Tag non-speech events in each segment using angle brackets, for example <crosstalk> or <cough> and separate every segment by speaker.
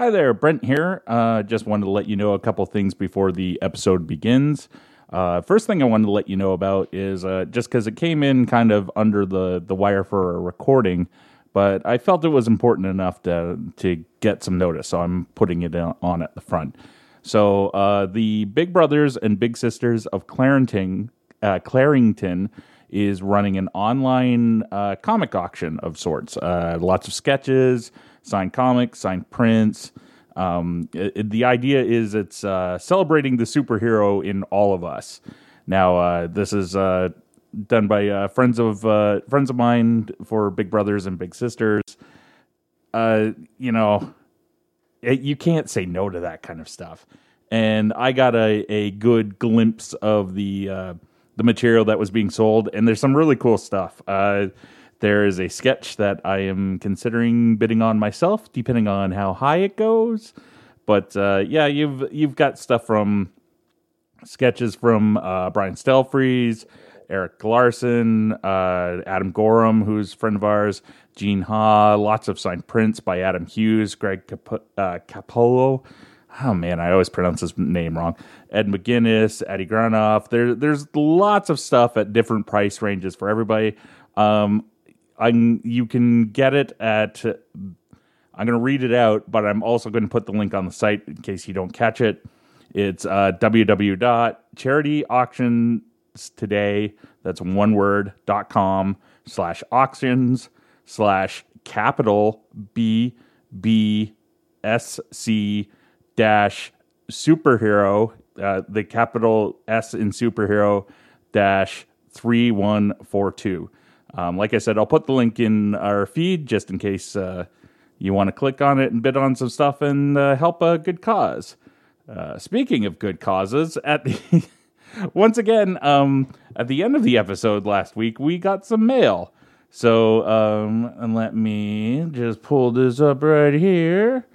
Speaker 1: Hi there, Brent here. Uh, just wanted to let you know a couple things before the episode begins. Uh, first thing I wanted to let you know about is uh, just because it came in kind of under the, the wire for a recording, but I felt it was important enough to to get some notice, so I'm putting it on at the front. So uh, the Big Brothers and Big Sisters of Clarington, uh, Clarington is running an online uh, comic auction of sorts. Uh, lots of sketches, signed comics, signed prints. Um, it, it- the idea is it's uh, celebrating the superhero in all of us. Now, uh, this is uh, done by uh, friends of uh, friends of mine for Big Brothers and Big Sisters. Uh, you know, it, you can't say no to that kind of stuff. And I got a, a good glimpse of the the material that was being sold, and there's some really cool stuff. There is a sketch that I am considering bidding on myself, depending on how high it goes. But uh, yeah, you've you've got stuff from sketches from uh, Brian Stelfreeze, Erik Larsen, uh, Adam Gorham, who's a friend of ours, Gene Ha, lots of signed prints by Adam Hughes, Greg Cap- uh, Capolo. Oh man, I always pronounce his name wrong. Ed McGuinness, Adi Granov. There, there's lots of stuff at different price ranges for everybody. Um, I you can get it at. I'm going to read it out, but I'm also going to put the link on the site in case you don't catch it. It's uh, www.charityauctionstoday. That's one word dot com slash auctions slash capital B B S C dash superhero. Uh, the capital S in superhero dash three one four two. Um, like I said, I'll put the link in our feed just in case uh, you want to click on it and bid on some stuff and uh, help a good cause. Uh, speaking of good causes, at the <laughs> once again, um, at the end of the episode last week, we got some mail. So um, and let me just pull this up right here,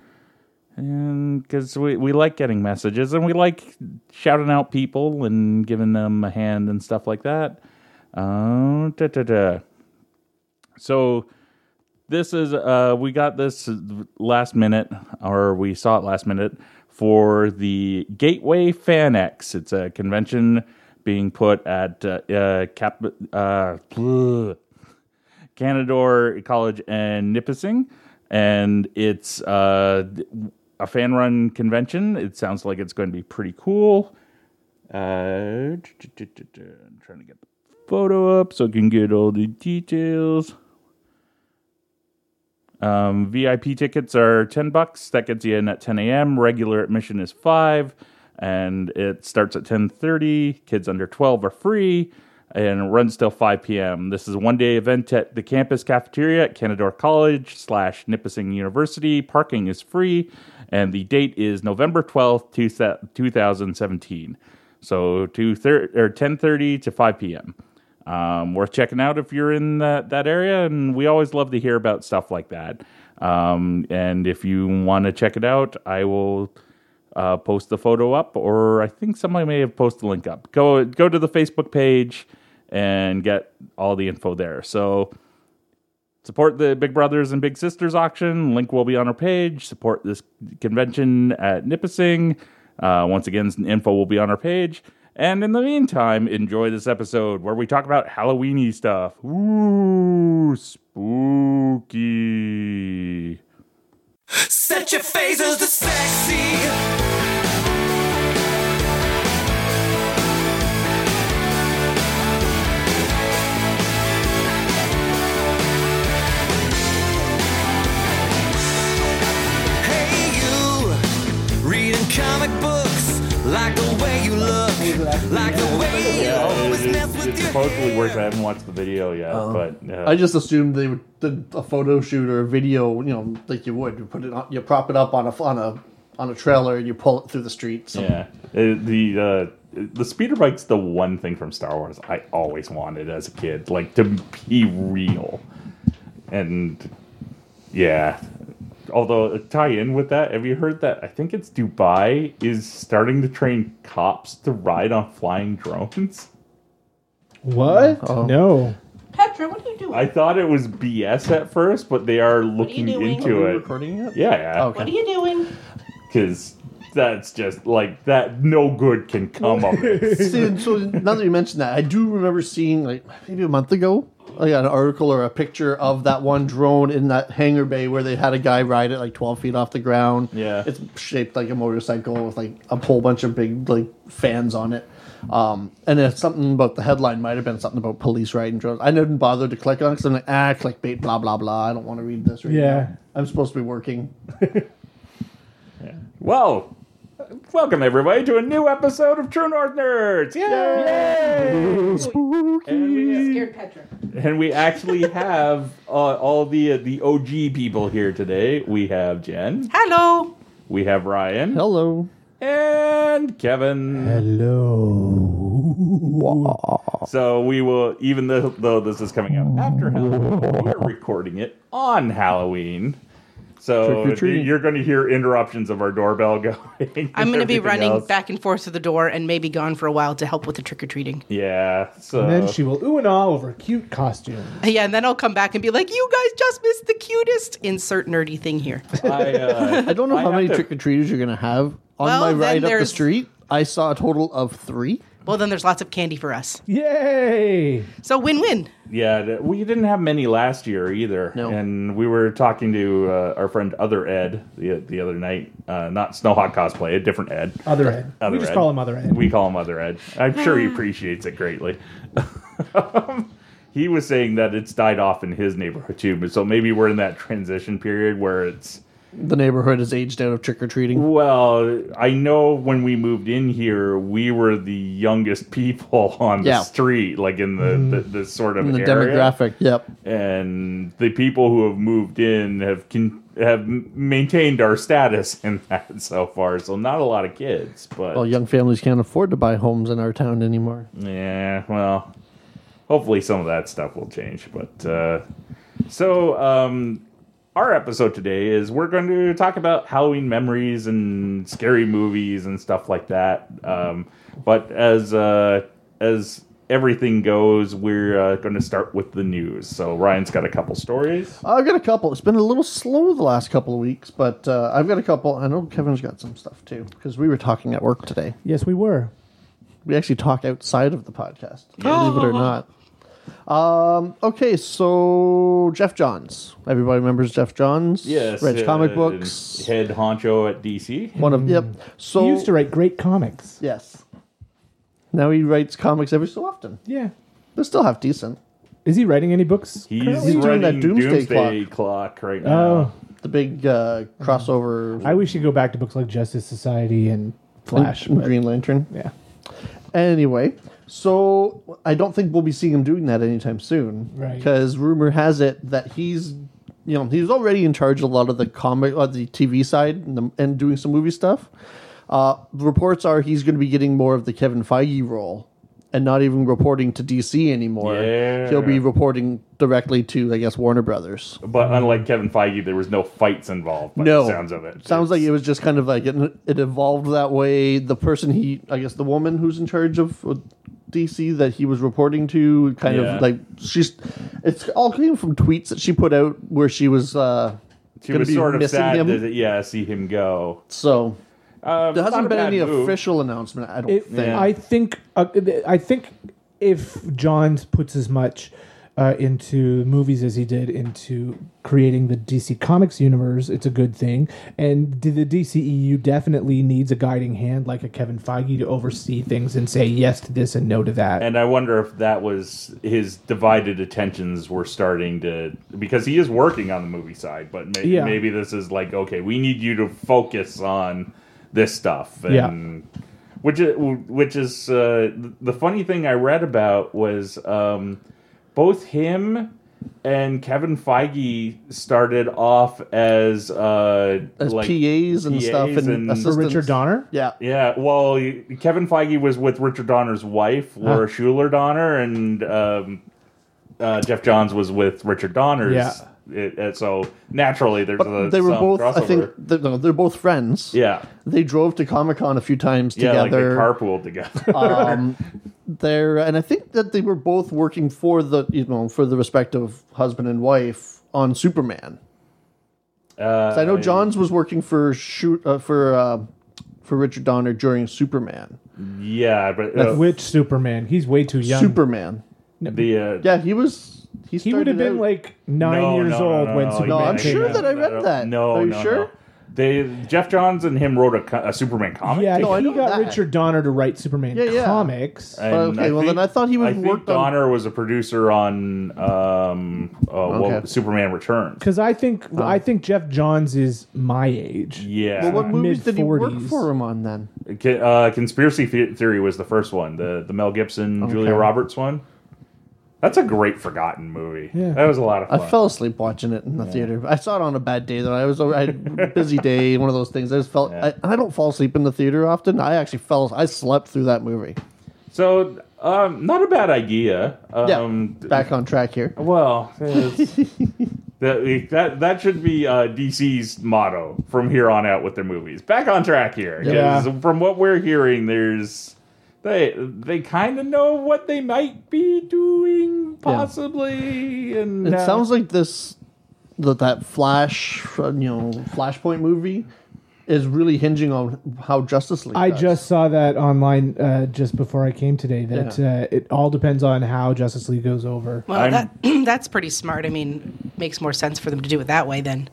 Speaker 1: and because we we like getting messages and we like shouting out people and giving them a hand and stuff like that. Uh, da, da, da. So this is uh we got this last minute or we saw it last minute for the Gateway FanX. It's a convention being put at uh, uh Cap uh <sighs> Canadore College and Nipissing and it's uh a fan run convention. It sounds like it's going to be pretty cool. Uh I'm trying to get the photo up so I can get all the details. Um, VIP tickets are ten bucks. That gets you in at ten a.m. Regular admission is five, and it starts at ten thirty. Kids under twelve are free, and runs till five p.m. This is a one-day event at the campus cafeteria at Canadore College slash Nipissing University. Parking is free, and the date is November twelfth, two thousand seventeen. So two thir- or ten thirty to five p.m. Um, worth checking out if you're in that, that area, and we always love to hear about stuff like that. Um, and if you want to check it out, I will uh, post the photo up, or I think somebody may have posted the link up. Go go to the Facebook page and get all the info there. So support the Big Brothers and Big Sisters auction. Link will be on our page. Support this convention at Nipissing. Uh, once again, info will be on our page. And in the meantime, enjoy this episode where we talk about Halloweeny stuff. Ooh, spooky.
Speaker 2: Set your phasers to sexy. Comic books like the way you look, like the way you always mess
Speaker 1: It,
Speaker 2: with
Speaker 1: it
Speaker 2: your
Speaker 1: supposedly works. I haven't watched the video yet, but uh,
Speaker 3: I just assumed they would did a photo shoot or a video, you know, like you would. You put it on, you prop it up on a on a on a trailer and you pull it through the streets. So
Speaker 1: yeah, Uh, the uh, the speeder bike's the one thing from Star Wars I always wanted as a kid, like to be real, and yeah. Although uh, tie in with that, have you heard that? I think it's Dubai is starting to train cops to ride on flying drones.
Speaker 4: What?
Speaker 3: Oh.
Speaker 4: No. Petra, what are you doing?
Speaker 1: I thought it was BS at first, but they are
Speaker 4: are
Speaker 1: looking
Speaker 4: doing?
Speaker 1: into
Speaker 3: Are we
Speaker 1: it.
Speaker 3: recording it?
Speaker 1: Yeah, yeah.
Speaker 3: Okay.
Speaker 4: What are you doing?
Speaker 1: Because that's just like that. No good can come of it. <laughs>
Speaker 3: See, so now that you mention that, I do remember seeing like maybe a month ago, like an article or a picture of that one drone in that hangar bay where they had a guy ride it like twelve feet off the ground.
Speaker 1: Yeah.
Speaker 3: it's shaped like a motorcycle with like a whole bunch of big like fans on it. Um, and it's something about the headline might have been something about police riding drones. I didn't bother to click on it because I'm like, ah, clickbait, blah blah blah. I don't want to read this right
Speaker 5: Yeah.
Speaker 3: now. I'm supposed to be working. <laughs> Yeah.
Speaker 1: Well, welcome everybody to a new episode of True North Nerds. Yay! And we,
Speaker 4: Scared Petra.
Speaker 1: and we actually <laughs> have uh, all the uh, the OG people here today. We have Jen,
Speaker 4: Hello.
Speaker 1: we have Ryan,
Speaker 3: Hello.
Speaker 1: and Kevin.
Speaker 5: Hello. <laughs>
Speaker 1: So we will, even though, though this is coming out after Halloween, we're recording it on Halloween. So
Speaker 3: Trick-or-treating.
Speaker 1: you're going to hear interruptions of our doorbell <laughs> going.
Speaker 4: I'm going to be running
Speaker 1: else.
Speaker 4: back and forth to the door and maybe gone for a while to help with the trick or treating.
Speaker 1: Yeah. So
Speaker 5: And then she will ooh and ah over cute costumes.
Speaker 4: Yeah, and then I'll come back and be like, "You guys just missed the cutest." Insert nerdy thing here. <laughs>
Speaker 1: I, uh,
Speaker 3: I don't know
Speaker 1: I
Speaker 3: how many
Speaker 1: to-
Speaker 3: trick or treaters you're gonna have on
Speaker 4: Well,
Speaker 3: my
Speaker 4: then
Speaker 3: ride up the street. I saw a total of three.
Speaker 4: Well, then there's lots of candy for us.
Speaker 5: Yay!
Speaker 4: So win-win.
Speaker 1: Yeah, we didn't have many last year either.
Speaker 3: No.
Speaker 1: And we were talking to uh, our friend Other Ed the, the other night. Uh, not Snowhawk cosplay, a different Ed.
Speaker 5: Other Ed.
Speaker 1: Other
Speaker 5: we just
Speaker 1: Ed.
Speaker 5: call him Other Ed.
Speaker 1: We call him Other Ed. I'm sure he appreciates it greatly. <laughs> he was saying that it's died off in his neighborhood too. but So maybe we're in that transition period where it's
Speaker 3: The neighborhood is aged out of trick or treating.
Speaker 1: well, I know when we moved in here, we were the youngest <laughs> people on the
Speaker 3: Yeah.
Speaker 1: street, like in the, the, the sort of
Speaker 3: In the
Speaker 1: area.
Speaker 3: demographic, yep.
Speaker 1: and the people who have moved in have con- have m- maintained our status <laughs> in that so far. So not a lot of kids, but
Speaker 3: Well, young families can't afford to buy homes in our town anymore.
Speaker 1: yeah, well, hopefully some of that stuff will change. But uh, so um, our episode today is we're going to talk about Halloween memories and scary movies and stuff like that. Um, but as uh, as everything goes, we're uh, going to start with the news. So Ryan's got a couple stories.
Speaker 3: I've got a couple. It's been a little slow the last couple of weeks, but uh, I've got a couple. I know Kevin's got some stuff too because we were talking at work today.
Speaker 5: Yes, we were.
Speaker 3: We actually talk outside of the podcast, believe it or not. Um, okay, so Geoff Johns. Everybody remembers Geoff Johns?
Speaker 1: Yes,
Speaker 3: Reg
Speaker 1: uh,
Speaker 3: comic books.
Speaker 1: head honcho at DC.
Speaker 3: One of yep. So
Speaker 5: he used to write great comics.
Speaker 3: yes. Now he writes comics every so often.
Speaker 5: Yeah.
Speaker 3: They still half decent.
Speaker 5: Is he writing any books?
Speaker 1: He's,
Speaker 5: currently?
Speaker 3: He's doing that Doomsday
Speaker 1: Doomsday, clock. right now.
Speaker 5: Oh,
Speaker 3: The big uh, crossover.
Speaker 5: I wish he'd go back to books like Justice Society and Flash.
Speaker 3: and Green Lantern.
Speaker 5: yeah.
Speaker 3: Anyway, so I don't think we'll be seeing him doing that anytime soon.
Speaker 5: Right.
Speaker 3: Because rumor has it that he's, you know, he's already in charge of a lot of the comic, uh, the TV side, and, the, and doing some movie stuff. Uh, reports are he's going to be getting more of the Kevin Feige role, and not even reporting to DC anymore.
Speaker 1: Yeah.
Speaker 3: He'll be reporting directly to, I guess, Warner Brothers.
Speaker 1: But unlike Kevin Feige, there was no fights involved. By
Speaker 3: No,
Speaker 1: the sounds of it.
Speaker 3: Sounds like it was just kind of like it, it evolved that way. The person he, I guess, the woman who's in charge of uh, DC that he was reporting to, kind
Speaker 1: Yeah.
Speaker 3: of like she's. It's all came from tweets that she put out where she was. uh
Speaker 1: she
Speaker 3: gonna
Speaker 1: was
Speaker 3: be
Speaker 1: sort of sad
Speaker 3: him.
Speaker 1: to yeah see him go.
Speaker 3: So
Speaker 1: Um,
Speaker 3: there hasn't been any
Speaker 1: move.
Speaker 3: official announcement. I don't
Speaker 5: It,
Speaker 3: think.
Speaker 1: Yeah.
Speaker 5: I think. Uh, I think if Johns puts as much uh, into movies as he did into creating the DC Comics universe, it's a good thing. And the DCEU definitely needs a guiding hand like a Kevin Feige to oversee things and say yes to this and no to that.
Speaker 1: And I wonder if that was his divided attentions were starting to because he is working on the movie side, but may,
Speaker 5: Yeah.
Speaker 1: maybe this is like okay, we need you to focus on this stuff. And
Speaker 5: Yeah.
Speaker 1: Which is, which is uh, the funny thing I read about was um, both him and Kevin Feige started off as uh,
Speaker 3: as
Speaker 1: like
Speaker 3: PAs and stuff and,
Speaker 1: and-
Speaker 5: For
Speaker 3: assistants.
Speaker 5: Richard Donner?
Speaker 3: Yeah.
Speaker 1: Yeah, well, Kevin Feige was with Richard Donner's wife, Laura
Speaker 5: Huh.
Speaker 1: Shuler Donner, and um, uh, Geoff Johns was with Richard Donner's.
Speaker 5: Yeah.
Speaker 1: It, and so naturally, there's
Speaker 3: But
Speaker 1: a
Speaker 3: they were both.
Speaker 1: crossover.
Speaker 3: I think they're, no, they're both friends.
Speaker 1: Yeah,
Speaker 3: They drove to Comic Con a few times
Speaker 1: yeah, like they
Speaker 3: together.
Speaker 1: carpooled together. <laughs>
Speaker 3: um, <laughs> there, and I think that they were both working for the you know for the respective husband and wife on Superman.
Speaker 1: Uh,
Speaker 3: 'Cause I know Johns was working for shoot uh, for uh, for Richard Donner during Superman.
Speaker 1: Yeah, but uh,
Speaker 5: Which Superman? He's way too young.
Speaker 3: Superman.
Speaker 1: the uh,
Speaker 3: Yeah, he was. He,
Speaker 5: He would have been
Speaker 3: out-
Speaker 5: like nine
Speaker 1: no,
Speaker 5: years
Speaker 1: no, no,
Speaker 5: old
Speaker 1: no,
Speaker 5: when
Speaker 1: no,
Speaker 5: Superman
Speaker 3: No, I'm
Speaker 5: came
Speaker 3: sure
Speaker 5: out.
Speaker 3: that I read that.
Speaker 1: No,
Speaker 3: Are you
Speaker 1: no,
Speaker 3: sure?
Speaker 1: no. They Geoff Johns and him wrote a, a Superman comic.
Speaker 5: Yeah,
Speaker 3: No,
Speaker 5: he got
Speaker 3: that.
Speaker 5: Richard Donner to write Superman
Speaker 3: Yeah, yeah.
Speaker 5: comics.
Speaker 1: And
Speaker 3: okay, well, then I thought he was
Speaker 1: I think
Speaker 3: worked on-
Speaker 1: Donner was a producer on um, uh, what-
Speaker 3: Okay.
Speaker 1: Superman Returns.
Speaker 5: Because I think I think Geoff Johns is my age.
Speaker 1: Yeah,
Speaker 3: Well, what movies did he work for him on then?
Speaker 1: Uh, Conspiracy Theory was the first one, the the Mel Gibson, Julia Roberts one. That's a great forgotten movie.
Speaker 5: Yeah.
Speaker 1: That was a lot of fun.
Speaker 3: I fell asleep watching it in the theater. I saw it on a bad day though. I was I had a busy day, <laughs> one of those things. I just felt
Speaker 1: Yeah.
Speaker 3: I, I don't fall asleep in the theater often. I actually fell. I slept through that movie.
Speaker 1: so, um, not a bad idea.
Speaker 3: Yeah,
Speaker 1: Um,
Speaker 3: back on track here.
Speaker 1: Well, <laughs> that, that that should be uh, DC's motto from here on out with their movies. Back on track here.
Speaker 5: Yeah.
Speaker 1: from what we're hearing, there's they they kind of know what they might be doing, possibly, and
Speaker 3: It
Speaker 1: uh,
Speaker 3: sounds like this that that Flash, uh, you know, Flashpoint movie is really hinging on how Justice League.
Speaker 5: I
Speaker 3: does.
Speaker 5: just saw that online uh, just before I came today. That
Speaker 3: Yeah.
Speaker 5: uh, it all depends on how Justice League goes over.
Speaker 4: Well,
Speaker 1: I'm-
Speaker 4: that <clears throat> that's pretty smart. I mean, makes more sense for them to do it that way then.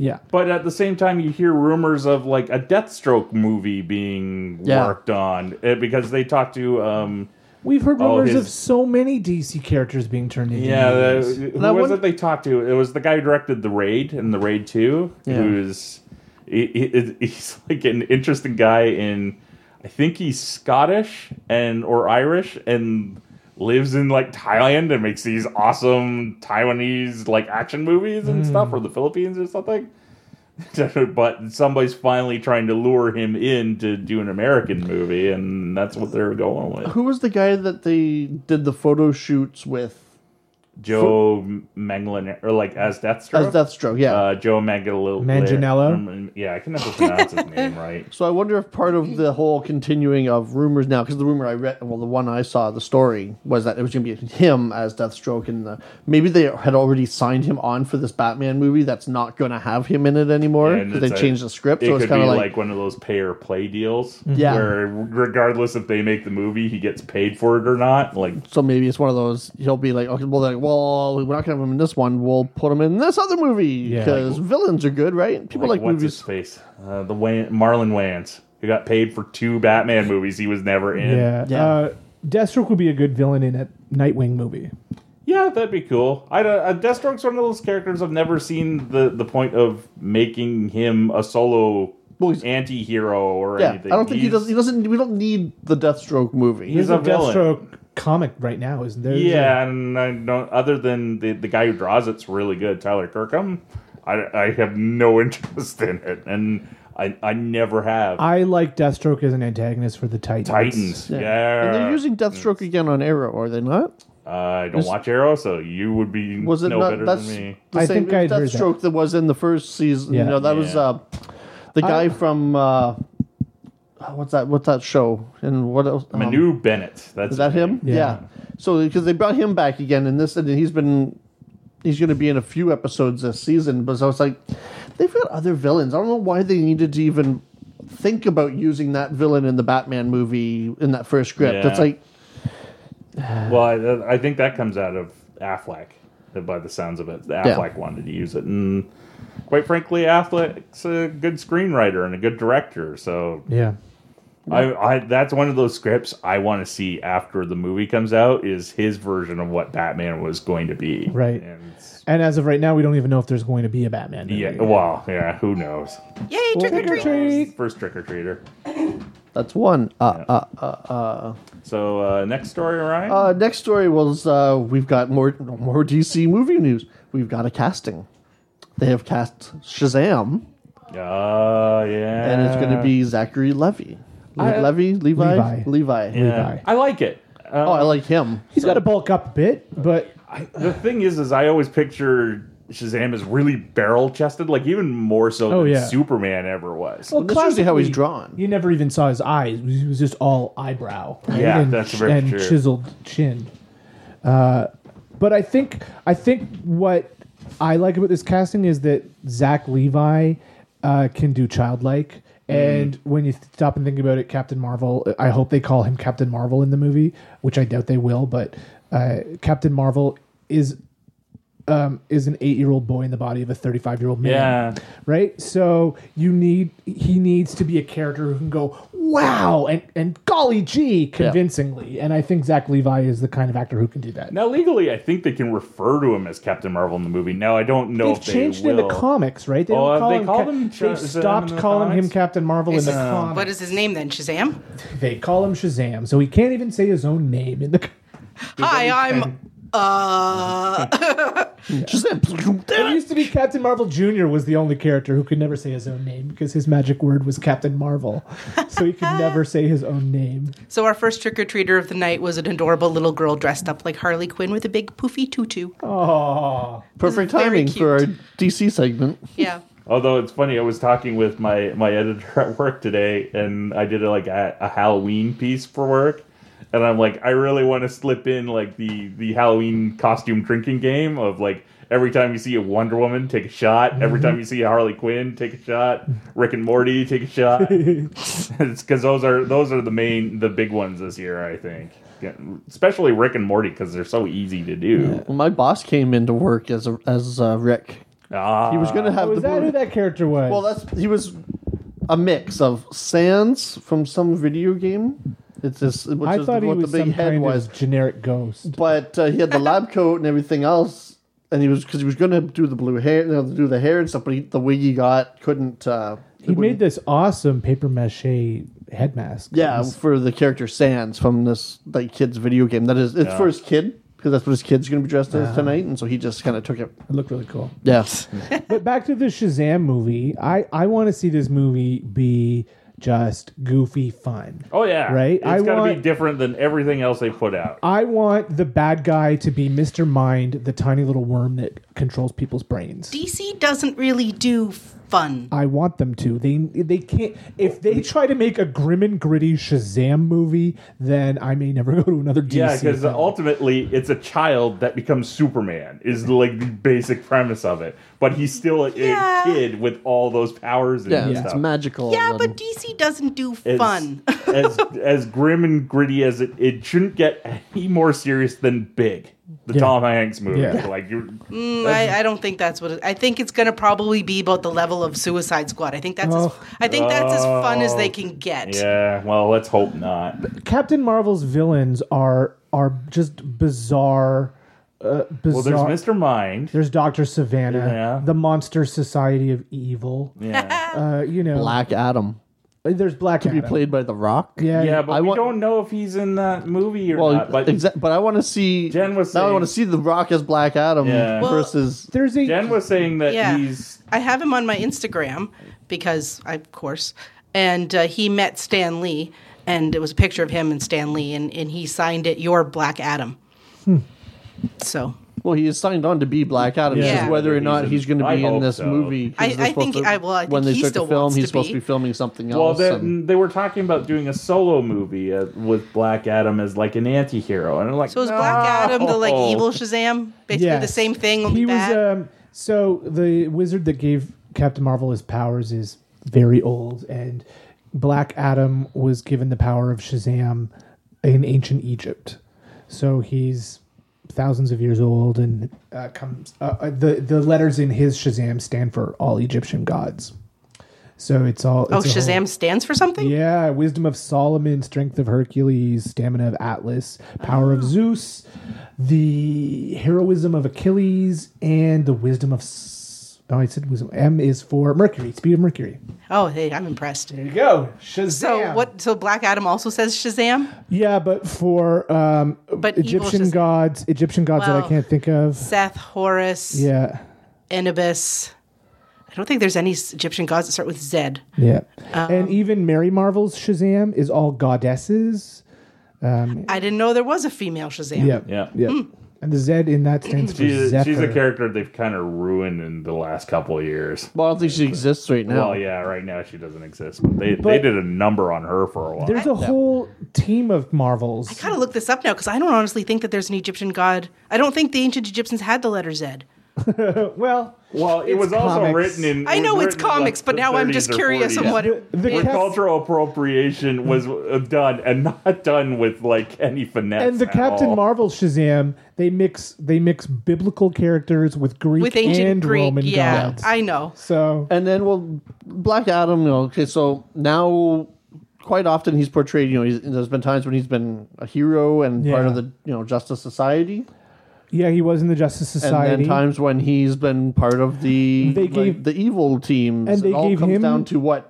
Speaker 5: Yeah,
Speaker 1: But at the same time, you hear rumors of like a Deathstroke movie being
Speaker 3: Yeah.
Speaker 1: worked on uh, because they talked to um,
Speaker 5: we've heard
Speaker 1: Oh,
Speaker 5: rumors
Speaker 1: his-
Speaker 5: of so many DC characters being turned into
Speaker 1: Yeah,
Speaker 5: movies.
Speaker 1: the, who
Speaker 3: And I
Speaker 1: was
Speaker 3: wonder-
Speaker 1: it they talked to? It was the guy who directed the Raid and the Raid Two,
Speaker 3: Yeah.
Speaker 1: who's he, he- he's like an interesting guy in. I think he's Scottish and or Irish and lives in like Thailand and makes these awesome Taiwanese like action movies and stuff, hmm. or the Philippines or something. <laughs> but somebody's finally trying to lure him in to do an American movie, and that's what they're going with.
Speaker 3: Who was the guy that they did the photo shoots with
Speaker 1: Joe Manglin or like as Deathstroke.
Speaker 3: as Deathstroke? Yeah.
Speaker 1: uh, Joe Manganiello.
Speaker 5: Manganiello?
Speaker 1: Um, yeah, I can never pronounce his name <laughs> right.
Speaker 3: So I wonder if part of the whole continuing of rumors now, because the rumor I read, well, the one I saw, the story was that it was going to be him as Deathstroke, and the, maybe they had already signed him on for this Batman movie that's not going to have him in it anymore
Speaker 1: And
Speaker 3: because they
Speaker 1: a-
Speaker 3: changed the script.
Speaker 1: It
Speaker 3: So it's
Speaker 1: could
Speaker 3: kind
Speaker 1: be
Speaker 3: of
Speaker 1: like,
Speaker 3: like,
Speaker 1: one of those pay or play deals.
Speaker 3: Yeah.
Speaker 1: Where regardless if they make the movie, he gets paid for it or not. Like
Speaker 3: so maybe it's one of those. He'll be like, okay, well, like, well, we're not going to have him in this one. We'll put him in this other movie
Speaker 5: Yeah.
Speaker 3: because villains are good, right? People
Speaker 1: like,
Speaker 3: like,
Speaker 1: what's
Speaker 3: movies.
Speaker 1: his face? Uh, the Wayne, Marlon Wayans, who got paid for two Batman movies he was never in.
Speaker 5: yeah.
Speaker 3: Yeah.
Speaker 5: Uh, Deathstroke would be a good villain in a Nightwing movie.
Speaker 1: Yeah, that'd be cool. I uh, Deathstroke's one of those characters I've never seen the the point of making him a solo
Speaker 3: Well, he's-
Speaker 1: anti-hero or
Speaker 3: Yeah,
Speaker 1: anything.
Speaker 3: I don't think he does. He doesn't. We don't need the Deathstroke movie.
Speaker 1: He's
Speaker 5: There's
Speaker 1: a
Speaker 5: a,
Speaker 1: villain.
Speaker 5: Deathstroke comic right now, isn't there?
Speaker 1: Yeah, and I don't. Other than the the guy who draws it's really good, Tyler Kirkham. I, I have no <laughs> interest in it, and I I never have.
Speaker 5: I like Deathstroke as an antagonist for the Titans.
Speaker 1: Titans, yeah.
Speaker 3: And they're using Deathstroke again on Arrow, are they not?
Speaker 1: Uh, I don't watch Arrow, so you would be
Speaker 3: Was it
Speaker 1: no
Speaker 3: not?
Speaker 1: better
Speaker 3: That's
Speaker 1: than me.
Speaker 3: the
Speaker 5: I
Speaker 3: same
Speaker 5: think I'd
Speaker 3: Deathstroke that. was in the first season.
Speaker 5: Yeah.
Speaker 3: You know, that was uh, the guy
Speaker 5: I-
Speaker 3: from uh, what's that? What's that show? And what else? um,
Speaker 1: Manu Bennett. That's
Speaker 3: Is that him?
Speaker 1: name.
Speaker 5: Yeah.
Speaker 3: So because they brought him back again in this, and he's been he's going to be in a few episodes this season. But so it's like they've got other villains. I don't know why they needed to even think about using that villain in the Batman movie in that first script.
Speaker 1: Yeah.
Speaker 3: It's like <sighs>
Speaker 1: Well, I, I think that comes out of Affleck, by the sounds of it. Affleck wanted to use it, and quite frankly, Affleck's a good screenwriter and a good director. So
Speaker 5: Yeah.
Speaker 1: I, I that's one of those scripts I want to see after the movie comes out is his version of what Batman was going to be.
Speaker 5: Right.
Speaker 1: And
Speaker 5: And as of right now, we don't even know if there's going to be a Batman movie.
Speaker 1: yeah. Well, yeah. Who knows?
Speaker 4: Yay, trick or treat!
Speaker 5: treat.
Speaker 1: First trick or treater.
Speaker 3: that's one. Uh, uh, uh, uh,
Speaker 1: So uh, next story, Ryan.
Speaker 3: Uh, next story was uh, we've got more more DC movie news. We've got a casting. They have cast Shazam,
Speaker 1: Oh yeah.
Speaker 3: and it's going to be Zachary Levy. Le-
Speaker 1: I-
Speaker 3: Levy, Levi,
Speaker 5: Levi.
Speaker 3: Levi.
Speaker 1: Yeah.
Speaker 5: Levi.
Speaker 1: I like it. Uh,
Speaker 3: Oh, I like him.
Speaker 5: He's got to bulk up a bit, but
Speaker 1: the thing is, is I always picture Shazam is really barrel chested, like even more so
Speaker 5: Oh,
Speaker 1: than
Speaker 5: yeah.
Speaker 1: Superman ever was.
Speaker 5: Well,
Speaker 3: that's usually how he's
Speaker 5: classically,
Speaker 3: drawn.
Speaker 5: You never even saw his eyes. He was just all eyebrow. right?
Speaker 1: Yeah,
Speaker 5: and,
Speaker 1: that's very
Speaker 5: and
Speaker 1: true.
Speaker 5: chiseled chin. Uh, but I think I think what I like about this casting is that Zach Levi uh, can do childlike. And when you stop and think about it, Captain Marvel, I hope they call him Captain Marvel in the movie, which I doubt they will. But uh, Captain Marvel is um, is an eight year old boy in the body of a thirty five year old man
Speaker 1: Yeah.
Speaker 5: right? So you need he needs to be a character who can go wow and and golly gee convincingly, and I think Zach Levi is the kind of actor who can do that.
Speaker 1: Now, legally, I think they can refer to him as Captain Marvel in the movie. Now, I don't know
Speaker 5: They've
Speaker 1: if they
Speaker 5: changed
Speaker 1: will.
Speaker 5: it in the comics, right? They
Speaker 1: Oh,
Speaker 5: don't
Speaker 1: have
Speaker 5: call
Speaker 1: they
Speaker 5: him
Speaker 1: called
Speaker 5: Ca-
Speaker 1: him
Speaker 5: They've
Speaker 1: Shazam in
Speaker 5: stopped
Speaker 1: the
Speaker 5: calling him? Captain Marvel in the
Speaker 4: Is-
Speaker 5: comics.
Speaker 4: What is his name then? Shazam?
Speaker 5: They call him Shazam, so he can't even say his own name in the. <laughs>
Speaker 4: Hi, I'm. Uh, <laughs>
Speaker 3: Shazam.
Speaker 5: It used to be Captain Marvel Jr. was the only character who could never say his own name because his magic word was Captain Marvel, so he could never say his own name. <laughs>
Speaker 4: so our first trick or treater of the night was an adorable little girl dressed up like Harley Quinn with a big poofy tutu.
Speaker 5: Oh,
Speaker 3: Perfect
Speaker 4: Very
Speaker 3: timing for our
Speaker 4: cute.
Speaker 3: DC segment.
Speaker 4: Yeah. <laughs>
Speaker 1: Although it's funny, I was talking with my my editor at work today, and I did a, like a, a Halloween piece for work, and I'm like, I really want to slip in like the the Halloween costume drinking game of like every time you see a Wonder Woman, take a shot. Every time you see a Harley Quinn, take a shot. Rick and Morty, take a shot. <laughs> it's because those are those are the main the big ones this year, I think. Yeah, especially Rick and Morty because they're so easy to do.
Speaker 3: Well, my boss came into work as a, as uh, Rick.
Speaker 1: Ah,
Speaker 3: He was going to have
Speaker 5: was
Speaker 3: the
Speaker 5: that
Speaker 3: blue-
Speaker 5: who that character was?
Speaker 3: Well, that's he was a mix of Sans from some video game. It's this, which
Speaker 5: I
Speaker 3: is
Speaker 5: thought
Speaker 3: the,
Speaker 5: he was
Speaker 3: the big
Speaker 5: some
Speaker 3: head
Speaker 5: kind
Speaker 3: was.
Speaker 5: of generic ghost.
Speaker 3: But uh, he had the <laughs> lab coat and everything else, and he was because he was going to do the blue hair, you know, do the hair and stuff. But he, the wig he got couldn't. Uh,
Speaker 5: He made this awesome paper mache head mask.
Speaker 3: yeah
Speaker 5: was-
Speaker 3: for the character Sans from this like kid's video game. That is, it's
Speaker 1: Yeah.
Speaker 3: for his kid because that's what his kid's going to be dressed as tonight, and so he just kind of took it.
Speaker 5: it looked really cool.
Speaker 3: Yes,
Speaker 5: But back to the Shazam movie, I I want to see this movie be just goofy fun.
Speaker 1: Oh yeah,
Speaker 5: Right?
Speaker 1: It's
Speaker 5: I
Speaker 1: got to be different than everything else they put out.
Speaker 5: I want the bad guy to be Mr. Mind, the tiny little worm that controls people's brains.
Speaker 4: DC doesn't really do fun.
Speaker 5: I want them to. They they can't. If they try to make a grim and gritty Shazam movie, then I may never <laughs> go to another DC.
Speaker 1: Yeah, because ultimately it's a child that becomes Superman is like the basic premise of it. But he's still a, a kid with all those powers and
Speaker 3: yeah,
Speaker 5: Yeah.
Speaker 3: it's magical.
Speaker 4: Yeah,
Speaker 3: and-
Speaker 4: but DC doesn't do
Speaker 1: As,
Speaker 4: fun.
Speaker 1: as as grim and gritty as it, it shouldn't get any more serious than Big, the
Speaker 5: Yeah.
Speaker 1: Tom Hanks movie.
Speaker 5: Yeah. <laughs>
Speaker 1: Like you're,
Speaker 4: Mm, I, I don't think that's what it, I think it's going to probably be about the level of Suicide Squad. I think that's as,
Speaker 5: Oh.
Speaker 4: I think that's as fun as they can get.
Speaker 1: yeah. Well, let's hope not.
Speaker 5: Captain Marvel's villains are are just bizarre. Uh,
Speaker 1: Well, there's Mr. Mind.
Speaker 5: There's Doctor Sivana,
Speaker 1: Yeah.
Speaker 5: the Monster Society of Evil.
Speaker 1: Yeah. <laughs>
Speaker 5: Uh, you know,
Speaker 3: Black Adam
Speaker 5: There's Black
Speaker 3: to be
Speaker 5: Adam.
Speaker 3: played by The Rock.
Speaker 5: Yeah,
Speaker 1: yeah, but
Speaker 3: I
Speaker 1: we
Speaker 3: want-
Speaker 1: don't know if he's in that movie or
Speaker 3: Well,
Speaker 1: not. But
Speaker 3: exa- but I want to see.
Speaker 1: Jen was
Speaker 3: now I
Speaker 1: saying-
Speaker 3: want to see The Rock as Black Adam
Speaker 1: Yeah. Well,
Speaker 3: versus.
Speaker 5: There's a
Speaker 1: Jen was saying that
Speaker 4: Yeah.
Speaker 1: he's
Speaker 4: I have him on my Instagram because, I, of course, and uh, he met Stan Lee, and it was a picture of him and Stan Lee, and, and he signed it, "Your Black Adam."
Speaker 1: Hmm.
Speaker 4: So
Speaker 3: Well, he is signed on to be Black Adam. It's
Speaker 5: Yeah.
Speaker 3: whether or not
Speaker 1: He's in-
Speaker 3: he's going to
Speaker 1: I
Speaker 3: be in
Speaker 1: hope
Speaker 3: this
Speaker 1: so.
Speaker 3: movie. 'cause
Speaker 4: I-
Speaker 3: they're
Speaker 4: I
Speaker 3: supposed
Speaker 4: think- I- well, I
Speaker 3: when
Speaker 4: think
Speaker 3: they
Speaker 4: he
Speaker 3: start
Speaker 4: still
Speaker 3: to film,
Speaker 4: wants
Speaker 3: he's
Speaker 4: to
Speaker 3: supposed
Speaker 4: be.
Speaker 3: to be filming something
Speaker 1: Well,
Speaker 3: else.
Speaker 1: that,
Speaker 3: and-
Speaker 1: they were talking about doing a solo movie uh, with Black Adam as like an anti-hero, and I'm like,
Speaker 4: So is Black Adam the like
Speaker 1: no.
Speaker 4: evil Shazam? Basically the
Speaker 5: Yes.
Speaker 4: same thing, only
Speaker 5: he was um so the wizard that gave captain marvel his powers is very old and black adam was given the power of shazam in ancient egypt so he's thousands of years old and uh, comes uh, uh, the the letters in his shazam stand for all egyptian gods so it's all
Speaker 4: oh,
Speaker 5: it's whole-
Speaker 4: Shazam stands for something.
Speaker 5: yeah, wisdom of Solomon, strength of Hercules, stamina of Atlas, power of Zeus, the heroism of Achilles, and the wisdom of. S- Oh, I said wisdom. M is for Mercury, speed of Mercury.
Speaker 4: Oh, hey, I'm impressed.
Speaker 5: There you go. Shazam.
Speaker 4: So what? So Black Adam also says Shazam.
Speaker 5: Yeah, but for um,
Speaker 4: But
Speaker 5: Egyptian
Speaker 4: Shaz-
Speaker 5: gods, Egyptian gods that I can't think of.
Speaker 4: Seth, Horus,
Speaker 5: Yeah,
Speaker 4: Anubis. I don't think there's any Egyptian gods that start with Zed.
Speaker 5: yeah.
Speaker 4: Um,
Speaker 5: and even Mary Marvel's Shazam is all goddesses.
Speaker 4: I didn't know there was a female Shazam.
Speaker 5: Yeah,
Speaker 1: Yeah.
Speaker 5: yeah. And the Z in that <clears throat> stands for
Speaker 1: She's,
Speaker 5: Zephyr.
Speaker 1: she's a character they've kind of ruined in the last couple of years.
Speaker 3: Well, I don't think she exists right now.
Speaker 1: Well, yeah, right now she doesn't exist, but they they did a number on her for a while.
Speaker 5: There's a whole team of Marvels.
Speaker 4: I gotta look this up now because I don't honestly think that there's an Egyptian god. I don't think the ancient Egyptians had the letter Z. <laughs>
Speaker 5: well,
Speaker 1: well, it
Speaker 5: it's
Speaker 1: was also
Speaker 5: comics.
Speaker 1: written in.
Speaker 4: I know it's comics,
Speaker 1: like,
Speaker 4: but now I'm just curious
Speaker 1: 40s.
Speaker 4: on what.
Speaker 5: The- the Cap-
Speaker 1: cultural appropriation was uh, done and <laughs> not done with like any finesse.
Speaker 5: and the
Speaker 1: at
Speaker 5: Captain
Speaker 1: all.
Speaker 5: Marvel Shazam, they mix they mix biblical characters with Greek
Speaker 4: with ancient
Speaker 5: and
Speaker 4: Greek,
Speaker 5: Roman
Speaker 4: yeah,
Speaker 5: gods.
Speaker 4: I know.
Speaker 5: so
Speaker 3: And then, well, Black Adam, you know, okay, so now quite often he's portrayed, you know, he's, there's been times when he's been a hero and part of the, you know, Justice Society.
Speaker 5: Yeah, he was in the Justice
Speaker 3: And
Speaker 5: Society.
Speaker 3: then times when he's been part of the
Speaker 5: They
Speaker 3: like,
Speaker 5: gave-
Speaker 3: the evil teams.
Speaker 5: and they
Speaker 3: it all
Speaker 5: gave
Speaker 3: comes
Speaker 5: him-
Speaker 3: down to what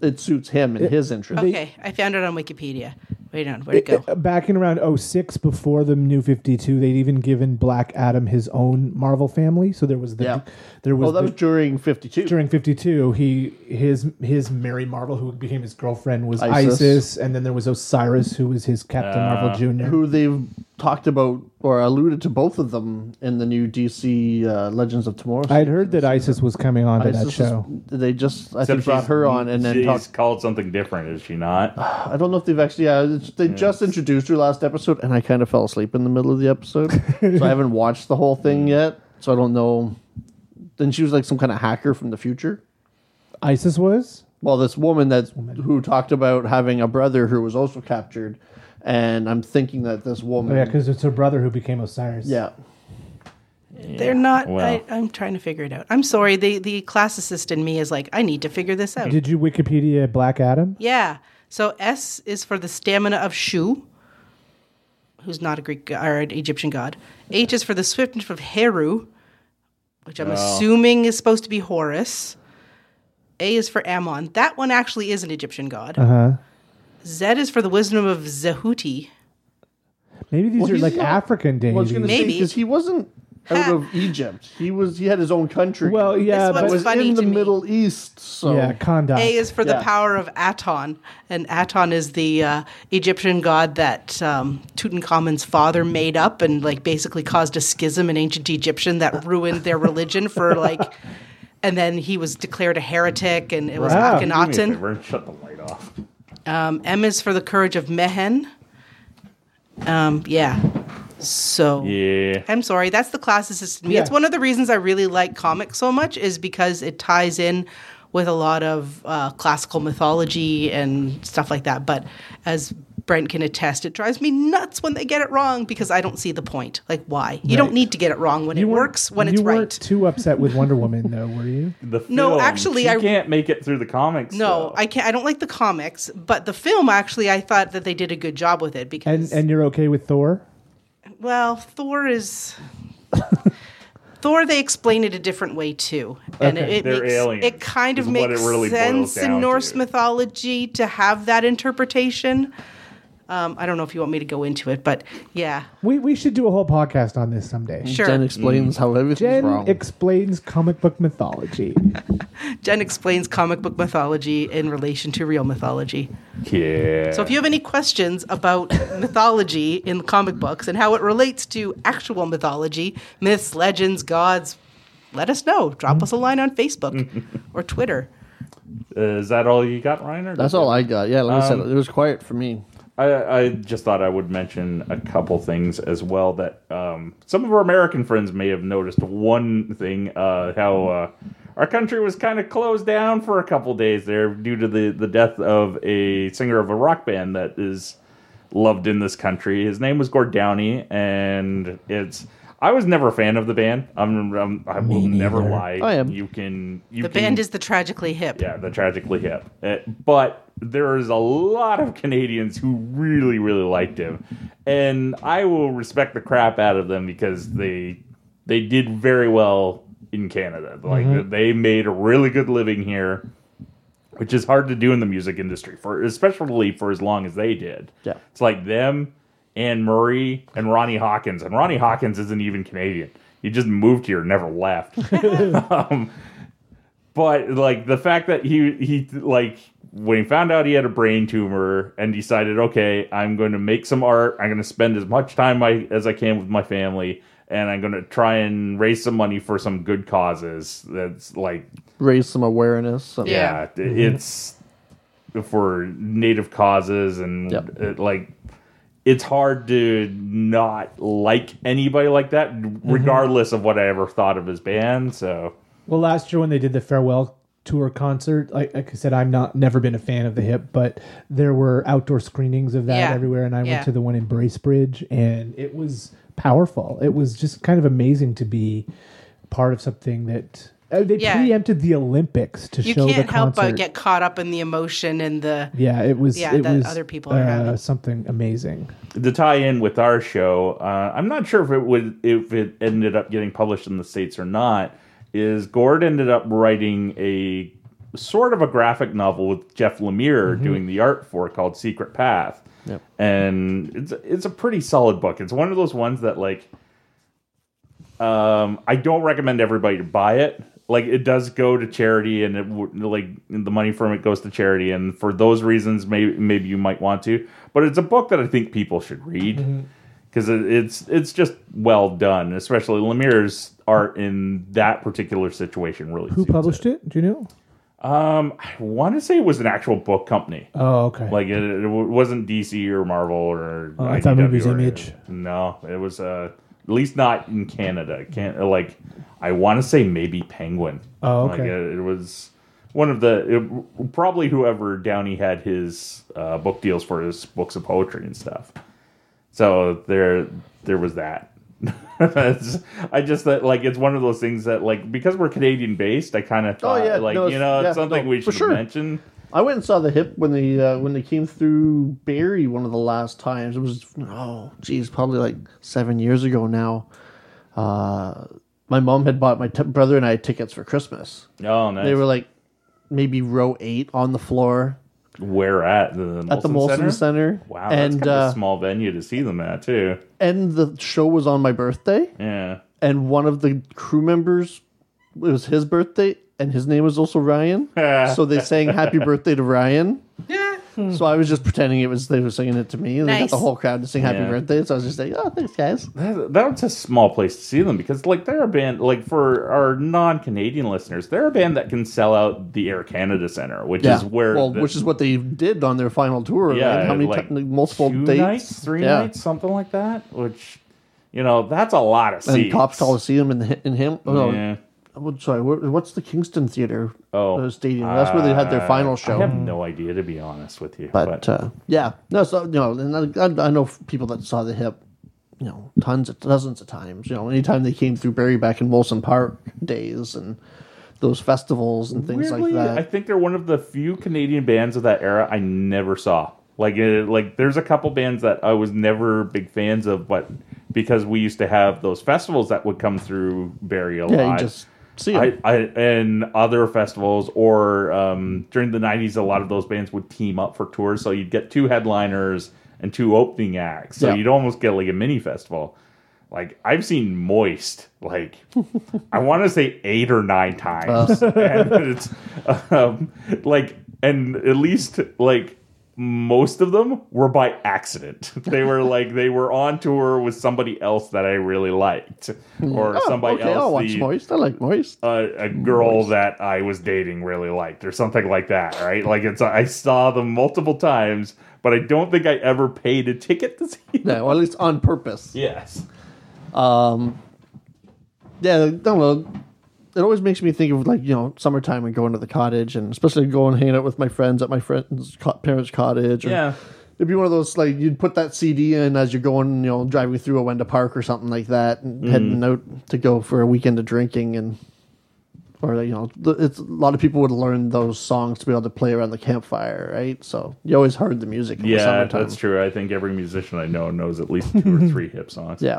Speaker 3: it suits him and his interest.
Speaker 4: Okay, I found it on Wikipedia. Wait on, where'd it go?
Speaker 5: Uh, back in around 06, before the New Fifty Two, they'd even given Black Adam his own Marvel family. So there was the
Speaker 3: Yeah.
Speaker 5: there was,
Speaker 3: well, that
Speaker 5: the,
Speaker 3: was during 52.
Speaker 5: during Fifty Two. He his his Mary Marvel, who became his girlfriend, was
Speaker 3: Isis.
Speaker 5: Isis, and then there was Osiris, who was his Captain Marvel uh, Junior.
Speaker 3: who they've talked about or alluded to both of them in the new DC uh, Legends of Tomorrow.
Speaker 5: I'd heard that Isis was coming on to that
Speaker 3: Isis is-
Speaker 5: show.
Speaker 3: they just, I
Speaker 1: Except
Speaker 3: think, brought
Speaker 1: she's-
Speaker 3: her on and then
Speaker 1: she's
Speaker 3: talked.
Speaker 1: called something different, is she not? <sighs>
Speaker 3: I don't know if they've actually. Yeah, it's, they just introduced her last episode, and I kind of fell asleep in the middle of the episode, <laughs> so I haven't watched the whole thing yet. So I don't know. Then she was like some kind of hacker from the future.
Speaker 5: Isis was.
Speaker 3: Well, this woman that's who talked about having a brother who was also captured, and I'm thinking that this
Speaker 5: Oh,
Speaker 3: woman.
Speaker 5: yeah, because it's her brother who became Osiris.
Speaker 3: yeah.
Speaker 4: They're not.
Speaker 1: well.
Speaker 4: I, I'm trying to figure it out. I'm sorry. The the classicist in me is like, I need to figure this out.
Speaker 5: Did you Wikipedia Black Adam?
Speaker 4: Yeah. So S is for the stamina of Shu, who's not a Greek go- or an Egyptian god. H is for the swiftness of Heru, which I'm assuming is supposed to be Horus. A is for Ammon. That one actually is an Egyptian god.
Speaker 5: Uh huh.
Speaker 4: Z is for the wisdom of Zehuti.
Speaker 5: Maybe these
Speaker 3: Well,
Speaker 5: are
Speaker 3: he's
Speaker 5: like
Speaker 3: not-
Speaker 5: African
Speaker 3: Well, I was
Speaker 5: deities.
Speaker 3: going to
Speaker 4: Maybe.
Speaker 3: because he wasn't out of Egypt. He was. He had his own country.
Speaker 5: Well, yeah,
Speaker 4: This
Speaker 5: but
Speaker 4: one's
Speaker 3: was
Speaker 4: funny
Speaker 3: in the
Speaker 4: to me.
Speaker 3: Middle East. So
Speaker 5: yeah, Kahndaq.
Speaker 4: A is for the
Speaker 3: Yeah.
Speaker 4: power of Aton, and Aton is the uh, Egyptian god that um, Tutankhamun's father made up and like basically caused a schism in ancient Egyptian that ruined their religion for like. And then he was declared a heretic, and it was
Speaker 5: Wow.
Speaker 1: Do me a
Speaker 4: Akhenaten.
Speaker 1: Shut the light off.
Speaker 4: Um, M is for the courage of Mehen. Um, yeah. So
Speaker 1: Yeah.
Speaker 4: I'm sorry, that's the classicist in me.
Speaker 5: Yeah.
Speaker 4: It's one of the reasons I really like comics so much is because it ties in with a lot of uh, classical mythology and stuff like that. But as Brent can attest, it drives me nuts when they get it wrong because I don't see the point. Like, why? You don't need to get it wrong when it
Speaker 5: weren't-
Speaker 4: works when
Speaker 5: you
Speaker 4: it's
Speaker 5: weren't
Speaker 4: right.
Speaker 5: too upset with Wonder Woman, though, were you? <laughs>
Speaker 1: The
Speaker 4: No, actually,
Speaker 1: she
Speaker 4: I-
Speaker 1: can't make it through the comics.
Speaker 4: No,
Speaker 1: though.
Speaker 4: I can't. I don't like the comics, but the film actually, I thought that they did a good job with it because,
Speaker 5: and you're okay with Thor?
Speaker 4: well, Thor is Thor. They explain it a different way too, and
Speaker 5: Okay.
Speaker 4: it, it makes
Speaker 1: aliens,
Speaker 4: it kind of makes
Speaker 1: it really
Speaker 4: sense in Norse
Speaker 1: to.
Speaker 4: mythology to have that interpretation. Um, I don't know if you want me to go into it, but yeah,
Speaker 5: We we should do a whole podcast on this someday.
Speaker 4: sure.
Speaker 3: Jen explains how everything's
Speaker 5: Jen
Speaker 3: wrong.
Speaker 5: explains comic book mythology. <laughs>
Speaker 4: Jen explains comic book mythology in relation to real mythology.
Speaker 1: Yeah.
Speaker 4: So if you have any questions about mythology in comic books and how it relates to actual mythology, myths, legends, gods, let us know. Drop us a line on Facebook <laughs> or Twitter.
Speaker 1: Uh, is that all you got, Reiner?
Speaker 3: That's all I got. Yeah, like I said,
Speaker 1: Um,
Speaker 3: it was quiet for me.
Speaker 1: I, I just thought I would mention a couple things as well that um, some of our American friends may have noticed. One thing, uh, how uh, our country was kind of closed down for a couple days there due to the, the death of a singer of a rock band that is loved in this country. His name was Gord Downie, and it's. I was never a fan of the band. I'm, I'm I will never lie.
Speaker 3: I am.
Speaker 1: You can. You
Speaker 4: The
Speaker 1: can,
Speaker 4: band is the Tragically Hip.
Speaker 1: yeah, the tragically hip. Uh, but there is a lot of Canadians who really, really liked him, and I will respect the crap out of them because they they did very well in Canada. Like they made a really good living here, which is hard to do in the music industry for especially for as long as they did.
Speaker 3: Yeah.
Speaker 1: it's like them, Anne Murray, and Ronnie Hawkins, and Ronnie Hawkins isn't even Canadian. He just moved here, and never left. <laughs> um, but like the fact that he he like when he found out he had a brain tumor and decided, okay, I'm going to make some art. I'm going to spend as much time my, as I can with my family, and I'm going to try and raise some money for some good causes. That's like,
Speaker 3: Raise some awareness. and-
Speaker 1: yeah, it's for native causes and
Speaker 3: Yep.
Speaker 1: it, like. It's hard to not like anybody like that, mm-hmm. regardless of what I ever thought of his band. So,
Speaker 5: Well, last year when they did the farewell tour concert, like, like I said, I'm not never been a fan of the hip, but there were outdoor screenings of that
Speaker 4: Yeah.
Speaker 5: everywhere, and I
Speaker 4: Yeah.
Speaker 5: went to the one in Bracebridge, and it was powerful. It was just kind of amazing to be part of something that uh, they
Speaker 4: Yeah.
Speaker 5: preempted the Olympics to
Speaker 4: You
Speaker 5: show the concert.
Speaker 4: You can't help but get caught up in the emotion and the.
Speaker 5: yeah, it was.
Speaker 4: Yeah,
Speaker 5: it
Speaker 4: that
Speaker 5: was
Speaker 4: other people are
Speaker 5: uh,
Speaker 4: having.
Speaker 5: something amazing.
Speaker 1: to tie in with our show, uh, I'm not sure if it would if it ended up getting published in the states or not. Is Gord ended up writing a sort of a graphic novel with Jeff Lemire doing the art for it called Secret Path,
Speaker 3: Yep.
Speaker 1: and it's it's a pretty solid book. It's one of those ones that like um, I don't recommend everybody to buy it. Like it does go to charity, and it like the money from it goes to charity, and for those reasons, maybe maybe you might want to. But it's a book that I think people should read because it, it's it's just well done, especially Lemire's art in that particular situation. Really,
Speaker 5: Who published it? Do you know?
Speaker 1: Um, I want to say it was an actual book company.
Speaker 5: Oh, okay.
Speaker 1: Like it, it wasn't DC or Marvel or.
Speaker 5: Oh, I thought it was Image.
Speaker 1: No, it was uh, at least not in Canada. Can't like I want to say maybe Penguin.
Speaker 5: Oh,
Speaker 1: Like
Speaker 5: okay.
Speaker 1: it, it was one of the it, probably whoever Downie had his uh, book deals for his books of poetry and stuff. So there there was that. <laughs> I just that like it's one of those things that like because we're Canadian based, I kind of thought
Speaker 3: yeah,
Speaker 1: like
Speaker 3: no,
Speaker 1: you know
Speaker 3: yeah,
Speaker 1: it's something
Speaker 3: no,
Speaker 1: we should
Speaker 3: sure.
Speaker 1: mention.
Speaker 3: I went and saw the hip when they uh, when they came through Barrie one of the last times. It was oh geez, probably like seven years ago now. Uh, my mom had bought my t- brother and I tickets for Christmas.
Speaker 1: Oh, nice.
Speaker 3: They were like maybe row eight on the floor
Speaker 1: Where at the
Speaker 3: at the
Speaker 1: Molson
Speaker 3: Molson Center.
Speaker 1: Center? Wow, that's
Speaker 3: and
Speaker 1: kind of
Speaker 3: uh,
Speaker 1: a small venue to see them at too.
Speaker 3: and the show was on my birthday,
Speaker 1: Yeah.
Speaker 3: and one of the crew members it was his birthday, and his name was also Ryan. <laughs> so they sang "Happy Birthday" to Ryan.
Speaker 4: Yeah.
Speaker 3: So I was just pretending it was they were singing it to me, and they got the whole crowd to sing "Happy
Speaker 1: Yeah.
Speaker 3: Birthday." So I was just like, "Oh, thanks, guys."
Speaker 1: That, that was a small place to see them because, like, they're a band. Like for our non-Canadian listeners, they're a band that can sell out the Air Canada Center, which
Speaker 3: Yeah,
Speaker 1: is where,
Speaker 3: well,
Speaker 1: the-
Speaker 3: which is what they did on their final tour.
Speaker 1: yeah,
Speaker 3: right? how many
Speaker 1: like
Speaker 3: ti- multiple
Speaker 1: two
Speaker 3: dates,
Speaker 1: nights, three
Speaker 3: yeah.
Speaker 1: nights, something like that. Which, you know, that's a lot of seats.
Speaker 3: and
Speaker 1: seats.
Speaker 3: Copps Coliseum in the, in him. Oh, no,
Speaker 1: Yeah.
Speaker 3: What- sorry, what, what's the Kingston Theater?
Speaker 1: Oh,
Speaker 3: uh, stadium. That's where they had their
Speaker 1: uh,
Speaker 3: final show.
Speaker 1: I have no idea, to be honest with you.
Speaker 3: But uh, yeah, no, so you know, and I, I know people that saw the hip, you know, tons of dozens of times. You know, anytime they came through Barrie back in Molson Park days and those festivals and things
Speaker 1: Weirdly,
Speaker 3: like that.
Speaker 1: I think they're one of the few Canadian bands of that era I never saw. Like, uh, like there's a couple bands that I was never big fans of, but because we used to have those festivals that would come through Barrie a
Speaker 3: yeah,
Speaker 1: lot.
Speaker 3: just see.
Speaker 1: I, I and other festivals or um, during the '90s, a lot of those bands would team up for tours, so you'd get two headliners and two opening acts, so
Speaker 3: Yeah.
Speaker 1: you'd almost get like a mini festival. Like I've seen Moist, like <laughs> I want to say eight or nine times, <laughs> and it's um, like, and at least like most of them were by accident. <laughs> They were like they were on tour with somebody else that I really liked, or
Speaker 3: Oh,
Speaker 1: somebody
Speaker 3: okay, I'll
Speaker 1: else.
Speaker 3: watch
Speaker 1: the-
Speaker 3: Moist. I like Moist.
Speaker 1: a, a girl that I was dating really liked, or something like that, right? Like it's I saw them multiple times, but I don't think I ever paid a ticket to see. Them.
Speaker 3: Yeah, well, at least on purpose.
Speaker 1: Yes.
Speaker 3: Um. Yeah, don't know. It always makes me think of like you know summertime and going to the cottage, and especially going hanging out with my friends at my friend's co- parents' cottage. Or
Speaker 1: Yeah.
Speaker 3: It'd be one of those like you'd put that CD in as you're going, you know, driving through Awenda Park or something like that, and mm-hmm. heading out to go for a weekend of drinking, and or you know, it's a lot of people would learn those songs to be able to play around the campfire, right? So you always heard the music. In the
Speaker 1: Yeah,
Speaker 3: summertime.
Speaker 1: that's true. I think every musician I know knows at least two or <laughs> three hip songs.
Speaker 3: Yeah.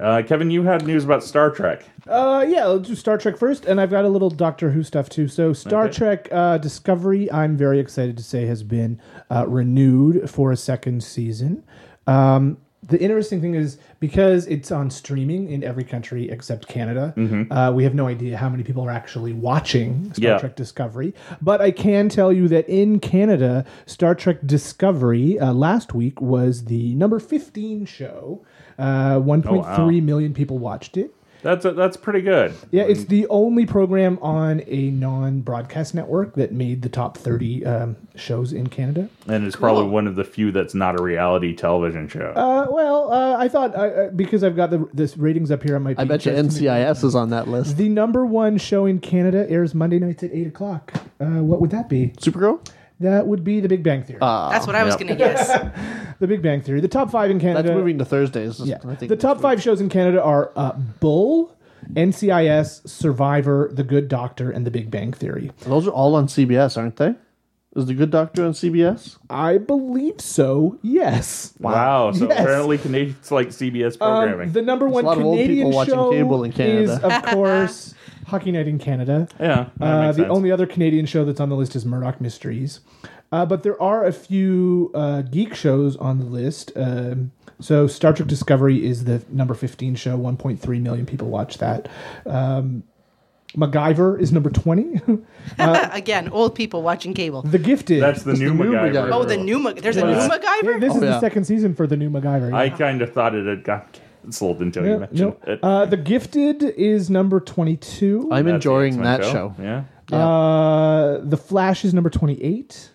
Speaker 1: Uh, Kevin, you had news about Star Trek.
Speaker 5: Uh, yeah, let's do Star Trek first, and I've got a little Doctor Who stuff too. So, Star
Speaker 1: Okay.
Speaker 5: Trek uh, Discovery, I'm very excited to say, has been uh, renewed for a second season. Um, the interesting thing is because it's on streaming in every country except Canada,
Speaker 1: Mm-hmm.
Speaker 5: uh, we have no idea how many people are actually watching Star
Speaker 1: Yeah.
Speaker 5: Trek Discovery. But I can tell you that in Canada, Star Trek Discovery uh, last week was the number 15 show. Uh, 1.3 million people watched it.
Speaker 1: That's that's pretty good.
Speaker 5: Yeah, it's the only program on a non-broadcast network that made the top 30 um, shows in Canada.
Speaker 1: and it's probably one of the few that's not a reality television show.
Speaker 5: Uh, well, uh, I thought uh, uh, because I've got the this ratings up here, I might.
Speaker 3: I
Speaker 5: be
Speaker 3: bet you NCIS is on that list.
Speaker 5: The number one show in Canada airs Monday nights at eight o'clock. Uh, what would that be?
Speaker 3: Supergirl?
Speaker 5: That would be The Big Bang Theory.
Speaker 4: That's what I was
Speaker 1: Yep.
Speaker 4: going to guess. <laughs>
Speaker 5: the Big Bang Theory. The top five in Canada.
Speaker 3: That's moving to Thursdays.
Speaker 5: Yeah.
Speaker 3: I think
Speaker 5: the top
Speaker 3: next
Speaker 5: five shows in Canada are uh, Bull, NCIS, Survivor, The Good Doctor, and The Big Bang Theory.
Speaker 3: Those are all on CBS, aren't they? Is the Good Doctor on CBS?
Speaker 5: I believe so. Yes.
Speaker 1: wow. So
Speaker 5: Yes.
Speaker 1: apparently Canadians like CBS
Speaker 5: Um,
Speaker 1: programming.
Speaker 5: the number one
Speaker 3: a lot of old
Speaker 5: Canadian
Speaker 3: people watching
Speaker 5: show
Speaker 3: cable in Canada.
Speaker 5: is, of course, <laughs> Hockey Night in Canada.
Speaker 1: yeah. that
Speaker 5: Uh,
Speaker 1: makes
Speaker 5: the
Speaker 1: sense.
Speaker 5: only other Canadian show that's on the list is Murdoch Mysteries. Uh, but there are a few uh, geek shows on the list. Um, so Star Trek Discovery is the number 15 show. 1.3 million people watch that. Um, MacGyver is number 20. <laughs> <laughs>
Speaker 4: Again, old people watching cable.
Speaker 5: the Gifted.
Speaker 1: That's the new
Speaker 3: the new
Speaker 1: MacGyver.
Speaker 3: MacGyver.
Speaker 4: Oh, the new Mac- there's a new
Speaker 1: Yeah.
Speaker 4: MacGyver.
Speaker 5: this is
Speaker 3: Oh,
Speaker 5: the second season for the new MacGyver. yeah.
Speaker 1: I kind of thought it had got canceled until you
Speaker 5: Yeah,
Speaker 1: mentioned
Speaker 5: no.
Speaker 1: it.
Speaker 5: Uh, the Gifted is number 22.
Speaker 3: I'm
Speaker 1: That's the
Speaker 3: enjoying
Speaker 1: X-Men
Speaker 3: that show.
Speaker 1: Yeah.
Speaker 5: Uh, the Flash is number 28.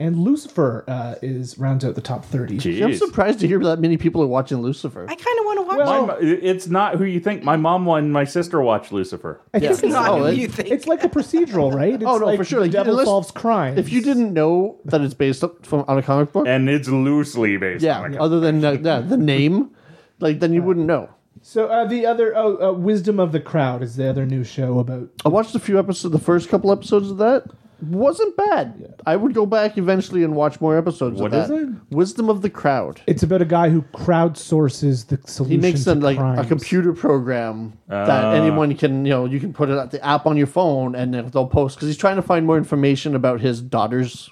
Speaker 5: And Lucifer uh, is rounds out the top 30.
Speaker 1: Jeez.
Speaker 3: I'm surprised to hear that many people are watching Lucifer.
Speaker 4: I kind of want to watch
Speaker 5: Well-
Speaker 4: it.
Speaker 1: Mo- it's not who you think. My mom and my sister watched Lucifer.
Speaker 5: I think it's,
Speaker 4: Not
Speaker 3: Oh,
Speaker 4: who
Speaker 3: it-
Speaker 4: you think.
Speaker 5: it's like a procedural, right? <laughs> It's
Speaker 3: Oh, no,
Speaker 5: like
Speaker 3: for sure.
Speaker 5: The
Speaker 3: Like,
Speaker 5: devil
Speaker 3: unless-
Speaker 5: solves crime.
Speaker 3: if you didn't know that it's based up from on a comic book,
Speaker 1: And it's loosely based
Speaker 3: yeah,
Speaker 1: on a
Speaker 3: other than uh, yeah, the name, <laughs> like then you wouldn't know.
Speaker 5: So uh, the other oh, uh, Wisdom of the Crowd is the other new show about.
Speaker 3: I watched a few episodes, the first couple episodes of that. Wasn't bad. I would go back eventually and watch more episodes
Speaker 1: What
Speaker 3: of that.
Speaker 1: is it?
Speaker 3: Wisdom of the Crowd.
Speaker 5: It's about a guy who crowdsources the solution.
Speaker 3: He makes
Speaker 5: to
Speaker 3: a, like
Speaker 5: crimes.
Speaker 3: a computer program
Speaker 1: Ah.
Speaker 3: that anyone can, you know, you can put it at the app on your phone and then they'll post because he's trying to find more information about his daughter's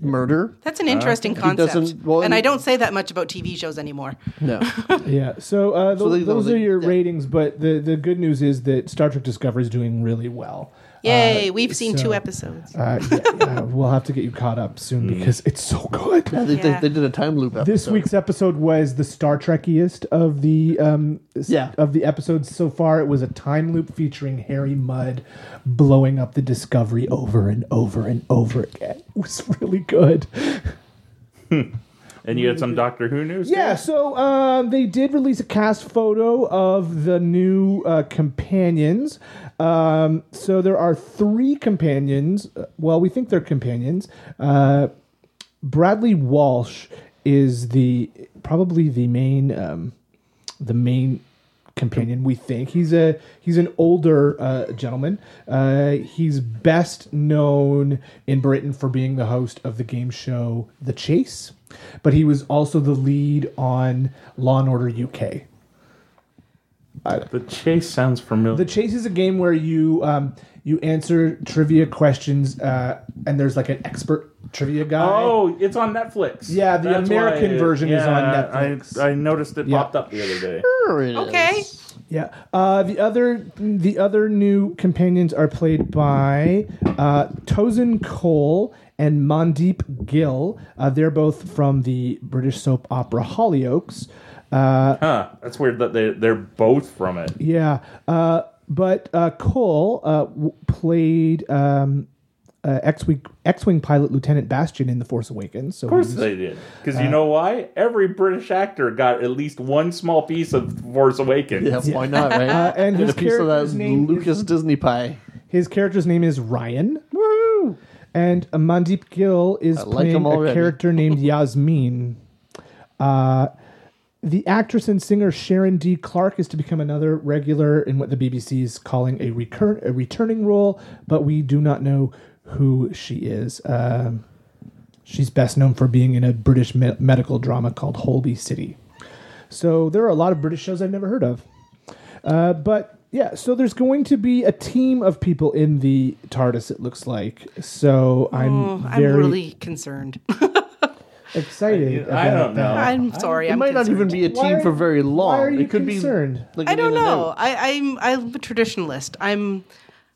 Speaker 3: murder.
Speaker 4: That's an interesting concept.
Speaker 3: well,
Speaker 4: and
Speaker 3: and-
Speaker 4: I don't say that much about TV shows anymore.
Speaker 3: No, <laughs>
Speaker 5: Yeah. So, uh, tho-
Speaker 3: they-
Speaker 5: those
Speaker 3: they-
Speaker 5: are your
Speaker 3: yeah.
Speaker 5: ratings, but the the good news is that Star Trek Discovery is doing really well.
Speaker 4: Yay, we've seen
Speaker 5: so-
Speaker 4: two episodes.
Speaker 5: Uh, yeah, yeah, we'll have to get you caught up soon because it's so good.
Speaker 3: yeah, they,
Speaker 4: Yeah.
Speaker 3: They, they did a time loop episode.
Speaker 5: This week's episode was the Star Trekiest of the um,
Speaker 3: Yeah.
Speaker 5: of the episodes so far. It was a time loop featuring Harry Mudd blowing up the Discovery over and over and over again. It was really good. <laughs>
Speaker 1: And you had some Doctor Who news? too?
Speaker 5: Yeah, so um, they did release a cast photo of the new uh, companions. Um, so there are three companions. Uh, Well, we think they're companions. Uh, Bradley Walsh is the probably the main um, the main companion we think he's a he's an older uh, gentleman uh, he's best known in britain for being the host of the game show the chase but he was also the lead on law and order uk
Speaker 1: The chase sounds familiar.
Speaker 5: the chase is a game where you um, you answer trivia questions uh, and there's like an expert trivia guy
Speaker 1: oh, it's on Netflix.
Speaker 5: Yeah, the
Speaker 1: That's
Speaker 5: American
Speaker 1: why it-
Speaker 5: version is on Netflix.
Speaker 1: I, I noticed it
Speaker 5: Yeah.
Speaker 1: popped up the other day.
Speaker 3: Sure it is.
Speaker 4: Okay.
Speaker 5: Yeah. Uh, the other the other new companions are played by uh, Tosin Cole and Mandeep Gill. Uh, they're both from the British soap opera Hollyoaks. Uh,
Speaker 1: Huh. That's weird that they, they're both from it.
Speaker 5: yeah. Uh, but uh, Cole uh, w- played um, uh, X-wing X-wing pilot Lieutenant Bastian in The Force Awakens. So
Speaker 1: Of course
Speaker 5: was-
Speaker 1: they did. Because you know why? Every British actor got at least one small piece of Force Awakens.
Speaker 3: Yeah, why not, <laughs> right?
Speaker 5: Uh, and
Speaker 3: Get
Speaker 5: his
Speaker 3: a piece of
Speaker 5: character's
Speaker 3: that
Speaker 5: name
Speaker 3: Lucas
Speaker 5: is,
Speaker 3: Disney pie.
Speaker 5: his character's name is Ryan.
Speaker 3: Woo!
Speaker 5: And uh, Mandeep Gill is
Speaker 3: like
Speaker 5: playing
Speaker 3: him
Speaker 5: a character named <laughs> Yasmin. Uh, the actress and singer Sharon D. Clarke is to become another regular in what the BBC is calling a, recur- a returning role, but we do not know who she is. Um, she's best known for being in a British me- medical drama called Holby City. So there are a lot of British shows I've never heard of. Uh, but yeah, so there's going to be a team of people in the TARDIS. It looks like. So I'm
Speaker 4: Oh, I'm
Speaker 5: very.
Speaker 4: really concerned. <laughs>
Speaker 5: excited.
Speaker 1: I
Speaker 5: about
Speaker 1: don't know.
Speaker 5: that.
Speaker 4: I'm sorry.
Speaker 3: It
Speaker 4: I'm
Speaker 3: might not even be a team
Speaker 5: are-
Speaker 3: for very long.
Speaker 5: Why are you
Speaker 3: it could
Speaker 5: concerned?
Speaker 3: be. Like
Speaker 4: I don't know.
Speaker 3: out.
Speaker 4: I, I'm I'm a traditionalist. I'm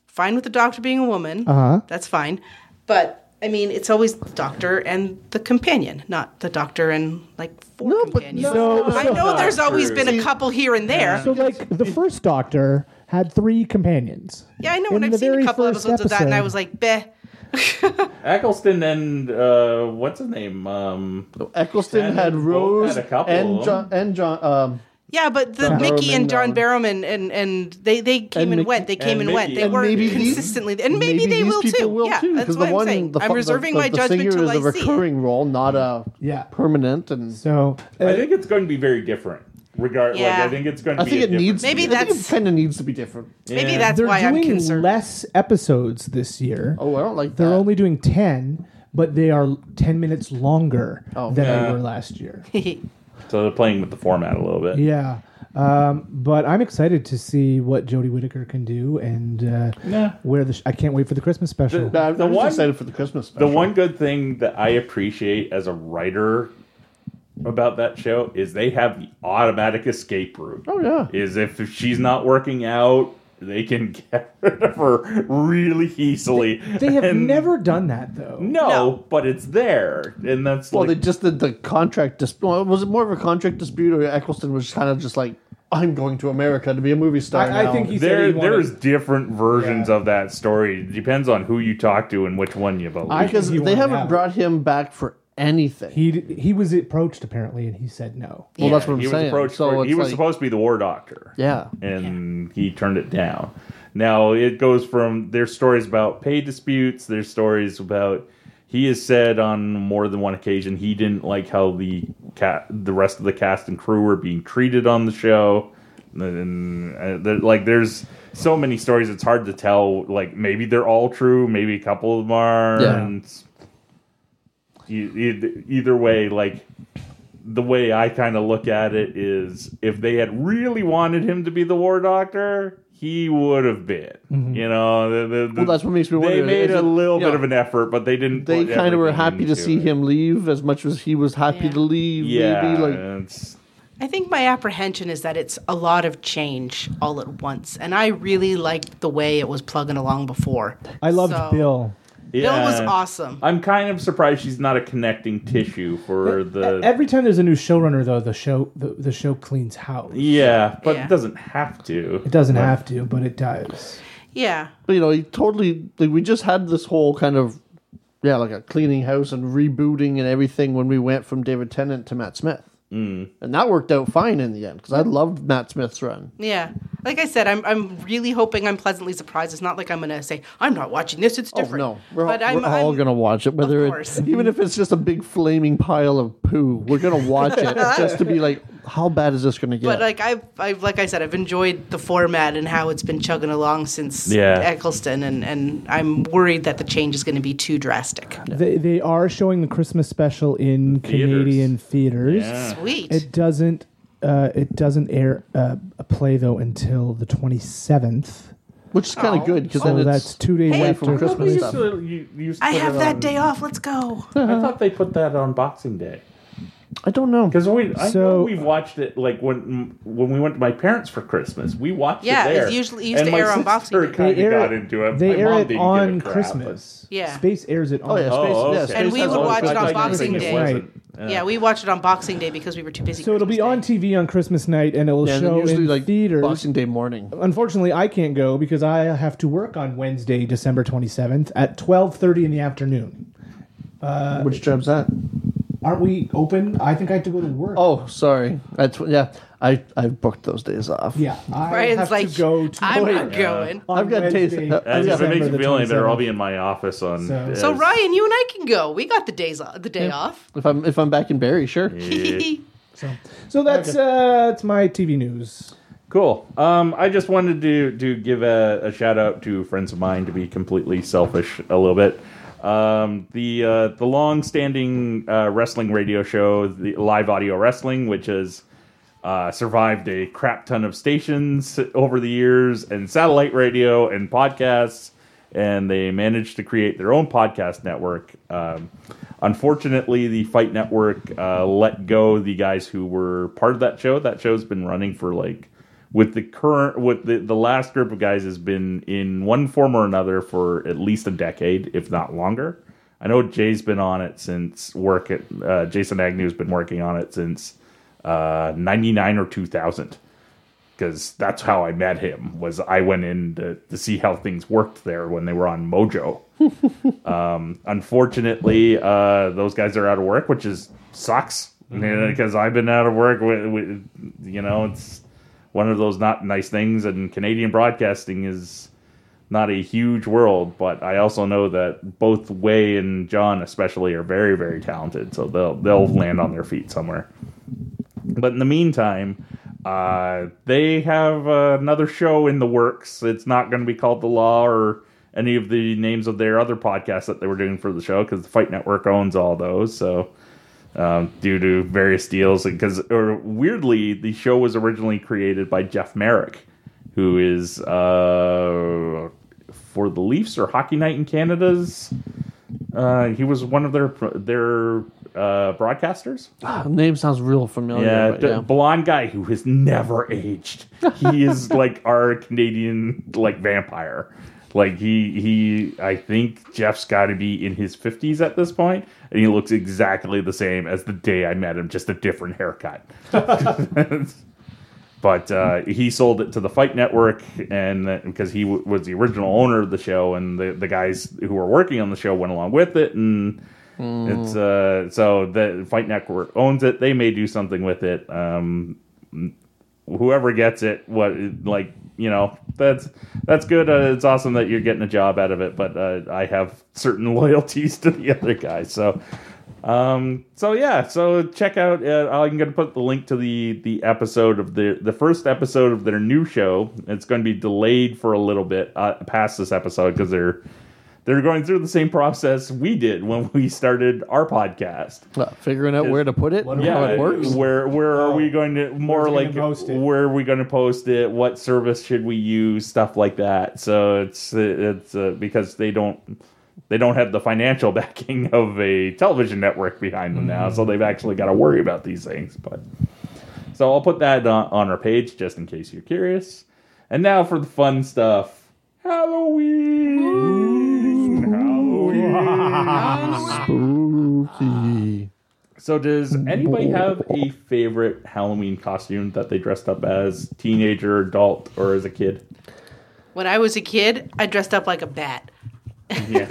Speaker 4: fine with the doctor being a woman.
Speaker 5: Uh-huh.
Speaker 4: That's fine. But I mean, it's always the doctor and the companion, not the doctor and like four
Speaker 3: No, but
Speaker 4: companions.
Speaker 5: no.
Speaker 4: I
Speaker 5: So-
Speaker 4: know there's always
Speaker 1: true.
Speaker 4: been a couple here and there.
Speaker 5: So, like, the first Doctor had three companions.
Speaker 4: yeah, I know,
Speaker 5: in
Speaker 4: and I've seen a couple
Speaker 5: first
Speaker 4: episodes of that, and I was like, "Beh." <laughs>
Speaker 1: Eccleston and uh, what's his name? Um,
Speaker 3: Eccleston
Speaker 1: Shannon
Speaker 3: had Rose
Speaker 1: had a couple
Speaker 3: and
Speaker 1: of
Speaker 3: John and John. Um,
Speaker 4: Yeah, but the
Speaker 3: John
Speaker 4: Mickey and John Barrowman and and they they came
Speaker 3: and
Speaker 4: and,
Speaker 3: Mickey-
Speaker 4: went. They came
Speaker 1: and
Speaker 4: and, went. They
Speaker 1: And
Speaker 4: weren't
Speaker 3: maybe these-
Speaker 4: consistently, and maybe, they will too.
Speaker 3: will
Speaker 4: yeah,
Speaker 3: too,
Speaker 4: that's what
Speaker 3: the
Speaker 4: I'm saying.
Speaker 3: the,
Speaker 4: I'm reserving
Speaker 3: the,
Speaker 4: my
Speaker 3: the,
Speaker 4: judgment
Speaker 3: singer
Speaker 4: till
Speaker 3: is a
Speaker 4: I see it.
Speaker 3: recurring role, not a
Speaker 5: Yeah.
Speaker 3: permanent. And
Speaker 5: So, uh,
Speaker 1: I think it's going to be very different. Regard, like
Speaker 4: Yeah.
Speaker 1: I think it's going to
Speaker 3: I
Speaker 1: be.
Speaker 3: think it needs.
Speaker 4: Maybe
Speaker 3: I think
Speaker 4: that's-
Speaker 3: it kind of needs to be different.
Speaker 4: Maybe that's
Speaker 5: they're
Speaker 4: why I'm
Speaker 5: doing
Speaker 4: concerned.
Speaker 5: less episodes this year.
Speaker 3: Oh, I don't like that.
Speaker 5: They're
Speaker 3: that.
Speaker 5: only doing 10, but they are 10 minutes longer
Speaker 3: Oh.
Speaker 5: than
Speaker 1: Yeah.
Speaker 5: they were last year. <laughs>
Speaker 1: So they're playing with the format a little bit.
Speaker 5: yeah. Um, but I'm excited to see what Jodie Whittaker can do and uh,
Speaker 1: Yeah.
Speaker 5: where the sh- I can't wait for the Christmas special.
Speaker 3: No, I'm,
Speaker 1: The
Speaker 3: I'm just
Speaker 1: one-
Speaker 3: excited for the Christmas special.
Speaker 1: The one good thing that I appreciate as a writer about that show is they have the automatic escape route.
Speaker 3: Oh yeah.
Speaker 1: Is if she's not working out, they can <laughs> get rid of her really easily.
Speaker 5: they have
Speaker 1: And-
Speaker 5: never done that though.
Speaker 1: No,
Speaker 4: No.
Speaker 1: but it's there, and that's
Speaker 3: Well,
Speaker 1: like
Speaker 3: they just did the contract dispute. Well, was it more of a contract dispute, or Eccleston was kind of just like, "I'm going to America to be a movie star."
Speaker 5: I- I
Speaker 3: now."
Speaker 5: think he- said
Speaker 1: there.
Speaker 5: he wanted-
Speaker 1: There's different versions
Speaker 5: Yeah.
Speaker 1: of that story. It depends on who you talk to and which one you believe.
Speaker 3: Because they haven't
Speaker 5: out.
Speaker 3: brought him back for anything.
Speaker 5: He he was approached apparently and he said no.
Speaker 3: well, that's what I'm
Speaker 1: he was
Speaker 3: saying.
Speaker 1: approached.
Speaker 3: so
Speaker 1: for,
Speaker 3: it's
Speaker 1: he was
Speaker 3: like,
Speaker 1: supposed to be the war doctor.
Speaker 3: yeah.
Speaker 1: and he turned it down. Now it goes from there's stories about pay disputes. There's stories about he has said on more than one occasion he didn't like how the cat the rest of the cast and crew were being treated on the show. And uh, there, like there's so many stories, it's hard to tell. Like maybe they're all true, maybe a couple of them are.
Speaker 3: Yeah.
Speaker 1: And e- either way, like the way I kind of look at it is if they had really wanted him to be the war doctor, he would have been. Mm-hmm. You know, the, the, the-
Speaker 3: Well, that's what makes me
Speaker 1: They
Speaker 3: wonder,
Speaker 1: made
Speaker 3: is
Speaker 1: a little
Speaker 3: yeah.
Speaker 1: bit of an effort, but they didn't.
Speaker 3: They kind of were happy to see
Speaker 1: it.
Speaker 3: him leave as much as he was happy
Speaker 4: Yeah.
Speaker 3: to leave.
Speaker 1: Yeah,
Speaker 3: Maybe like
Speaker 1: it's,
Speaker 4: I think my apprehension is that it's a lot of change all at once, and I really liked the way it was plugging along before.
Speaker 5: I loved
Speaker 4: So-
Speaker 5: Bill.
Speaker 4: Bill was awesome.
Speaker 1: I'm kind of surprised she's not a connecting tissue for the.
Speaker 5: Every time there's a new showrunner though, the show the, the show cleans house.
Speaker 1: yeah, but
Speaker 4: Yeah.
Speaker 1: it doesn't have to.
Speaker 5: It doesn't
Speaker 1: But-
Speaker 5: have to, but it does.
Speaker 4: Yeah,
Speaker 3: But you know, he totally like we just had this whole kind of yeah, like a cleaning house and rebooting and everything when we went from David Tennant to Matt Smith. Mm. And that worked out fine in the end because I loved Matt Smith's run.
Speaker 4: yeah. Like I said, I'm I'm really hoping I'm pleasantly surprised. It's not like I'm gonna say I'm not watching this. It's
Speaker 3: Oh
Speaker 4: different.
Speaker 3: no, we're,
Speaker 4: but
Speaker 3: all,
Speaker 4: I'm,
Speaker 3: we're all
Speaker 4: I'm-
Speaker 3: gonna watch it, whether it,
Speaker 4: course.
Speaker 3: even if it's just a big flaming pile of poo. We're gonna watch it <laughs> just to be like, how bad is this gonna get?
Speaker 4: But like I've, I've like I said, I've enjoyed the format and how it's been chugging along since
Speaker 1: Yeah.
Speaker 4: Eccleston, and and I'm worried that the change is going to be too drastic.
Speaker 5: They they are showing the Christmas special in
Speaker 1: Theaters.
Speaker 5: Canadian theaters.
Speaker 1: Yeah.
Speaker 4: Sweet.
Speaker 5: It doesn't uh, it doesn't air uh, a play though until the 27th.
Speaker 3: Which is kind of
Speaker 4: Oh.
Speaker 3: good because
Speaker 5: So
Speaker 3: then
Speaker 5: that's two days
Speaker 4: Hey,
Speaker 5: after
Speaker 3: from Christmas
Speaker 5: Christmas.
Speaker 1: used to- you- you used to
Speaker 4: I have that
Speaker 1: on-
Speaker 4: day off. Let's go. <laughs>
Speaker 1: I thought they put that on Boxing Day.
Speaker 3: I don't know.
Speaker 1: Because we, I
Speaker 5: So-
Speaker 1: know we watched it like when when we went to my parents for Christmas. We watched it.
Speaker 4: Yeah,
Speaker 1: it
Speaker 4: it's
Speaker 1: there.
Speaker 4: usually- it used
Speaker 1: and
Speaker 4: to
Speaker 1: my
Speaker 4: air on
Speaker 1: sister
Speaker 4: Boxing Day.
Speaker 1: Kind
Speaker 5: They
Speaker 1: of
Speaker 5: air
Speaker 1: got
Speaker 5: it-
Speaker 1: into it.
Speaker 5: They
Speaker 1: My
Speaker 5: air
Speaker 1: mom
Speaker 5: it
Speaker 1: didn't
Speaker 5: on
Speaker 1: give crap,
Speaker 5: Christmas.
Speaker 4: Yeah.
Speaker 5: Space airs it oh, on
Speaker 3: Oh yeah,
Speaker 1: Oh,
Speaker 3: Space, yeah,
Speaker 1: okay.
Speaker 3: Space
Speaker 4: And we would watch it on
Speaker 3: thought you were
Speaker 4: Boxing Day.
Speaker 3: wasn't.
Speaker 4: Yeah. we watched it on Boxing Day because we were too busy.
Speaker 5: So it'll be on TV on Christmas night and it will
Speaker 3: Yeah,
Speaker 5: show
Speaker 3: usually
Speaker 5: in
Speaker 3: like
Speaker 5: theaters.
Speaker 3: Boxing Day morning.
Speaker 5: Unfortunately, I can't go because I have to work on Wednesday, December 27th at 12:30 in the afternoon.
Speaker 3: Uh, Which job's that?
Speaker 5: Aren't we open? I think I have to go to work.
Speaker 3: Oh, sorry. That's yeah. I I booked those days off.
Speaker 5: yeah. I
Speaker 4: Brian's
Speaker 5: have
Speaker 4: like,
Speaker 5: to go to
Speaker 4: I'm
Speaker 5: work
Speaker 4: not going.
Speaker 5: on
Speaker 3: I've got taste-
Speaker 5: Wednesday,
Speaker 3: uh,
Speaker 1: And if it
Speaker 5: December
Speaker 1: makes you
Speaker 5: the
Speaker 1: feel any better, I'll be in my office on.
Speaker 5: So-
Speaker 1: uh,
Speaker 4: So Ryan, you and I can go. We got the days off, the day off.
Speaker 3: If I'm if I'm back in Barrie, sure.
Speaker 5: So, so that's uh, that's my TV news.
Speaker 1: Cool. Um, I just wanted to to give a, a shout out to friends of mine to be completely selfish a little bit. Um, the uh, the long standing uh, wrestling radio show, the Live Audio Wrestling, which has uh, survived a crap ton of stations over the years, and satellite radio and podcasts, and they managed to create their own podcast network. Um, unfortunately, the Fight Network uh, let go the guys who were part of that show. That show's been running for like with the current with the the last group of guys has been in one form or another for at least a decade, if not longer. I know Jay's been on it since work at uh, Jason Agnew's been working on it since uh, ninety nine or two thousand because that's how I met him. Was I went in to, to see how things worked there when they were on Mojo. <laughs> um, unfortunately, uh, those guys are out of work, which is sucks <laughs> because I've been out of work. With, with, you know, it's one of those not nice things, and Canadian broadcasting is not a huge world, but I also know that both Wai and John, especially, are very, very talented. So they'll they'll land on their feet somewhere. But in the meantime, uh, they have uh, another show in the works. It's not going to be called The Law or any of the names of their other podcasts that they were doing for the show because the Fight Network owns all those. So, um, due to various deals, because or weirdly, the show was originally created by Jeff Marek, who is uh, for the Leafs or Hockey Night in Canada's. Uh, he was one of their their uh, broadcasters.
Speaker 3: Ah, name sounds real familiar.
Speaker 1: Yeah,
Speaker 3: but
Speaker 1: the
Speaker 3: yeah.
Speaker 1: blonde guy who has never aged. He is <laughs> like our Canadian like vampire. Like he he I think Jeff's got to be in his 50s at this point and he looks exactly the same as the day I met him, just a different haircut. <laughs> but uh, he sold it to the Fight Network, and because he w- was the original owner of the show, and the, the guys who were working on the show went along with it, and it's uh, so the Fight Network owns it. They may do something with it. Um, whoever gets it, what like you know, that's that's good. Uh, it's awesome that you're getting a job out of it, but uh, I have certain <laughs> loyalties to the other guys, so. Um, so yeah, so check out. Uh, I'm going to put the link to the the episode of the the first episode of their new show. It's going to be delayed for a little bit uh, past this episode because they're they're going through the same process we did when we started our podcast.
Speaker 3: Uh, figuring out where to put it, and how it works.
Speaker 1: Where where are we going to more like
Speaker 5: post it?
Speaker 1: where are we going to post it? What service should we use? Stuff like that. So it's it's uh, because they don't they don't have the financial <laughs> backing of a television network behind them now, so they've actually got to worry about these things. But so I'll put that on, on our page just in case you're curious. And now for the fun stuff. Halloween. Halloween.
Speaker 3: Spooky.
Speaker 1: So, does anybody have a favorite Halloween costume that they dressed up as teenager, adult, or as a kid?
Speaker 4: When I was a kid, I dressed up like a bat.
Speaker 1: Yeah,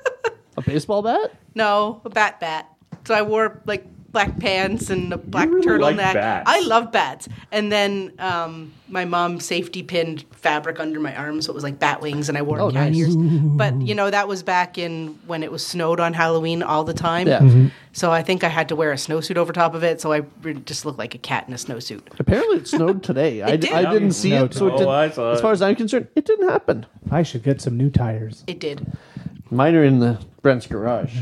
Speaker 1: <laughs>
Speaker 3: A baseball bat?
Speaker 4: No, a bat bat. So I wore like black pants and a black
Speaker 1: really like
Speaker 4: turtleneck.
Speaker 1: bats.
Speaker 4: I love bats. And then um, my mom safety pinned fabric under my arm, so it was like bat wings, and I wore
Speaker 3: Oh,
Speaker 4: cat
Speaker 3: nice.
Speaker 4: ears. But you know that was back in when it was snowed on Halloween all the time.
Speaker 3: Yeah.
Speaker 5: Mm-hmm.
Speaker 4: So I think I had to wear a snowsuit over top of it, so I just looked like a cat in a snowsuit.
Speaker 3: Apparently it snowed today. <laughs> I,
Speaker 4: did.
Speaker 3: I didn't see
Speaker 5: No,
Speaker 3: it, so it
Speaker 1: Oh,
Speaker 3: didn't,
Speaker 1: I saw
Speaker 3: as
Speaker 1: it.
Speaker 3: far as I'm concerned, it didn't happen.
Speaker 5: I should get some new tires.
Speaker 4: It did.
Speaker 3: Mine are in the Brent's garage.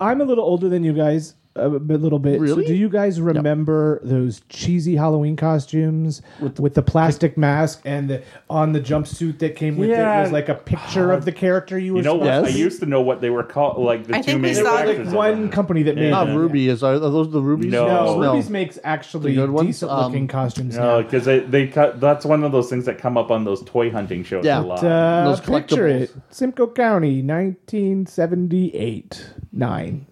Speaker 5: I'm a little older than you guys, a bit, little bit.
Speaker 3: Really?
Speaker 5: So do you guys remember those cheesy Halloween costumes with the, plastic mask and the, on the jumpsuit that came with
Speaker 1: Yeah.
Speaker 5: it was like a picture of the character you were
Speaker 1: you know what?
Speaker 5: supposed
Speaker 1: I used to know what they were called. Like the
Speaker 4: I
Speaker 1: two
Speaker 4: think we
Speaker 1: main
Speaker 4: saw
Speaker 5: Like one
Speaker 1: them.
Speaker 5: company that made
Speaker 3: Not
Speaker 5: them.
Speaker 3: Ruby. Is are, are those the rubies?
Speaker 1: No.
Speaker 5: No, Rubie's makes actually
Speaker 3: The good
Speaker 5: decent looking
Speaker 3: Um,
Speaker 5: costumes
Speaker 1: No,
Speaker 5: now.
Speaker 1: because they they cut. That's one of those things that come up on those toy hunting shows
Speaker 3: Yeah.
Speaker 1: a lot.
Speaker 5: Uh,
Speaker 3: Those
Speaker 5: picture it. Simcoe County, 1978. Nine.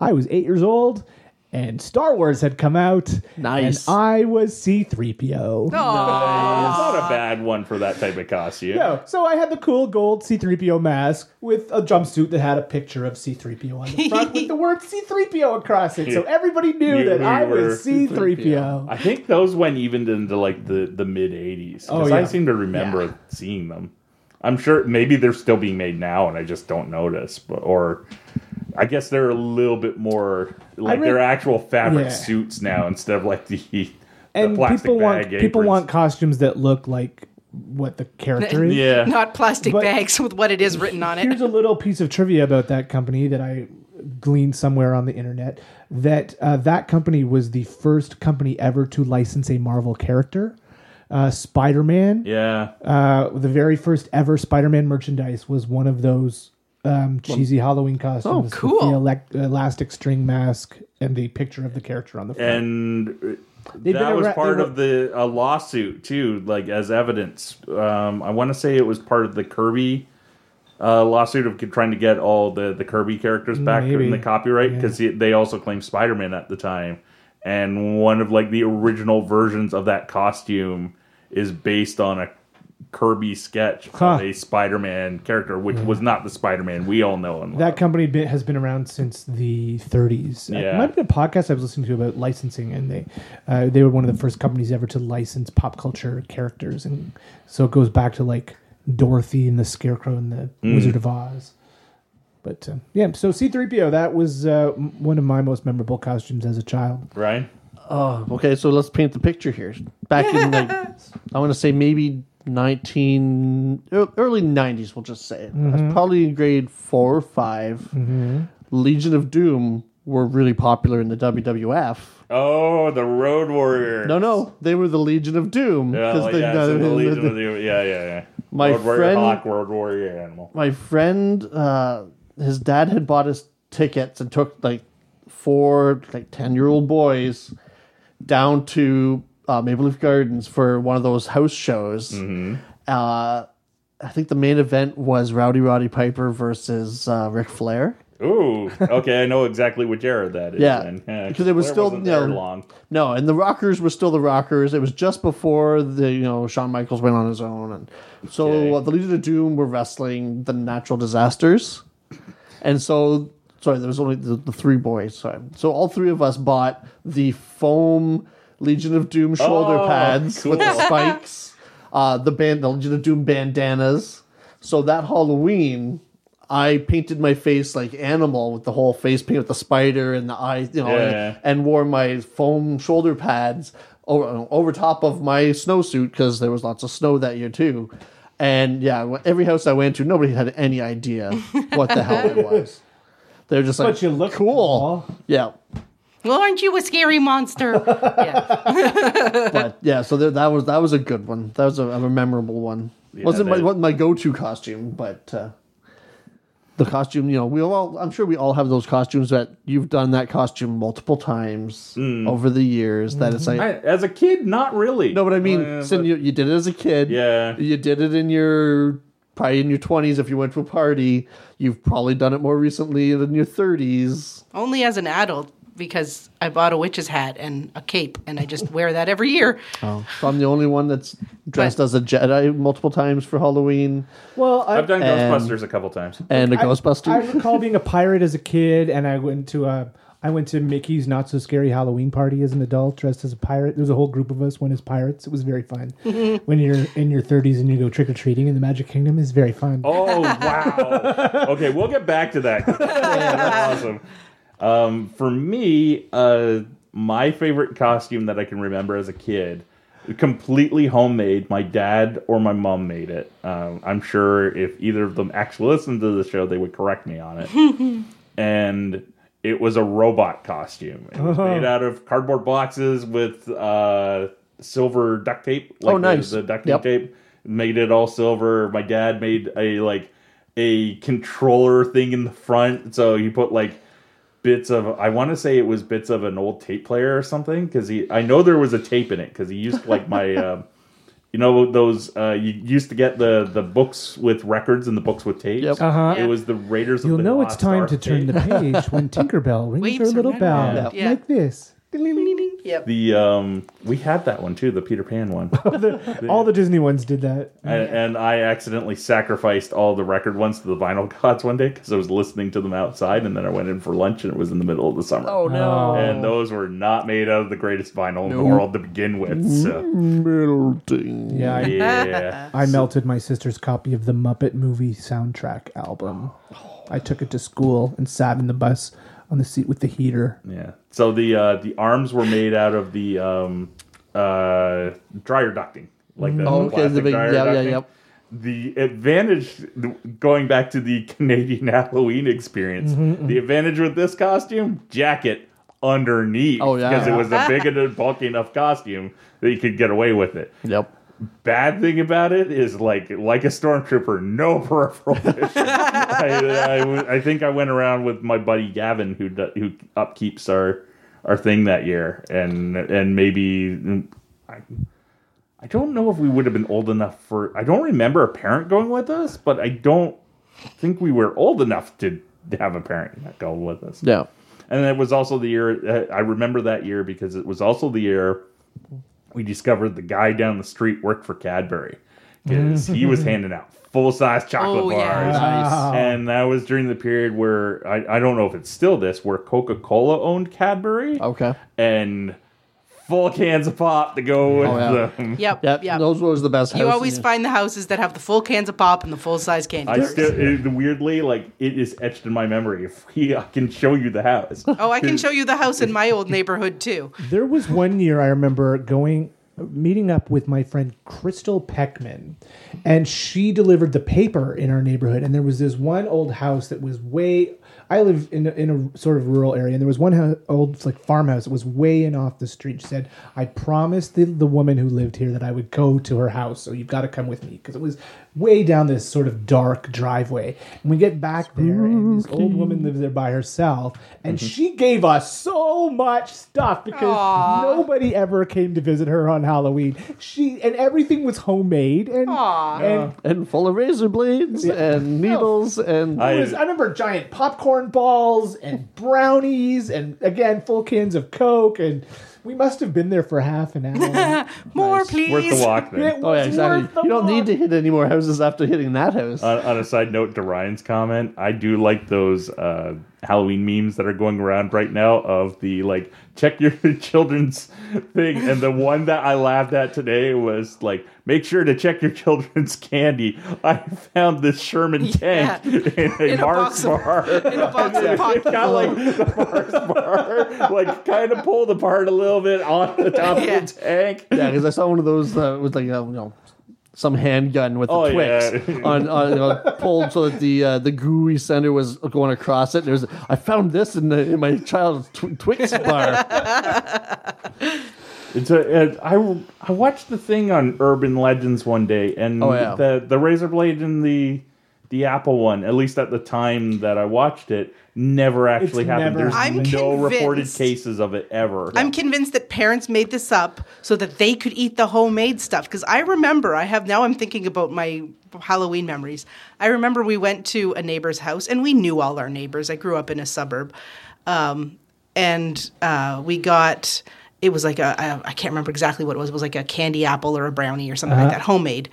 Speaker 5: I was eight years old, and Star Wars had come out.
Speaker 3: Nice.
Speaker 5: And I was C3PO.
Speaker 1: It's not a bad one for that type of costume.
Speaker 5: No, so I had the cool gold C3PO mask with a jumpsuit that had a picture of C3PO on the front with the word C3PO across it. So <laughs> everybody knew
Speaker 1: You-
Speaker 5: that
Speaker 1: you
Speaker 5: I
Speaker 1: were
Speaker 5: was C3PO.
Speaker 1: I think those went even into like the the mid '80s.
Speaker 5: Oh,
Speaker 1: Because I
Speaker 5: yeah.
Speaker 1: seem to remember
Speaker 5: Yeah.
Speaker 1: seeing them. I'm sure maybe they're still being made now, and I just don't notice. But or I guess they're a little bit more like
Speaker 5: read-
Speaker 1: they're actual fabric
Speaker 5: Yeah.
Speaker 1: suits now instead of like the, the
Speaker 5: And
Speaker 1: plastic
Speaker 5: people want
Speaker 1: bag
Speaker 5: people want costumes that look like what the character is.
Speaker 1: yeah.
Speaker 4: Not plastic
Speaker 5: But-
Speaker 4: bags with what it is written on it.
Speaker 5: Here's a little piece of trivia about that company that I gleaned somewhere on the internet. That uh, that company was the first company ever to license a Marvel character. Uh, Spider Man,
Speaker 1: Yeah.
Speaker 5: uh, the very first ever Spider Man merchandise was one of those um, cheesy Halloween costumes. with
Speaker 4: cool.
Speaker 5: the elec- elastic string mask and the picture of the character on the front.
Speaker 1: and
Speaker 5: They've
Speaker 1: that was
Speaker 5: arra-
Speaker 1: part
Speaker 5: they
Speaker 1: of the a lawsuit too, like as evidence. Um, I want to say it was part of the Kirby uh, lawsuit of trying to get all the the Kirby characters back
Speaker 5: Maybe.
Speaker 1: in the copyright because they also claimed Spider Man at the time, and one of like the original versions of that costume is based on a Kirby sketch
Speaker 5: Huh.
Speaker 1: of a Spider Man character, which was not the Spider Man we all know and love.
Speaker 5: That company been, has been around since the 30s.
Speaker 1: Yeah.
Speaker 5: It might have been a podcast I was listening to about licensing, and they uh, they were one of the first companies ever to license pop culture characters, and so it goes back to like Dorothy and the Scarecrow and the
Speaker 1: Mm.
Speaker 5: Wizard of Oz. But uh, yeah, so C3PO that was uh, one of my most memorable costumes as a child.
Speaker 1: Right.
Speaker 3: Oh, okay. So let's paint the picture here. Back in like, <laughs> I want to say maybe nineteen early nineties. We'll just say it. I was probably in grade four or 5 Legion of Doom were really popular in the WWF.
Speaker 1: Oh, the Road Warrior.
Speaker 3: No, no, they were the Legion of Doom
Speaker 1: Yeah, like,
Speaker 3: they-
Speaker 1: yeah,
Speaker 3: no,
Speaker 1: so the
Speaker 3: the-
Speaker 1: Legion
Speaker 3: the-
Speaker 1: of the- yeah, yeah, yeah.
Speaker 3: My
Speaker 1: Road Warrior
Speaker 3: friend-
Speaker 1: Hawk, Road Warrior Animal.
Speaker 3: my friend, uh, his dad had bought us tickets and took like four like ten year old boys down to uh, Maple Leaf Gardens for one of those house shows. Uh, I think the main event was Rowdy Roddy Piper versus uh, Ric Flair.
Speaker 1: Ooh, okay, I know exactly which era that is.
Speaker 3: Yeah,
Speaker 1: then.
Speaker 3: because it was
Speaker 1: Flair
Speaker 3: still, you know,
Speaker 1: long.
Speaker 3: No, and the Rockers were still the Rockers. It was just before the you know Shawn Michaels went on his own, and so
Speaker 1: Okay.
Speaker 3: uh, the Legion of Doom were wrestling the Natural Disasters, and so sorry, there was only the, the three boys. Sorry, so all three of us bought the foam Legion of Doom shoulder
Speaker 1: Oh,
Speaker 3: pads with the <laughs> spikes, uh, the band the Legion of Doom bandanas. So that Halloween. I painted my face like animal with the whole face paint with the spider and the eyes, you know, and-
Speaker 1: Yeah.
Speaker 3: and wore my foam shoulder pads over, over top of my snowsuit because there was lots of snow that year too. And yeah, every house I went to, nobody had any idea what the hell it <laughs> was. They're just like,
Speaker 5: But you look
Speaker 3: cool.
Speaker 5: cool.
Speaker 3: Yeah,
Speaker 4: Well, aren't you a scary monster? <laughs> yeah. <laughs>
Speaker 3: but yeah, so there, that was that was a good one. That was a, a memorable one. wasn't my wasn't my go to costume, but uh, the costume. You know, we all. I'm sure we all have those costumes that you've done that costume multiple times
Speaker 1: Hmm.
Speaker 3: over the years. That it's like.
Speaker 1: I, as a kid, not really.
Speaker 3: No, but I mean,
Speaker 1: Uh,
Speaker 3: so
Speaker 1: but-
Speaker 3: you, you did it as a kid.
Speaker 1: Yeah.
Speaker 3: You did it in your probably in your twenties if you went to a party. You've probably done it more recently in your thirties.
Speaker 4: Only as an adult because I bought a witch's hat and a cape, and I just wear that every year.
Speaker 3: Oh, So I'm the only one that's dressed as a Jedi multiple times for Halloween
Speaker 5: Well, I,
Speaker 1: I've done
Speaker 3: And-
Speaker 1: Ghostbusters a couple times.
Speaker 3: and a
Speaker 5: I-
Speaker 3: Ghostbuster.
Speaker 5: I recall being a pirate as a kid, and I went to a. I went to Mickey's Not So Scary Halloween party as an adult, dressed as a pirate. There was a whole group of us went as pirates. It was very fun. <laughs> when you're in your 30s and you go trick or treating in the Magic Kingdom, is very fun.
Speaker 1: Oh wow! okay, we'll get back to that. <laughs> That's awesome. Um, for me, uh, my favorite costume that I can remember as a kid, completely homemade. My dad or my mom made it. Um, I'm sure if either of them actually listened to the show, they would correct me on it. <laughs> and it was a robot costume. It was made out of cardboard boxes with uh, silver duct tape. Like
Speaker 3: Oh, nice.
Speaker 1: The, the duct
Speaker 3: Yep.
Speaker 1: tape made it all silver. My dad made a like a controller thing in the front, so he put like bits of I want to say it was bits of an old tape player or something because he I know there was a tape in it because he used like my. <laughs> um You know those uh, you used to get the the books with records and the books with tapes.
Speaker 3: Yep.
Speaker 5: Uh-huh.
Speaker 1: It was the Raiders.
Speaker 5: You'll
Speaker 1: of the
Speaker 5: know it's time
Speaker 1: Ark
Speaker 5: to turn the page when <laughs> Tinkerbell rings
Speaker 4: Waves
Speaker 5: her little bell.
Speaker 4: Yeah.
Speaker 5: like this.
Speaker 4: Yep.
Speaker 1: The um, we had that one too, the Peter Pan one, <laughs>
Speaker 5: All the Disney ones did that.
Speaker 1: and, and I accidentally sacrificed all the record ones to the vinyl gods one day because I was listening to them outside, and then I went in for lunch, and it was in the middle of the summer.
Speaker 3: oh no!
Speaker 1: And those were not made out of the greatest vinyl in the world to begin with. So
Speaker 3: Melting.
Speaker 5: Yeah, I,
Speaker 1: yeah, <laughs>
Speaker 5: I melted my sister's copy of the Muppet movie soundtrack album. I took it to school and sat in the bus on the seat with the heater.
Speaker 1: yeah. So the uh, the arms were made out of the um, uh, dryer ducting, like the,
Speaker 3: Oh, okay, the
Speaker 1: plastic
Speaker 3: big-
Speaker 1: dryer
Speaker 3: yeah, yeah,
Speaker 1: ducting.
Speaker 3: yep.
Speaker 1: The advantage, going back to the <laughs> Canadian Halloween experience,
Speaker 3: Mm-hmm,
Speaker 1: the advantage with this costume, jacket, underneath
Speaker 3: Oh, yeah.
Speaker 1: because it was a big <laughs> and bulky enough costume that you could get away with it.
Speaker 3: Yep.
Speaker 1: Bad thing about it is like like a stormtrooper, no <laughs> peripheral vision. I, I, I think I went around with my buddy Gavin, who who upkeeps our our thing that year, and and maybe mm, I, I don't know if we would have been old enough for. I don't remember a parent going with us, but I don't think we were old enough to have a parent go with us.
Speaker 3: Yeah.
Speaker 1: And it was also the year uh, I remember that year because it was also the year we discovered the guy down the street worked for Cadbury because he was <laughs> handing out full size chocolate
Speaker 4: Oh, yeah.
Speaker 1: bars. And that was during the period where I, I don't know if it's still this where Coca Cola owned Cadbury
Speaker 3: Okay.
Speaker 1: and full cans of pop to go with
Speaker 3: Oh, yeah.
Speaker 1: them.
Speaker 4: Yep.
Speaker 3: Yep.
Speaker 4: Yep.
Speaker 3: Those was the best.
Speaker 4: you
Speaker 3: houses.
Speaker 4: always find the houses that have the full cans of pop and the full size candy.
Speaker 1: I still it, weirdly like it is etched in my memory. If we, I can show you the house. <laughs>
Speaker 4: oh, I can show you the house in my old neighborhood too.
Speaker 5: There was one year I remember going meeting up with my friend Crystal Peckman and she delivered the paper in our neighborhood and there was this one old house that was way I live in a, in a sort of rural area and there was one old like farmhouse that was way in off the street. She said I promised the, the woman who lived here that I would go to her house so you've got to come with me. Because it was way down this sort of dark driveway. And we get back there and this old woman lives there by herself and mm-hmm. she gave us so much stuff because nobody ever came to visit her on Halloween. She and everything was homemade and and
Speaker 3: and full of razor blades and oh. needles and
Speaker 1: I-
Speaker 5: was, I remember giant popcorn balls and brownies and again full cans of Coke and we must have been there for half an hour. <laughs>
Speaker 4: More,
Speaker 1: Worth
Speaker 4: please.
Speaker 1: the walk then.
Speaker 5: It
Speaker 3: oh yeah
Speaker 5: was worth
Speaker 3: exactly.
Speaker 5: the
Speaker 3: You don't need
Speaker 5: walk.
Speaker 3: to hit any more houses after hitting that house.
Speaker 1: on, on a side note to Ryan's comment, I do like those uh, Halloween memes that are going around right now of the like check your <laughs> children's thing, and the one that I laughed at today was like make sure to check your <laughs> children's candy. I found this Sherman tank <laughs> in a,
Speaker 4: In a
Speaker 1: Mars
Speaker 4: box of-
Speaker 1: bar.
Speaker 4: in a box of
Speaker 1: it
Speaker 4: popcorn.
Speaker 1: got like the Mars bar, like kind of pulled apart a little bit on the top
Speaker 4: Yeah.
Speaker 1: of the tank.
Speaker 3: yeah, because I saw one of those uh, was like uh, you know some handgun with the
Speaker 1: Oh,
Speaker 3: Twix
Speaker 1: yeah. <laughs>
Speaker 3: on, on pulled so that the uh, the gooey center was going across it. There's I found this in, the, in my child's tw- Twix <laughs> bar.
Speaker 1: It's a, it, I, I watched the thing on Urban Legends one day, and
Speaker 3: Oh, yeah.
Speaker 1: the the razor blade and the the Apple one, at least at the time that I watched it, never actually
Speaker 5: It's
Speaker 1: happened.
Speaker 5: never
Speaker 1: There's
Speaker 4: happened.
Speaker 1: no
Speaker 4: I'm no
Speaker 1: reported
Speaker 4: convinced-
Speaker 1: cases of it ever.
Speaker 4: I'm convinced that parents made this up so that they could eat the homemade stuff. Because I remember, I have now I'm thinking about my Halloween memories. I remember we went to a neighbor's house and we knew all our neighbors. I grew up in a suburb. Um, and uh, we got, it was like a, I, I can't remember exactly what it was. It was like a candy apple or a brownie or something like that, homemade.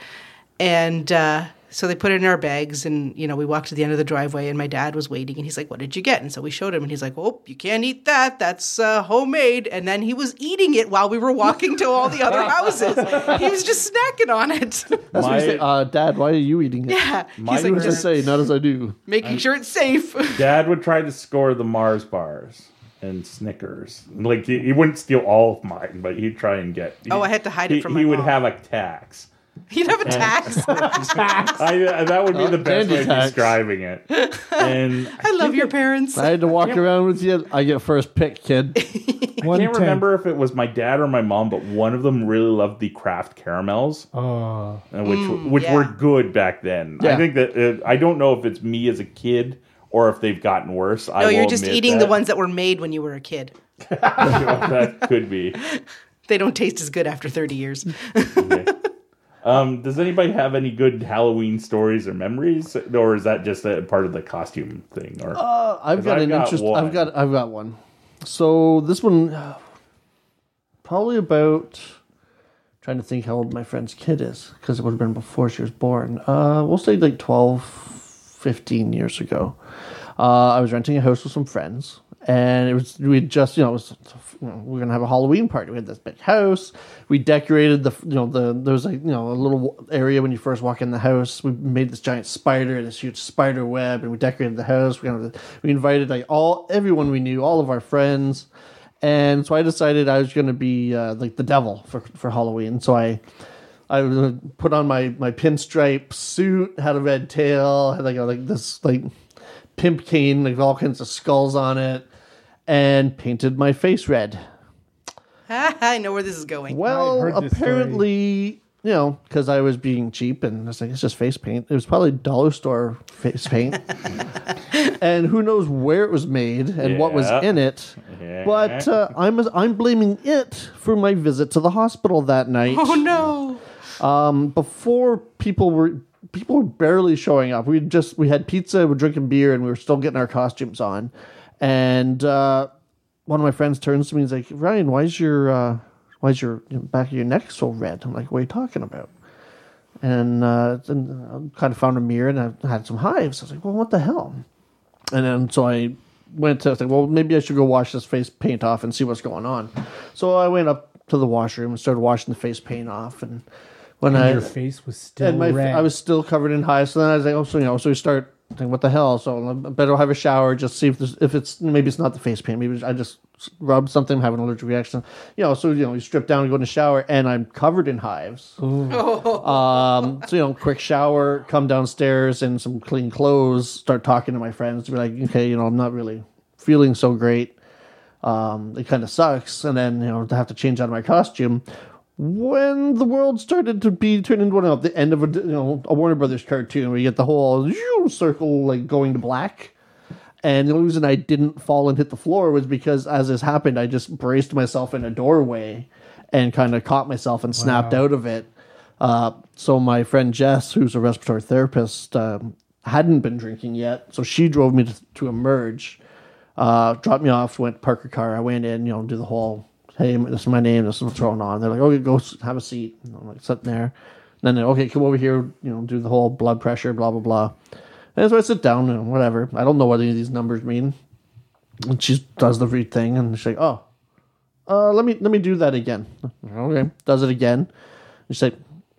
Speaker 4: And uh, so they put it in our bags, and you know, we walked to the end of the driveway, and my dad was waiting, and he's like, "What did you get?" And so we showed him, and he's like, "Oh, you can't eat that. That's uh, homemade." And then he was eating it while we were walking to all the other <laughs> houses. He was just snacking on it. <laughs>
Speaker 3: That's
Speaker 1: My-
Speaker 3: you say, uh, Dad, why are you eating it?
Speaker 4: yeah,
Speaker 1: My
Speaker 4: he's like,
Speaker 3: as I
Speaker 4: just
Speaker 3: say, not as I do.
Speaker 4: making sure it's safe. <laughs>
Speaker 1: Dad would try to score the Mars bars and Snickers. Like he, he wouldn't steal all of mine, but he'd try and get.
Speaker 4: Oh, I had to hide it
Speaker 1: he,
Speaker 4: from
Speaker 1: He
Speaker 4: my
Speaker 1: would
Speaker 4: mom.
Speaker 1: have a tax.
Speaker 4: He'd have a tax. <laughs> tax.
Speaker 1: I, that would be
Speaker 3: Oh,
Speaker 1: the best way of
Speaker 3: dandy tax.
Speaker 1: describing it. <laughs> And
Speaker 4: I love your parents.
Speaker 3: I had to walk around with you. I get first pick, kid. <laughs>
Speaker 5: One
Speaker 1: I can't
Speaker 5: tenth.
Speaker 1: remember if it was my dad or my mom, but one of them really loved the Kraft caramels,
Speaker 5: Oh.
Speaker 1: uh, which which
Speaker 4: yeah.
Speaker 1: were good back then. I
Speaker 3: Yeah.
Speaker 1: think that uh, I don't know if it's me as a kid or if they've gotten worse. I
Speaker 4: no, you're just
Speaker 1: admit
Speaker 4: eating the ones that were made when you were a kid.
Speaker 1: that could be.
Speaker 4: They don't taste as good after 30 years.
Speaker 1: Okay. Um, does anybody have any good Halloween stories or memories, or is that just a part of the costume thing? Or
Speaker 3: Uh, I've got
Speaker 1: I've
Speaker 3: an
Speaker 1: got
Speaker 3: interest.
Speaker 1: one.
Speaker 3: I've got. I've got one. So this one, uh, probably about. Trying to think how old my friend's kid is because it would have been before she was born. Uh, we'll say like 12, 15 years ago. Uh, I was renting a house with some friends, and it was we just you know was you know, we are gonna have a Halloween party. We had this big house. We decorated the you know the there was like you know a little area when you first walk in the house. We made this giant spider, this huge spider web, and we decorated the house. We kind of, we invited like all everyone we knew, all of our friends, and so I decided I was gonna be uh, like the devil for for Halloween. So I. I put on my my pinstripe suit, had a red tail, had like a, like this like pimp cane, like all kinds of skulls on it. And painted my face red. <laughs>
Speaker 4: I know where this is going.
Speaker 3: Well,
Speaker 5: heard this
Speaker 3: apparently, you know, because I was being cheap and I was like, it's just face paint. It was probably dollar store face paint. <laughs> and who knows where it was made and what was
Speaker 1: Yeah.
Speaker 3: in it.
Speaker 1: Yeah.
Speaker 3: But uh, I'm, I'm blaming it for my visit to the hospital that night.
Speaker 4: Oh no!
Speaker 3: Before people were people were barely showing up. We just we had pizza, we were drinking beer, and we were still getting our costumes on. And uh, one of my friends turns to me and he's like, Ryan, why's your uh, why's your back of your neck so red? I'm like, what are you talking about? And uh, then I kind of found a mirror and I had some hives. I was like, well, what the hell? And then so I went to I was like, well, maybe I should go wash this face paint off and see what's going on. So I went up to the washroom and started washing the face paint off. And when I
Speaker 5: your face was still
Speaker 3: and my
Speaker 5: red.
Speaker 3: I was still covered in hives. So then I was like, oh, so you know, so we start thinking, what the hell? So I better have a shower, just see if if it's maybe it's not the face paint, maybe I just rub something, have an allergic reaction. You know, so you know, you strip down and go in the shower, and I'm covered in hives. <laughs> Um, so you know, quick shower, come downstairs in some clean clothes, start talking to my friends to be like, okay, you know, I'm not really feeling so great. Um, it kind of sucks, and then you know to have to change out of my costume. When the world started to be turned into one of the end of a you know a Warner Brothers cartoon, where you get the whole circle like going to black. And the only reason I didn't fall and hit the floor was because as this happened, I just braced myself in a doorway and kind of caught myself and snapped out of it. Uh, so my friend Jess, who's a respiratory therapist, um, hadn't been drinking yet, so she drove me to, to emerge, uh, dropped me off, went park her car. I went in, you know, do the whole, hey, this is my name, this is what's going on. They're like, okay, go have a seat. And I'm like sitting there. And then okay, come over here, you know, do the whole blood pressure, blah blah blah. And so I sit down and whatever. I don't know what any of these numbers mean. And she does the read thing, and she's like, oh, uh, let me let me do that again. Okay, does it again. And she's like,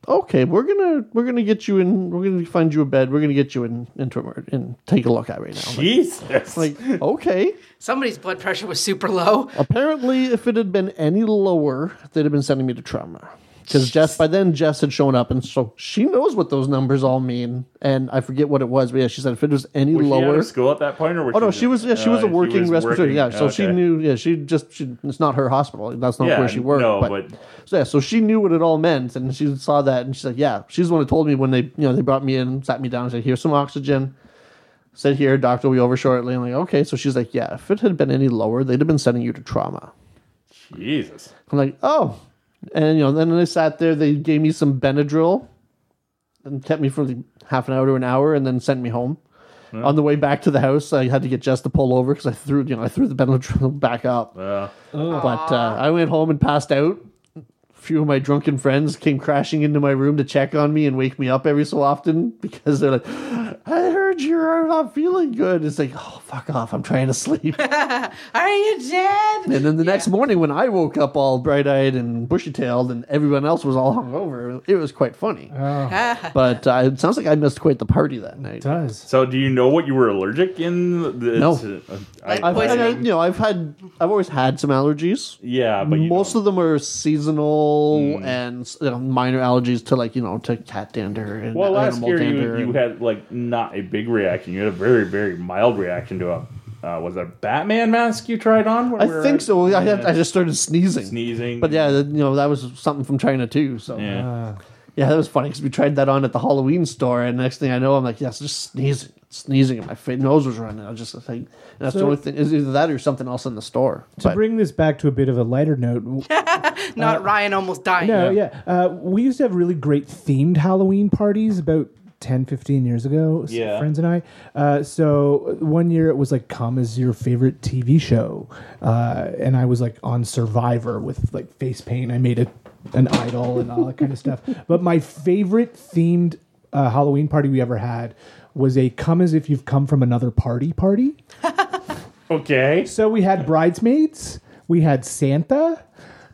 Speaker 3: okay, we're gonna we're gonna get you in. We're gonna find you a bed. We're gonna get you in into emer- and take a look at right now. I'm
Speaker 1: Jesus.
Speaker 3: Like, like, okay.
Speaker 4: Somebody's blood pressure was super low.
Speaker 3: Apparently, if it had been any lower, they'd have been sending me to trauma. Because Jess, by then, Jess had shown up, and so she knows what those numbers all mean. And I forget what it was, but yeah, she said if it was any
Speaker 1: was she
Speaker 3: lower,
Speaker 1: school at that point, or
Speaker 3: Oh no, she was yeah, she was a
Speaker 1: uh,
Speaker 3: working respiratory.
Speaker 1: working?
Speaker 3: Yeah, so she knew. Yeah, she just she, it's not her hospital. That's not
Speaker 1: Yeah,
Speaker 3: where she worked.
Speaker 1: no,
Speaker 3: but,
Speaker 1: but-
Speaker 3: so yeah, so she knew what it all meant, and she saw that, and she's like, yeah, she's the one who told me when they you know they brought me in, sat me down, and said, here's some oxygen. Said here, doctor will be over shortly. I'm like, okay. So she's like, yeah, if it had been any lower, they'd have been sending you to trauma.
Speaker 1: Jesus.
Speaker 3: I'm like, oh, and you know, then I sat there. They gave me some Benadryl, and kept me for like half an hour to an hour, and then sent me home. On the way back to the house, I had to get Jess to pull over because I threw, you know, I threw the Benadryl <laughs> back up.
Speaker 1: Uh,
Speaker 3: But uh, I went home and passed out. A few of my drunken friends came crashing into my room to check on me and wake me up every so often because they're like, "I heard you're not feeling good." It's like, "Oh, fuck off! I'm trying to sleep." <laughs>
Speaker 4: Are you dead?
Speaker 3: And then the next morning, when I woke up all bright eyed and bushy tailed, and everyone else was all hungover, it was quite funny. <laughs> but uh, it sounds like I missed quite the party that night.
Speaker 5: It does.
Speaker 1: so, do you know what you were allergic in? The,
Speaker 3: No.
Speaker 1: uh, I,
Speaker 3: I've had, you know, I've had, I've always had some allergies.
Speaker 1: yeah, but
Speaker 3: Most
Speaker 1: don't-
Speaker 3: of them are seasonal and you know, minor allergies to like you know to cat dander and
Speaker 1: Well, last year
Speaker 3: dander.
Speaker 1: you, you had like not a big reaction. You had a very very mild reaction to a uh, was that a Batman mask you tried on? when
Speaker 3: I
Speaker 1: we
Speaker 3: think
Speaker 1: at-
Speaker 3: so. I, had, I just started sneezing.
Speaker 1: sneezing.
Speaker 3: But yeah, you know that was something from China too. So yeah,
Speaker 1: yeah.
Speaker 3: that was funny because we tried that on at the Halloween store, and next thing I know, I'm like, yes, just sneezing, sneezing, and my fa- nose was running. I was just like, and that's the only thing is either that or something else in the store.
Speaker 5: To
Speaker 3: But-
Speaker 5: bring this back to a bit of a lighter note, w- <laughs>
Speaker 4: Not Ryan almost dying.
Speaker 5: no, yeah, uh, we used to have really great themed Halloween parties about 10, 15 years ago.
Speaker 1: Yeah.
Speaker 5: friends and I. Uh, so one year it was like, "Come as your favorite TV show," uh, and I was like on Survivor with like face paint. I made a an idol and all that kind of stuff. <laughs> But my favorite themed uh, Halloween party we ever had was a "Come as if you've come from another party" party. <laughs>
Speaker 1: Okay.
Speaker 5: So we had bridesmaids, we had Santa,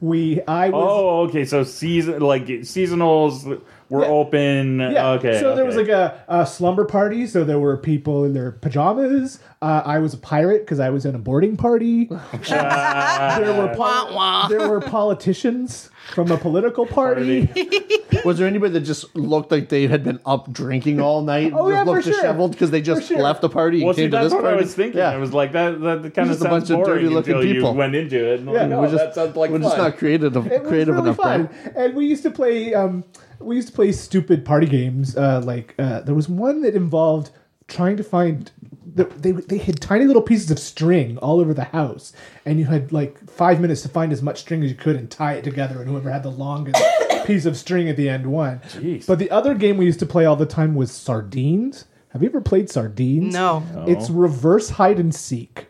Speaker 5: we I was
Speaker 1: Oh, okay. So season like seasonals were open.
Speaker 5: Yeah.
Speaker 1: Okay.
Speaker 5: So there was like a, a slumber party. So there were people in their pajamas. Uh, I was a pirate because I was in a boarding party. <laughs> <laughs> there were pol- there were politicians from a political party. <laughs>
Speaker 3: Was there anybody that just looked like they had been up drinking all night?
Speaker 5: Oh,
Speaker 3: and
Speaker 5: yeah,
Speaker 3: looked
Speaker 5: for sure.
Speaker 3: disheveled because they just
Speaker 5: sure.
Speaker 3: left the party and
Speaker 1: Well, see,
Speaker 3: came to
Speaker 1: that's
Speaker 3: this
Speaker 1: what
Speaker 3: party.
Speaker 1: I was thinking.
Speaker 3: Yeah.
Speaker 1: I was like, that that, kind of
Speaker 3: Just a
Speaker 1: sounds
Speaker 3: bunch of
Speaker 1: boring
Speaker 3: dirty-looking
Speaker 1: until
Speaker 3: people.
Speaker 1: you went into it. And
Speaker 5: Yeah,
Speaker 1: like,
Speaker 5: no,
Speaker 3: we're just,
Speaker 1: that sounds like
Speaker 3: we're
Speaker 1: fun.
Speaker 3: just not creative,
Speaker 5: It was
Speaker 3: creative
Speaker 5: really
Speaker 3: enough.
Speaker 5: fun,
Speaker 3: Brian.
Speaker 5: and we used to play. Um, we used to play stupid party games. Uh, like uh, there was one that involved trying to find. The, they they had tiny little pieces of string all over the house, and you had like five minutes to find as much string as you could and tie it together, and whoever had the longest <coughs> piece of string at the end won.
Speaker 1: Jeez.
Speaker 5: But the other game we used to play all the time was sardines. Have you ever played sardines?
Speaker 4: No.
Speaker 5: It's reverse hide and seek.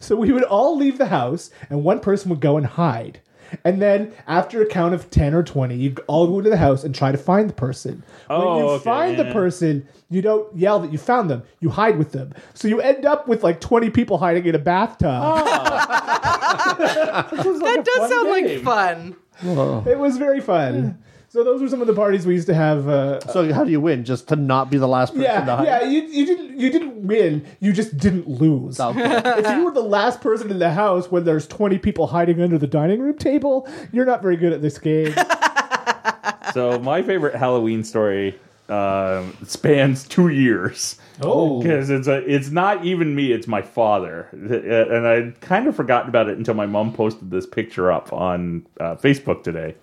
Speaker 5: So we would all leave the house, and one person would go and hide. And then, after a count of 10 or 20, you'd all go to the house and try to find the person. When
Speaker 1: Oh,
Speaker 5: you
Speaker 1: okay,
Speaker 5: find the person, you don't yell that you found them, you hide with them. So you end up with like 20 people hiding in a bathtub. Ah. <laughs>
Speaker 4: That does sound like
Speaker 1: game.
Speaker 4: fun.
Speaker 5: It was very fun. So those were some of the parties we used to have. Uh,
Speaker 3: So how do you win? Just to not be the last person to
Speaker 5: yeah,
Speaker 3: hide?
Speaker 5: yeah. You, you didn't you didn't win. You just didn't lose.
Speaker 3: Okay. <laughs>
Speaker 5: if you were the last person in the house when there's 20 people hiding under the dining room table, you're not very good at this game. <laughs>
Speaker 1: So my favorite Halloween story um, spans two years.
Speaker 5: Oh.
Speaker 1: because it's a it's not even me; it's my father, Uh, and I'd kind of forgotten about it until my mom posted this picture up on uh, Facebook today.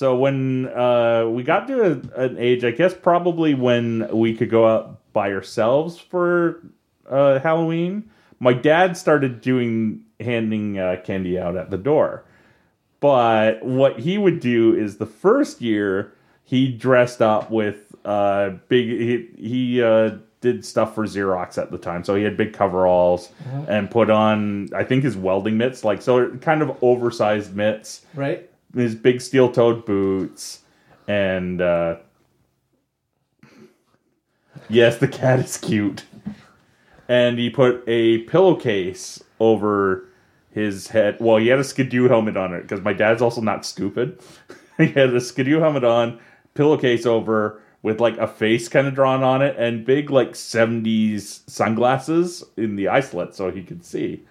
Speaker 1: So when uh, we got to a, an age, I guess probably when we could go out by ourselves for uh, Halloween, my dad started doing handing uh, candy out at the door. But what he would do is the first year he dressed up with uh, big. He, he uh, did stuff for Xerox at the time, so he had big coveralls and put on I think his welding mitts, like so kind of oversized mitts
Speaker 5: right?
Speaker 1: His big steel-toed boots, and uh, yes, the cat is cute. And he put a pillowcase over his head. Well, he had a skidoo helmet on it because my dad's also not stupid. <laughs> he had a skidoo helmet on, pillowcase over with like a face kind of drawn on it, and big like '70s sunglasses in the eye so he could see.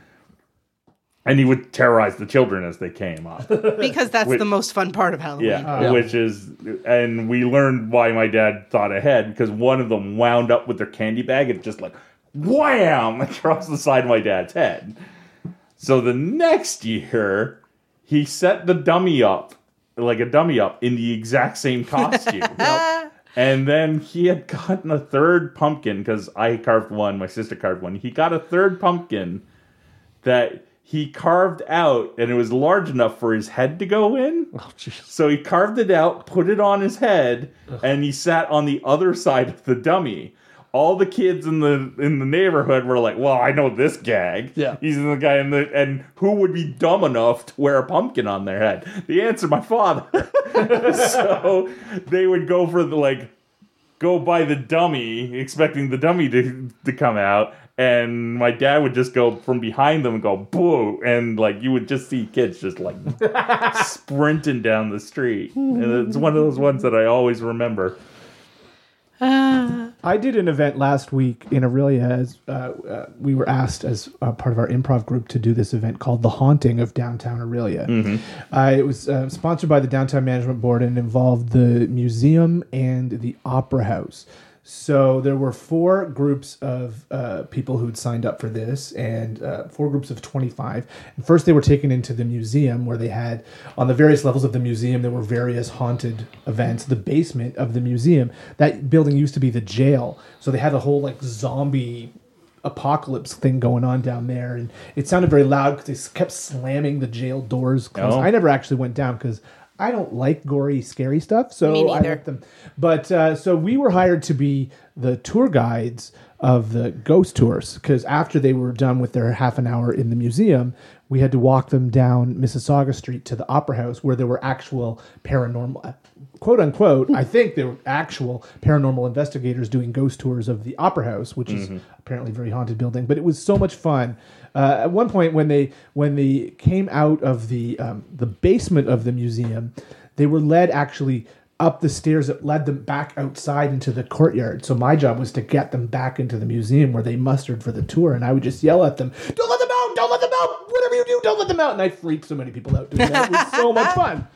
Speaker 1: And he would terrorize the children as they came up. <laughs>
Speaker 4: Because that's
Speaker 1: Wait.
Speaker 4: the most fun part of Halloween.
Speaker 1: Yeah,
Speaker 3: Yeah.
Speaker 1: which is, and we learned why my dad thought ahead because one of them wound up with their candy bag and just like wham <laughs> across the side of my dad's head. So the next year, he set the dummy up, like a dummy up, in the exact same <laughs> costume. And then he had gotten a third pumpkin because I carved one, my sister carved one. He got a third pumpkin that he carved out, and it was large enough for his head to go in.
Speaker 3: Oh.
Speaker 1: So he carved it out, put it on his head, and he sat on the other side of the dummy. All the kids in the in the neighborhood were like, "Well, I know this gag.
Speaker 3: Yeah.
Speaker 1: he's the guy in the and who would be dumb enough to wear a pumpkin on their head?" The answer, my father. <laughs> so they would go for the like go by the dummy, expecting the dummy to to come out, and my dad would just go from behind them and go boo, and like you would just see kids just like <laughs> sprinting down the street. And it's one of those ones that I always remember. <sighs>
Speaker 5: I did an event last week in Orillia as uh, uh, we were asked as uh, part of our improv group to do this event called The Haunting of Downtown Orillia. Uh, it was uh, sponsored by the Downtown Management Board and involved the museum and the Opera House. So there were four groups of uh, people who'd signed up for this, and uh, four groups of 25. And first, they were taken into the museum where they had, on the various levels of the museum, there were various haunted events. The basement of the museum, that building used to be the jail. So they had a whole like zombie apocalypse thing going on down there, and it sounded very loud because they kept slamming the jail doors closed.
Speaker 1: Oh.
Speaker 5: I never actually went down because I don't like gory, scary stuff. So I let them. But uh, so we were hired to be the tour guides of the ghost tours because after they were done with their half an hour in the museum, we had to walk them down Mississauga Street to the Opera House where there were actual paranormal, quote unquote. I think there were actual paranormal investigators doing ghost tours of the Opera House, which is apparently a very haunted building. But it was so much fun. Uh, at one point, when they when they came out of the um, the basement of the museum, they were led actually up the stairs that led them back outside into the courtyard. So my job was to get them back into the museum where they mustered for the tour, and I would just yell at them, "Don't let them out! Don't let them out! Whatever you do, don't let them out!" And I freaked so many people out doing that. It was so much fun.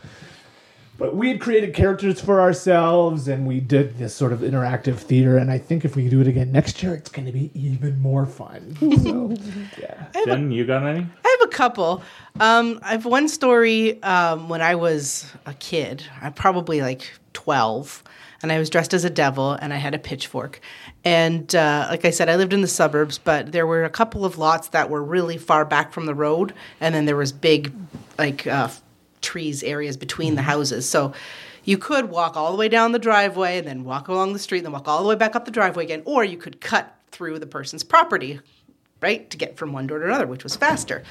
Speaker 5: But we had created characters for ourselves, and we did this sort of interactive theater. And I think if we do it again next year, it's going to be even more fun. So, <laughs> yeah.
Speaker 1: Jen, you got any?
Speaker 4: I have a couple. Um, I have one story um, when I was a kid. I'm probably like 12, and I was dressed as a devil, and I had a pitchfork. And uh, like I said, I lived in the suburbs, but there were a couple of lots that were really far back from the road, and then there was big, like uh, trees areas between the houses. So you could walk all the way down the driveway, and then walk along the street, and then walk all the way back up the driveway again, or you could cut through the person's property right to get from one door to another which was faster.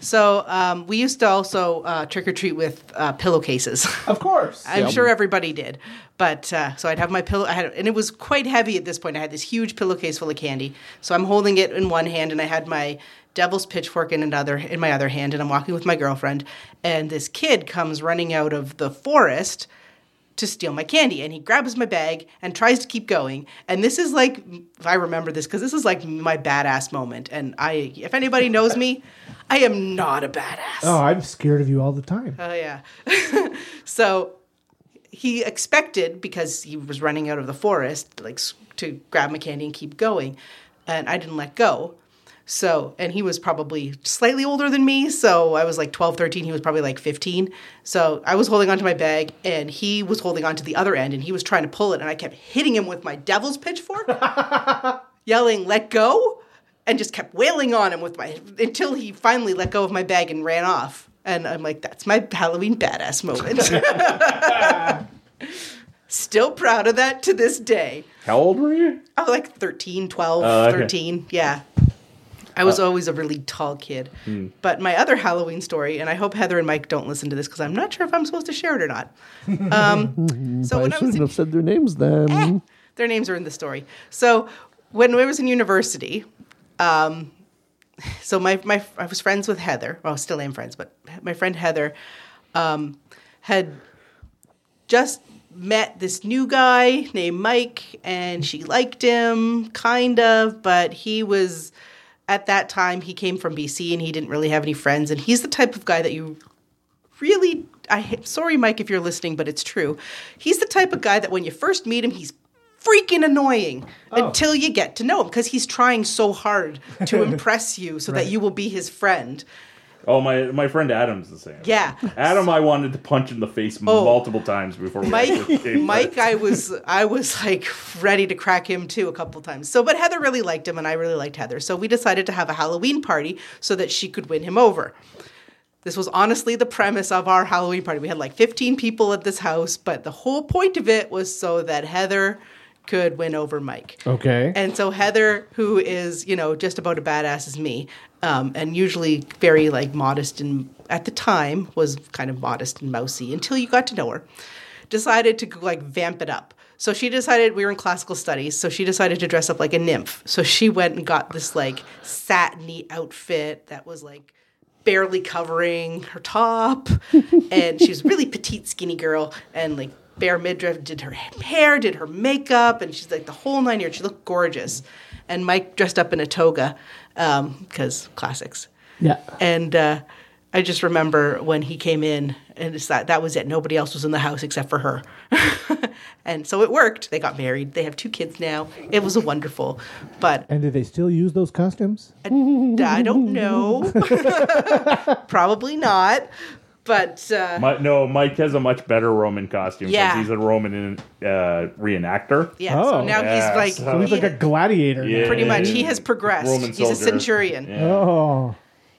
Speaker 4: So um, we used to also uh, trick or treat with uh, pillowcases.
Speaker 5: Of course. <laughs>
Speaker 4: i'm sure everybody did but uh, so i'd have my pillow I had, and it was quite heavy at this point. I had this huge pillowcase full of candy. So i'm holding it in one hand and i had my devil's pitchfork in another in my other hand and i'm walking with my girlfriend and this kid comes running out of the forest to steal my candy and he grabs my bag and tries to keep going and this is like if i remember this because this is like my badass moment and i if anybody knows me i am not a badass
Speaker 5: Oh, I'm scared of you all the time.
Speaker 4: Oh yeah. <laughs> so he expected because he was running out of the forest, like to grab my candy and keep going, and I didn't let go. So, and he was probably slightly older than me. So I was like 12, 13. He was probably like 15. So I was holding onto my bag and he was holding onto the other end and he was trying to pull it. And I kept hitting him with my devil's pitchfork, <laughs> yelling, let go, and just kept wailing on him with my, until he finally let go of my bag and ran off. And I'm like, that's my Halloween badass moment. <laughs> Still proud of that to this day.
Speaker 1: How old were you?
Speaker 4: I was like 13, 12,
Speaker 1: Oh, okay.
Speaker 4: 13. Yeah. I was always a really tall kid. But my other Halloween story, and I hope Heather and Mike don't listen to this because I'm not sure if I'm supposed to share it or not. Um, <laughs> so
Speaker 3: I
Speaker 4: when I was
Speaker 3: shouldn't
Speaker 4: in,
Speaker 3: have said their names then.
Speaker 4: Eh, their names are in the story. So when I was in university, um, <laughs> so my, my I was friends with Heather. Well, still am friends, but my friend Heather um, had just met this new guy named Mike, and she liked him, kind of, but he was at that time he came from BC and he didn't really have any friends, and he's the type of guy that you really I sorry Mike if you're listening, but it's true. He's the type of guy that when you first meet him, he's freaking annoying oh. until you get to know him because he's trying so hard to <laughs> impress you so that you will be his friend.
Speaker 1: Oh, my my friend Adam's the same.
Speaker 4: Yeah.
Speaker 1: Adam, I wanted to punch in the face oh. multiple times before we
Speaker 4: Mike, Mike. I was, I was like ready to crack him too a couple times. So, but Heather really liked him, and I really liked Heather. So we decided to have a Halloween party so that she could win him over. This was honestly the premise of our Halloween party. We had like 15 people at this house, but the whole point of it was so that Heather could win over Mike.
Speaker 5: Okay.
Speaker 4: And so Heather, who is you know just about a badass as me, um, and usually very like modest and at the time was kind of modest and mousy until you got to know her, decided to like vamp it up. So she decided we were in classical studies, so she decided to dress up like a nymph. So she went and got this like satiny outfit that was like barely covering her top, <laughs> and she was a really petite, skinny girl, and like bare midriff. Did her hair, did her makeup, and she's like the whole nine yards. She looked gorgeous. And Mike dressed up in a toga because classics.
Speaker 5: yeah.
Speaker 4: And uh, I just remember when he came in, and it's that that was it. Nobody else was in the house except for her, <laughs> and so it worked. They got married. They have two kids now. It was a wonderful, but
Speaker 5: And do they still use those costumes?
Speaker 4: I don't know. <laughs> Probably not. But uh,
Speaker 1: Mi- no, Mike has a much better Roman costume because
Speaker 4: Yeah.
Speaker 1: he's a Roman uh, reenactor.
Speaker 4: yeah, so
Speaker 5: Oh.
Speaker 4: now
Speaker 1: Yeah,
Speaker 4: he's like
Speaker 1: so-
Speaker 5: So he's like a gladiator.
Speaker 1: Yeah.
Speaker 4: pretty much he has progressed.
Speaker 1: Roman
Speaker 4: he's a
Speaker 1: soldier.
Speaker 4: centurion.
Speaker 1: Yeah.
Speaker 5: Oh.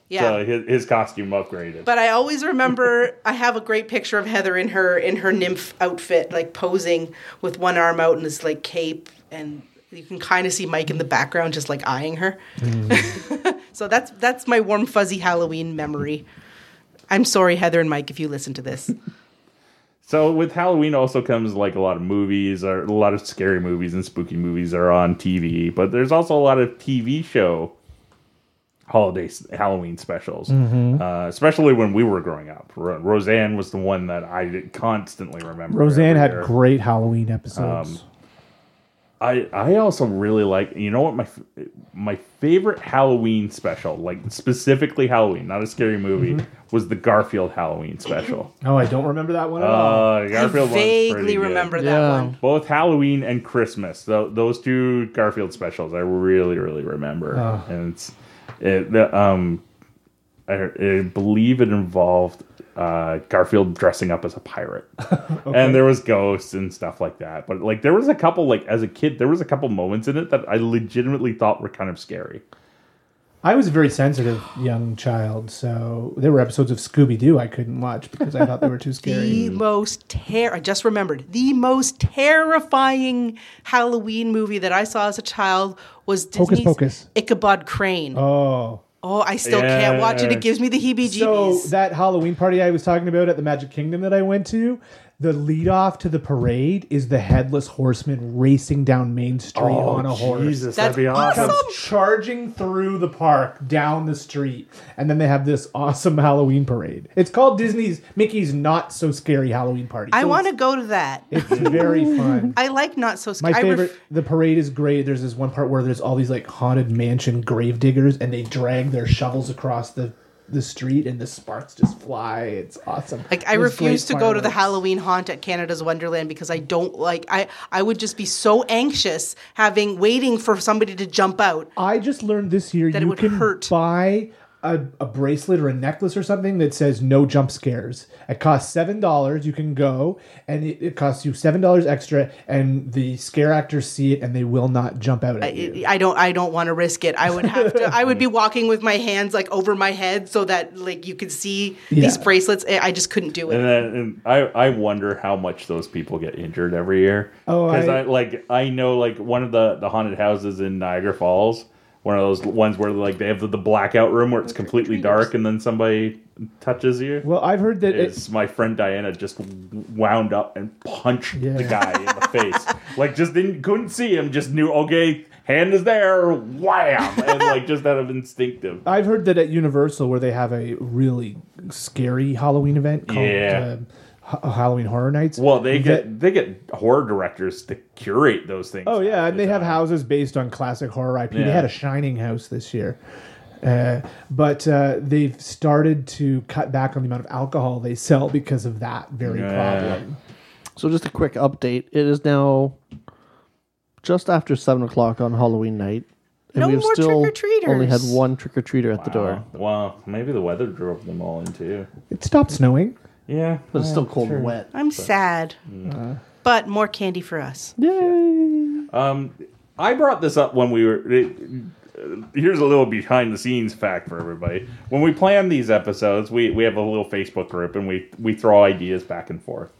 Speaker 4: Yeah.
Speaker 1: So his, his costume upgraded.
Speaker 4: But I always remember <laughs> I have a great picture of Heather in her in her nymph outfit, like posing with one arm out in this like cape, and you can kind of see Mike in the background, just like eyeing her. <laughs> so that's that's my warm fuzzy Halloween memory. I'm sorry, Heather and Mike, if you listen to this. <laughs>
Speaker 1: So with Halloween also comes like a lot of movies or a lot of scary movies and spooky movies are on TV, but there's also a lot of TV show holiday Halloween specials,
Speaker 5: Mm-hmm.
Speaker 1: uh, especially when we were growing up. Ro- Roseanne was the one that I constantly remember.
Speaker 5: Roseanne had
Speaker 1: year.
Speaker 5: great Halloween episodes.
Speaker 1: I I also really like you know what my my favorite Halloween special like specifically Halloween not a scary movie
Speaker 5: Mm-hmm.
Speaker 1: was the Garfield Halloween special. <clears throat>
Speaker 5: oh, I don't remember that one at all.
Speaker 1: Uh,
Speaker 4: I
Speaker 1: Garfield one's
Speaker 4: vaguely
Speaker 1: pretty good.
Speaker 4: remember that
Speaker 3: Yeah.
Speaker 4: one.
Speaker 1: both Halloween and Christmas. Tho- those two Garfield specials I really really remember,
Speaker 5: Ah.
Speaker 1: and it's it, the, um I, I believe it involved uh, Garfield dressing up as a pirate, <laughs> and there was ghosts and stuff like that. But like there was a couple like as a kid there was a couple moments in it that I legitimately thought were kind of scary.
Speaker 5: I was a very sensitive young child, so there were episodes of Scooby Doo I couldn't watch because I thought they were too <laughs> scary.
Speaker 4: The most ter- I just remembered the most terrifying Halloween movie that I saw as a child was
Speaker 5: Hocus
Speaker 4: Disney's
Speaker 5: Pocus.
Speaker 4: Ichabod Crane. Oh,
Speaker 5: Oh,
Speaker 4: I still can't watch it. It gives me the heebie-jeebies.
Speaker 5: so that Halloween party I was talking about at the Magic Kingdom that I went to, the lead off to the parade is the headless horseman racing down Main Street oh, on a horse.
Speaker 1: Oh, Jesus,
Speaker 4: That's
Speaker 1: that'd be awesome.
Speaker 4: awesome.
Speaker 5: comes charging through the park down the street and then they have this awesome <laughs> halloween parade it's called disney's mickey's not so scary halloween party
Speaker 4: I want to go to that.
Speaker 5: it's very fun <laughs>
Speaker 4: I like not so scary. My
Speaker 5: favorite
Speaker 4: ref-
Speaker 5: the parade is great there's this one part where there's all these like haunted mansion grave diggers and they drag their shovels across the the street and the sparks just fly it's awesome
Speaker 4: Like I refuse to go to the. Halloween haunt at Canada's Wonderland because I don't like I I would just be so anxious having waiting for somebody to jump out.
Speaker 5: I just learned this year
Speaker 4: That it
Speaker 5: you
Speaker 4: would
Speaker 5: can
Speaker 4: hurt.
Speaker 5: buy a, a bracelet or a necklace or something that says no jump scares. It costs seven dollars. You can go and it, it costs you seven dollars extra, and the scare actors see it and they will not jump out at you.
Speaker 4: I, I don't I don't want to risk it. I would have to I would be <laughs> walking with my hands like over my head so that like you could see these bracelets. I I just couldn't do it.
Speaker 1: And
Speaker 4: it.
Speaker 1: then and I, I wonder how much those people get injured every year.
Speaker 5: Oh,
Speaker 1: because
Speaker 5: I-
Speaker 1: I, like I know like one of the the haunted houses in Niagara Falls, one of those ones where like they have the, the blackout room where it's completely dark and then somebody touches you.
Speaker 5: Well, I've heard that it,
Speaker 1: is my friend Diana just wound up and punched
Speaker 5: Yeah.
Speaker 1: the guy in the face. <laughs> Like just didn't couldn't see him, just knew okay, hand is there, wham, <laughs> and like just out of instinctive.
Speaker 5: I've heard that at Universal where they have a really scary Halloween event called
Speaker 1: Yeah.
Speaker 5: uh, Ha- Halloween Horror Nights.
Speaker 1: Well, they
Speaker 5: that-
Speaker 1: get they get horror directors to curate those things.
Speaker 5: Oh yeah, and
Speaker 1: the
Speaker 5: they have houses based on classic horror IP. They had a Shining house this year, uh, but uh, they've started to cut back on the amount of alcohol they sell because of that very
Speaker 1: Yeah.
Speaker 5: problem.
Speaker 3: So just a quick update. It is now just after seven o'clock on Halloween night.
Speaker 4: No
Speaker 3: we have
Speaker 4: more
Speaker 3: still only had one trick or treater at the door.
Speaker 1: Well, maybe the weather drove them all in too.
Speaker 5: It stopped snowing.
Speaker 1: Yeah,
Speaker 3: But it's still cold and wet.
Speaker 4: I'm sad. But more candy for us.
Speaker 3: Yay!
Speaker 1: Um, I brought this up when we were. It, uh, here's a little behind the scenes fact for everybody. When we plan these episodes, we, we have a little Facebook group and we we throw ideas back and forth.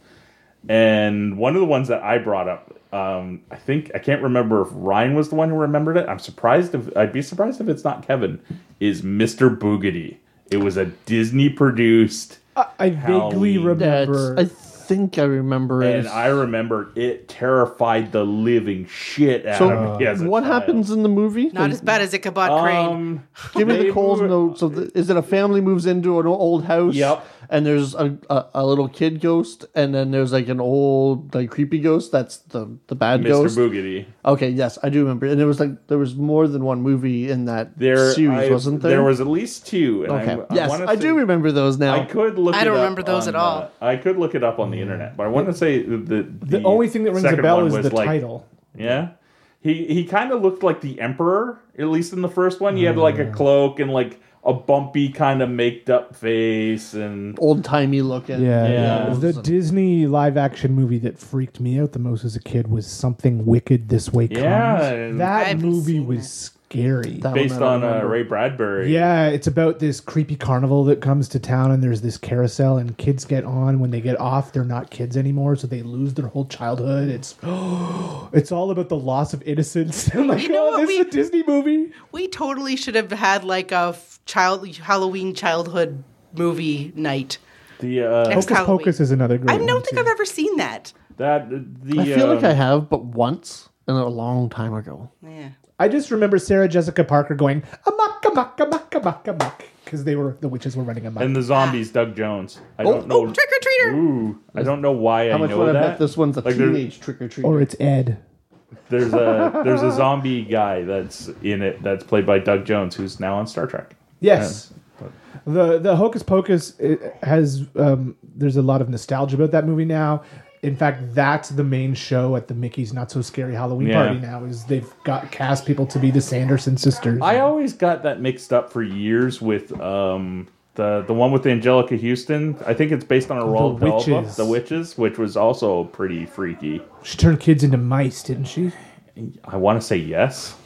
Speaker 1: And one of the ones that I brought up, um, I think I can't remember if Ryan was the one who remembered it. I'm surprised if I'd be surprised if it's not Kevin. Is Mr. Boogedy? It was a Disney produced,
Speaker 5: I, I vaguely
Speaker 1: Halloween.
Speaker 5: Remember.
Speaker 3: I think I remember it.
Speaker 1: and I remember it terrified the living shit out
Speaker 3: so,
Speaker 1: of me as a
Speaker 3: what
Speaker 1: child.
Speaker 3: happens in the movie?
Speaker 4: Not
Speaker 3: They-
Speaker 4: as bad as Ichabod Crane.
Speaker 1: Um,
Speaker 3: Give me the
Speaker 1: they
Speaker 3: Coles
Speaker 1: were-
Speaker 3: note. So, th- is it a family moves into an old house?
Speaker 1: Yep.
Speaker 3: And there's a, a, a little kid ghost, and then there's like an old like creepy ghost. That's the the bad
Speaker 1: Mr.
Speaker 3: ghost.
Speaker 1: Boogedy.
Speaker 3: Okay, yes, I do remember. And there was like there was more than one movie in that
Speaker 1: There,
Speaker 3: series,
Speaker 1: I-
Speaker 3: wasn't there?
Speaker 1: There was at least two. And
Speaker 3: Okay.
Speaker 1: I,
Speaker 3: yes,
Speaker 1: wanna
Speaker 3: I, do
Speaker 1: say-
Speaker 3: remember those now.
Speaker 1: I could look.
Speaker 4: I don't
Speaker 1: up
Speaker 4: remember those
Speaker 1: on,
Speaker 4: at all.
Speaker 1: uh, I could look it up on the internet, but I want to say the the,
Speaker 5: the only thing that rings a
Speaker 1: second
Speaker 5: bell
Speaker 1: one
Speaker 5: is the
Speaker 1: like-
Speaker 5: title.
Speaker 1: Yeah, he he kind of looked like the Emperor, at least in the first one. He had like a mm. cloak and like a bumpy kind of made up face, and
Speaker 3: Old timey looking.
Speaker 5: Yeah,
Speaker 1: Yeah.
Speaker 5: The Disney live action movie that freaked me out the most as a kid was Something Wicked This Way Comes.
Speaker 1: Yeah, and-
Speaker 4: I
Speaker 5: that
Speaker 4: haven't
Speaker 5: movie
Speaker 4: seen
Speaker 5: was scary.
Speaker 3: That one
Speaker 1: based
Speaker 3: I
Speaker 1: on uh,
Speaker 3: remember.
Speaker 1: Ray Bradbury.
Speaker 5: Yeah, it's about this creepy carnival that comes to town, and there's this carousel, and kids get on. When they get off, they're not kids anymore, so they lose their whole childhood. It's <gasps> it's all about the loss of innocence. <laughs> I'm like,
Speaker 4: You know
Speaker 5: oh,
Speaker 4: what
Speaker 5: this
Speaker 4: we-
Speaker 5: is a Disney movie.
Speaker 4: We totally should have had like a f- child Halloween childhood movie night.
Speaker 1: the uh,
Speaker 4: Next
Speaker 5: Hocus
Speaker 4: Halloween.
Speaker 5: Pocus is another great
Speaker 4: I
Speaker 5: one,
Speaker 4: don't think
Speaker 5: too.
Speaker 4: I've ever seen that.
Speaker 1: that the
Speaker 3: I feel like
Speaker 1: um,
Speaker 3: I have, but once and a long time ago.
Speaker 4: Yeah.
Speaker 5: I just remember Sarah Jessica Parker going amok muck, muck, muck, muck, because they were the witches were running amok.
Speaker 1: And the zombies, Doug Jones. I
Speaker 3: Oh,
Speaker 1: don't know.
Speaker 4: Oh, trick or treater!
Speaker 1: Ooh, I don't know why
Speaker 3: How
Speaker 1: I
Speaker 3: much
Speaker 1: know
Speaker 3: would I
Speaker 1: that.
Speaker 3: bet this one's a
Speaker 1: Like, there-
Speaker 3: teenage trick or treat?
Speaker 5: or it's Ed.
Speaker 1: There's a <laughs> there's a zombie guy that's in it that's played by Doug Jones, who's now on Star Trek.
Speaker 5: Yes. The the Hocus Pocus it has um, there's a lot of nostalgia about that movie now. In fact, that's the main show at the Mickey's Not So Scary Halloween
Speaker 1: Yeah.
Speaker 5: party now. Is they've got cast people to be the Sanderson sisters.
Speaker 1: I always got that mixed up for years with um the the one with Anjelica Huston. I think it's based on a Roald Dahl book. The Witches, which was also pretty freaky.
Speaker 5: she turned kids into mice, didn't she?
Speaker 1: I want to say yes,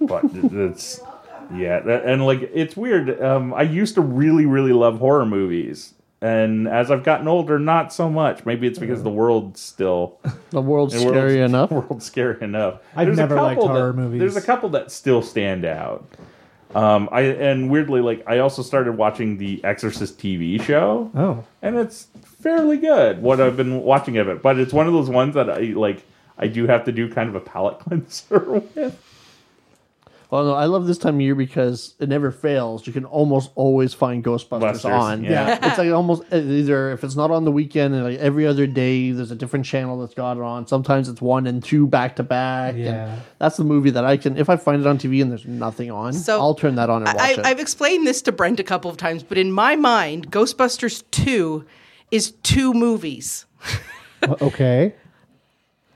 Speaker 1: but it's yeah, and like it's weird. Um, I used to really, really love horror movies, and as I've gotten older, not so much. Maybe it's because the world's still <laughs>
Speaker 3: the world's
Speaker 1: the world's-
Speaker 3: scary <laughs> enough.
Speaker 1: World's scary enough.
Speaker 5: I've
Speaker 1: There's
Speaker 5: never liked
Speaker 1: couple
Speaker 5: horror
Speaker 1: that-
Speaker 5: movies.
Speaker 1: There's a couple that still stand out. Um, I and weirdly, like I also started watching the Exorcist TV show
Speaker 5: Oh,
Speaker 1: and it's fairly good what I've been watching of it. But it's one of those ones that I like. I do have to do kind of a palate <laughs> cleanser with.
Speaker 3: Well, no, I love this time of year because it never fails. You can almost always find Ghostbusters
Speaker 1: Busters,
Speaker 3: on.
Speaker 1: yeah.
Speaker 3: it's like almost uh, either if it's not on the weekend and like every other day, there's a different channel that's got it on. Sometimes it's one and two back to back. and
Speaker 5: Yeah.
Speaker 3: that's the movie that I can. If I find it on TV and there's nothing on,
Speaker 4: So,
Speaker 3: I'll turn that on and watch
Speaker 4: I,
Speaker 3: it.
Speaker 4: I've explained this to Brent a couple of times, but in my mind, Ghostbusters 2 is two movies. <laughs> <laughs>
Speaker 5: okay.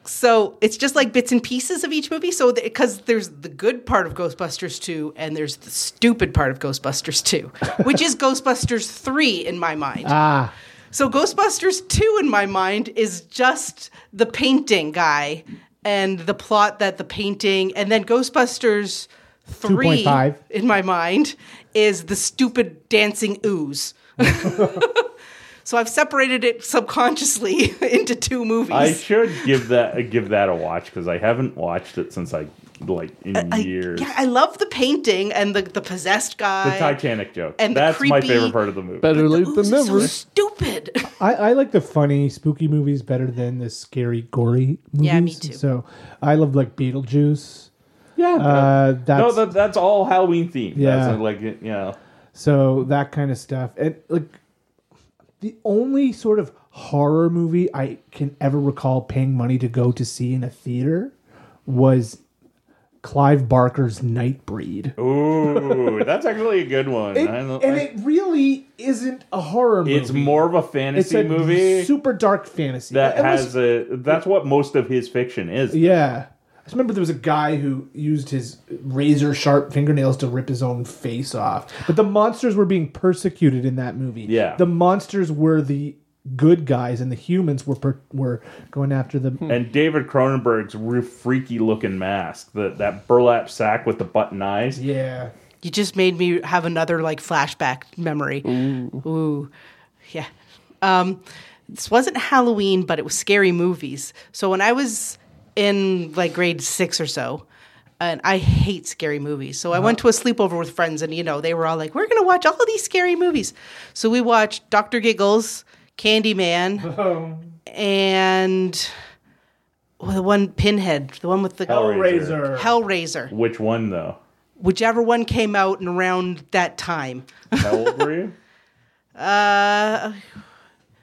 Speaker 4: So it's just like bits and pieces of each movie. So because there's the good part of Ghostbusters 2 and there's the stupid part of Ghostbusters 2, <laughs> which is Ghostbusters 3 in my mind.
Speaker 5: Ah,
Speaker 4: So Ghostbusters 2 in my mind is just the painting guy and the plot that the painting and then Ghostbusters 3
Speaker 5: 2.5.
Speaker 4: in my mind is the stupid dancing ooze. <laughs> <laughs> so I've separated it subconsciously <laughs> into two movies.
Speaker 1: I should give that give that a watch because I haven't watched it since I like in
Speaker 4: I-
Speaker 1: years.
Speaker 4: yeah, I love the painting and the, the possessed guy.
Speaker 1: the Titanic joke.
Speaker 4: and the
Speaker 1: That's my favorite part of the movie.
Speaker 3: Better
Speaker 4: The
Speaker 3: late than
Speaker 4: is so stupid.
Speaker 5: I, I like the funny, spooky movies better than the scary, gory movies.
Speaker 4: Yeah, me too.
Speaker 5: So I love like Beetlejuice.
Speaker 1: yeah,
Speaker 5: Uh, that's
Speaker 1: no, that, that's all Halloween themed.
Speaker 5: Yeah.
Speaker 1: That's like you know.
Speaker 5: So that kind of stuff. And like the only sort of horror movie I can ever recall paying money to go to see in a theater was Clive Barker's Nightbreed.
Speaker 1: Ooh, <laughs> that's actually a good one.
Speaker 5: It-
Speaker 1: I
Speaker 5: and it really isn't a horror movie.
Speaker 1: it's more of a
Speaker 5: it's
Speaker 1: fantasy
Speaker 5: a
Speaker 1: movie
Speaker 5: super dark fantasy
Speaker 1: that
Speaker 5: It was-
Speaker 1: has a. That's what most of his fiction is.
Speaker 5: Yeah. I just remember there was a guy who used his razor sharp fingernails to rip his own face off. But the monsters were being persecuted in that movie.
Speaker 1: Yeah.
Speaker 5: The monsters were the good guys and the humans were per- were going after them.
Speaker 1: And David Cronenberg's real freaky looking mask, the, that burlap sack with the button eyes.
Speaker 5: Yeah.
Speaker 4: You just made me have another like flashback memory. Ooh, yeah. Um, this wasn't Halloween, but it was scary movies. So when I was in like grade six or so, and I hate scary movies. So I went to a sleepover with friends, and you know they were all like, "We're gonna watch all of these scary movies." So we watched Doctor Giggles, Candyman, <laughs> and well, the one Pinhead, the one with the
Speaker 1: Hellraiser.
Speaker 4: Hellraiser,
Speaker 1: Which one though?
Speaker 4: whichever one came out and around that time.
Speaker 1: How old were you? <laughs>
Speaker 4: Uh,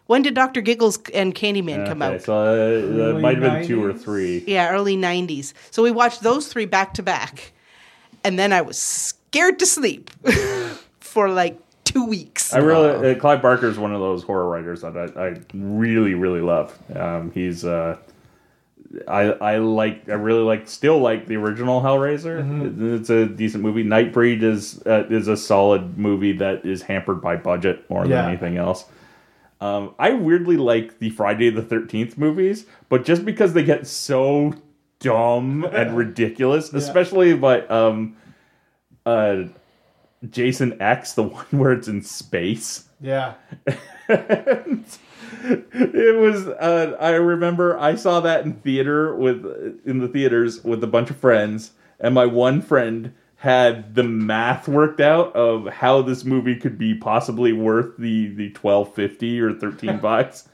Speaker 4: when did Doctor Giggles and Candyman come
Speaker 1: okay,
Speaker 4: out?
Speaker 1: so uh, that
Speaker 5: Early
Speaker 1: might have been two or three.
Speaker 4: yeah, early '90s. So we watched those three back to back, and then I was scared to sleep <laughs> for like two weeks.
Speaker 1: I really, uh, Clive Barker is one of those horror writers that I, I really, really love. Um, he's, uh, I, I like, I really like, still like the original Hellraiser.
Speaker 5: Mm-hmm.
Speaker 1: It's a decent movie. Nightbreed is uh, is a solid movie that is hampered by budget more
Speaker 5: Yeah.
Speaker 1: than anything else. Um, I weirdly like the Friday the Thirteenth movies, but just because they get so dumb <laughs> and ridiculous, especially by um, uh, Jason X, the <laughs> one where it's in space.
Speaker 5: Yeah. <laughs>
Speaker 1: it was. Uh, I remember I saw that in theater with in the theaters with a bunch of friends, and my one friend had the math worked out of how this movie could be possibly worth the the twelve fifty or thirteen <laughs> bucks.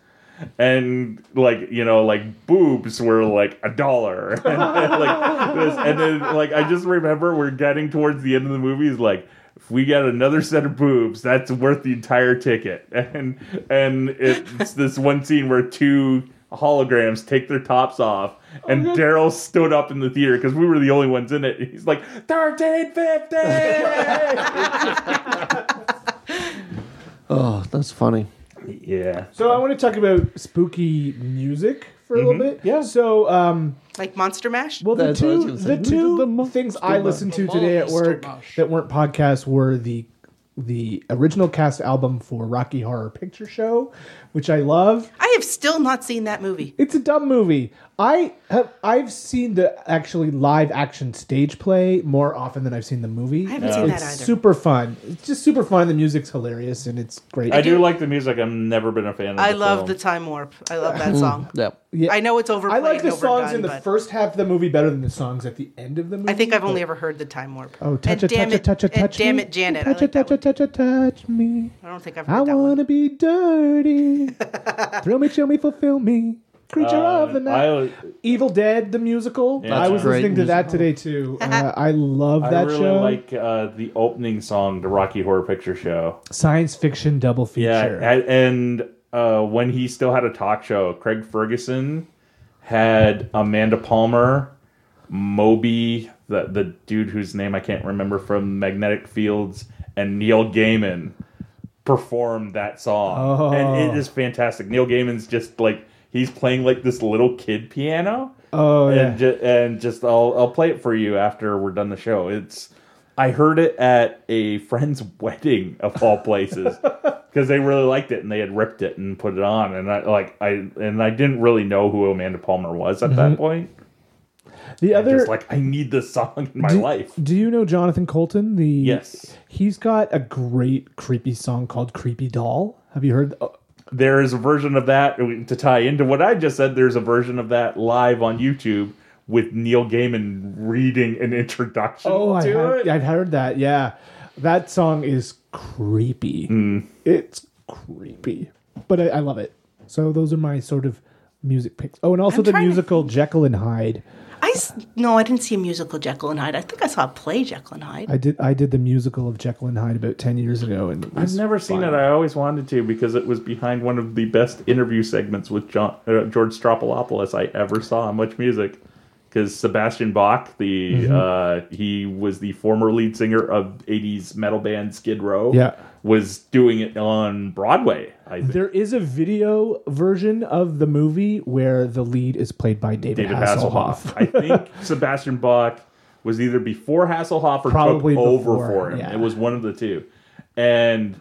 Speaker 1: and like you know like boobs were like a dollar <laughs> and, then, like this and then like i just remember we're getting towards the end of the movie is like if we get another set of boobs that's worth the entire ticket <laughs> and and it's this one scene where two holograms take their tops off <laughs> and daryl stood up in the theater because we were the only ones in it he's like 1350 <laughs>
Speaker 3: Oh, that's funny.
Speaker 1: yeah
Speaker 5: So I want to talk about spooky music for a little bit.
Speaker 1: Yeah.
Speaker 5: So um,
Speaker 4: Like Monster Mash?
Speaker 5: Well, the
Speaker 3: That's what I was
Speaker 5: two the two
Speaker 3: The monster
Speaker 5: things I listened to today at work
Speaker 6: mash.
Speaker 5: that weren't podcasts were the the original cast album for Rocky Horror Picture Show, which I love.
Speaker 4: I have still not seen that movie.
Speaker 5: It's a dumb movie. I have I've seen the actually live action stage play more often than I've seen the movie.
Speaker 4: I haven't seen
Speaker 5: it's
Speaker 4: that either.
Speaker 5: super fun. It's just super fun. The music's hilarious and it's great.
Speaker 1: I do like the music. I've never been a fan of.
Speaker 4: I
Speaker 1: the
Speaker 4: love
Speaker 1: film.
Speaker 4: the Time Warp. I love that <laughs> mm. song.
Speaker 3: Yeah.
Speaker 5: Yeah.
Speaker 4: I know it's overplayed.
Speaker 5: I
Speaker 4: overplayed
Speaker 5: like the
Speaker 4: and
Speaker 5: songs
Speaker 4: overdone,
Speaker 5: in the
Speaker 4: but
Speaker 5: first half of the movie better than the songs at the end of the movie.
Speaker 4: I think I've only ever heard the Time Warp.
Speaker 5: Oh, touch
Speaker 4: and
Speaker 5: it,
Speaker 4: damn
Speaker 5: touch it, touch it,
Speaker 4: and
Speaker 5: touch
Speaker 4: damn
Speaker 5: me.
Speaker 4: it, Janet.
Speaker 5: Touch
Speaker 4: I
Speaker 5: it,
Speaker 4: like
Speaker 5: touch
Speaker 4: that
Speaker 5: it, touch it, touch me.
Speaker 4: I don't think I've
Speaker 5: I
Speaker 4: heard that one.
Speaker 5: wanna be dirty. <laughs> Thrill me, chill me, fulfill me. Creature of the night.
Speaker 1: Uh, I,
Speaker 5: Evil Dead, the musical.
Speaker 1: Yeah,
Speaker 5: I was
Speaker 3: great
Speaker 5: listening to that today too. Uh, I love
Speaker 1: I
Speaker 5: that
Speaker 1: really
Speaker 5: show.
Speaker 1: like uh, the opening song to Rocky Horror Picture Show.
Speaker 5: Science fiction double
Speaker 1: Yeah,
Speaker 5: feature.
Speaker 1: a- and uh, when he still had a talk show, Craig Ferguson had Amanda Palmer, Moby, the the dude whose name I can't remember from Magnetic Fields, and Neil Gaiman perform that song, and it oh. is fantastic. Neil Gaiman's just like he's playing like this little kid piano.
Speaker 5: oh yeah.
Speaker 1: and ju- and just I'll I'll play it for you after we're done the show. It's I heard it at a friend's <laughs> wedding of all places <laughs> because they really liked it and they had ripped it and put it on and I like I and I didn't really know who Amanda Palmer was at that mm-hmm. point.
Speaker 5: The
Speaker 1: I
Speaker 5: other
Speaker 1: just like I need this song in my
Speaker 5: do,
Speaker 1: life.
Speaker 5: Do you know Jonathan Coulton? The
Speaker 1: Yes.
Speaker 5: He's got a great creepy song called "Creepy Doll." Have you heard? Oh,
Speaker 1: There is a version of that to tie into what I just said. There's a version of that live on YouTube with Neil Gaiman reading an introduction
Speaker 5: Oh, I
Speaker 1: to
Speaker 5: have,
Speaker 1: it.
Speaker 5: I've heard that. Yeah, that song is creepy.
Speaker 1: Hmm.
Speaker 5: It's creepy, but I, I love it. So those are my sort of music picks. Oh, and also
Speaker 4: I'm
Speaker 5: the
Speaker 4: trying to
Speaker 5: musical Jekyll and Hyde.
Speaker 4: I s- no, I didn't see a musical Jekyll and Hyde. I think I saw a play Jekyll and Hyde.
Speaker 5: I did. I did the musical of Jekyll and Hyde about ten years ago, and
Speaker 1: I've
Speaker 5: was
Speaker 1: never seen
Speaker 5: fun.
Speaker 1: it. I always wanted to because it was behind one of the best interview segments with John, uh, George Stroumboulopoulos I ever saw on Much Music. Because Sebastian Bach, the
Speaker 5: Mm-hmm.
Speaker 1: uh, he was the former lead singer of '80s metal band Skid Row.
Speaker 5: Yeah.
Speaker 1: was doing it on Broadway. I think.
Speaker 5: There is a video version of the movie where the lead is played by David,
Speaker 1: David
Speaker 5: Hasselhoff.
Speaker 1: Hasselhoff. I think <laughs> Sebastian Bach was either before Hasselhoff or
Speaker 5: Probably
Speaker 1: took over for him.
Speaker 5: yeah.
Speaker 1: It was one of the two. And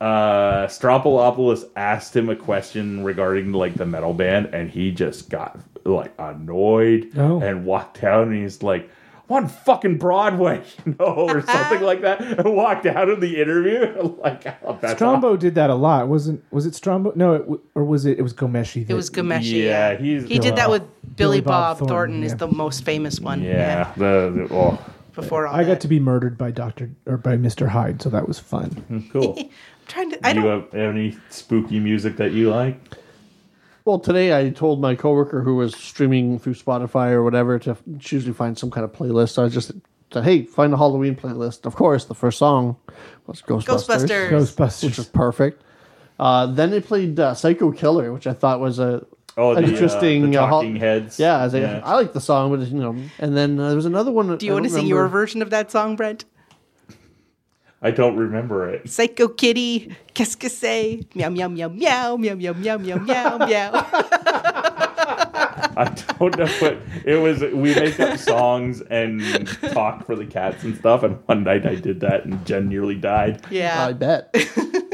Speaker 1: uh Stroumboulopoulos asked him a question regarding like the metal band and he just got like annoyed
Speaker 5: Oh.
Speaker 1: and walked out and he's like I'm on fucking Broadway, <laughs> you know, or something like that, and walked out of the interview. <laughs> like, oh, that's
Speaker 5: Strombo did that a lot. Wasn't was it Strombo? No, it, or was it? It was Ghomeshi.
Speaker 4: It
Speaker 5: that-
Speaker 4: was Ghomeshi.
Speaker 1: Yeah,
Speaker 4: Yeah,
Speaker 1: he's-
Speaker 4: he did that with Billy, Bob, Thornton.
Speaker 5: Thornton,
Speaker 4: is the most famous one.
Speaker 1: yeah, the, the oh,
Speaker 4: before all
Speaker 5: I got to be murdered by Doctor or by Mister Hyde, so that was fun.
Speaker 1: Hmm, cool. <laughs>
Speaker 4: I'm trying to. I
Speaker 1: Do you
Speaker 4: don't.
Speaker 1: have any spooky music that you like?
Speaker 3: Well, today I told my coworker who was streaming through Spotify or whatever to usually find some kind of playlist. So I just said, "Hey, find a Halloween playlist." Of course, the first song was Ghostbusters,
Speaker 4: Ghostbusters.
Speaker 5: Ghostbusters.
Speaker 3: which was perfect. Uh, then they played uh, Psycho Killer, which I thought was a
Speaker 1: Oh,
Speaker 3: an
Speaker 1: the,
Speaker 3: interesting
Speaker 1: uh, the
Speaker 3: uh,
Speaker 1: talking heads.
Speaker 3: Yeah, I, was like, I like the song, but you know, and then uh, there was another one.
Speaker 4: Do you want to sing your version of that song, Brent?
Speaker 1: I don't remember it.
Speaker 4: Psycho Kitty, qu'est-ce que c'est? Meow meow meow meow meow meow meow meow meow meow. <laughs>
Speaker 1: I don't know what it was. We make up songs and talk for the cats and stuff. And one night I did that, and Jen nearly died.
Speaker 4: Yeah.
Speaker 3: I bet. <laughs>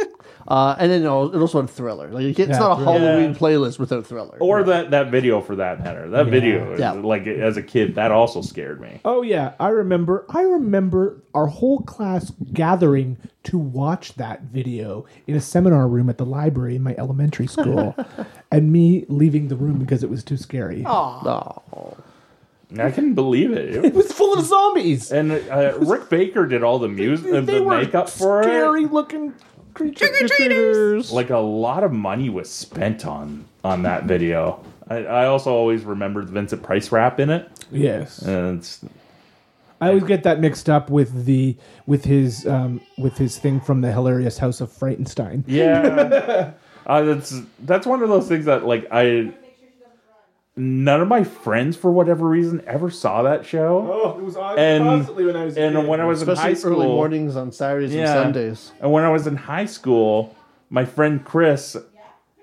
Speaker 3: uh, and then you know, it also had Thriller. Like it's
Speaker 5: Yeah,
Speaker 3: not a
Speaker 5: Thriller.
Speaker 3: Halloween
Speaker 1: Yeah.
Speaker 3: playlist without Thriller.
Speaker 1: Or that that video for that matter. That video,
Speaker 3: Yeah.
Speaker 1: like as a kid, that also scared me.
Speaker 5: Oh yeah, I remember. I remember our whole class gathering to watch that video in a seminar room at the library in my elementary school, <laughs> and me leaving the room because it was too scary.
Speaker 3: Oh.
Speaker 1: I couldn't believe it. <laughs>
Speaker 5: It was full of zombies.
Speaker 1: And uh, Rick Baker did all the music, uh,
Speaker 5: They
Speaker 1: the makeup for
Speaker 5: scary
Speaker 1: it.
Speaker 5: Scary looking Trick
Speaker 4: or treaters.
Speaker 1: like a lot of money was spent on on that video. I, I also always remembered the Vincent Price rap in it,
Speaker 5: Yes.
Speaker 1: and it's
Speaker 5: I always get that mixed up with the with his um with his thing from the hilarious House of Frightenstein.
Speaker 1: yeah, <laughs> uh, that's that's one of those things that like I. None of my friends, for whatever reason, ever saw that show.
Speaker 5: Oh, it was on
Speaker 1: And-
Speaker 5: constantly when I was
Speaker 1: and
Speaker 5: kid.
Speaker 1: when I was in high school,
Speaker 3: early mornings on Saturdays
Speaker 1: Yeah.
Speaker 3: and Sundays.
Speaker 1: And when I was in high school, my friend Chris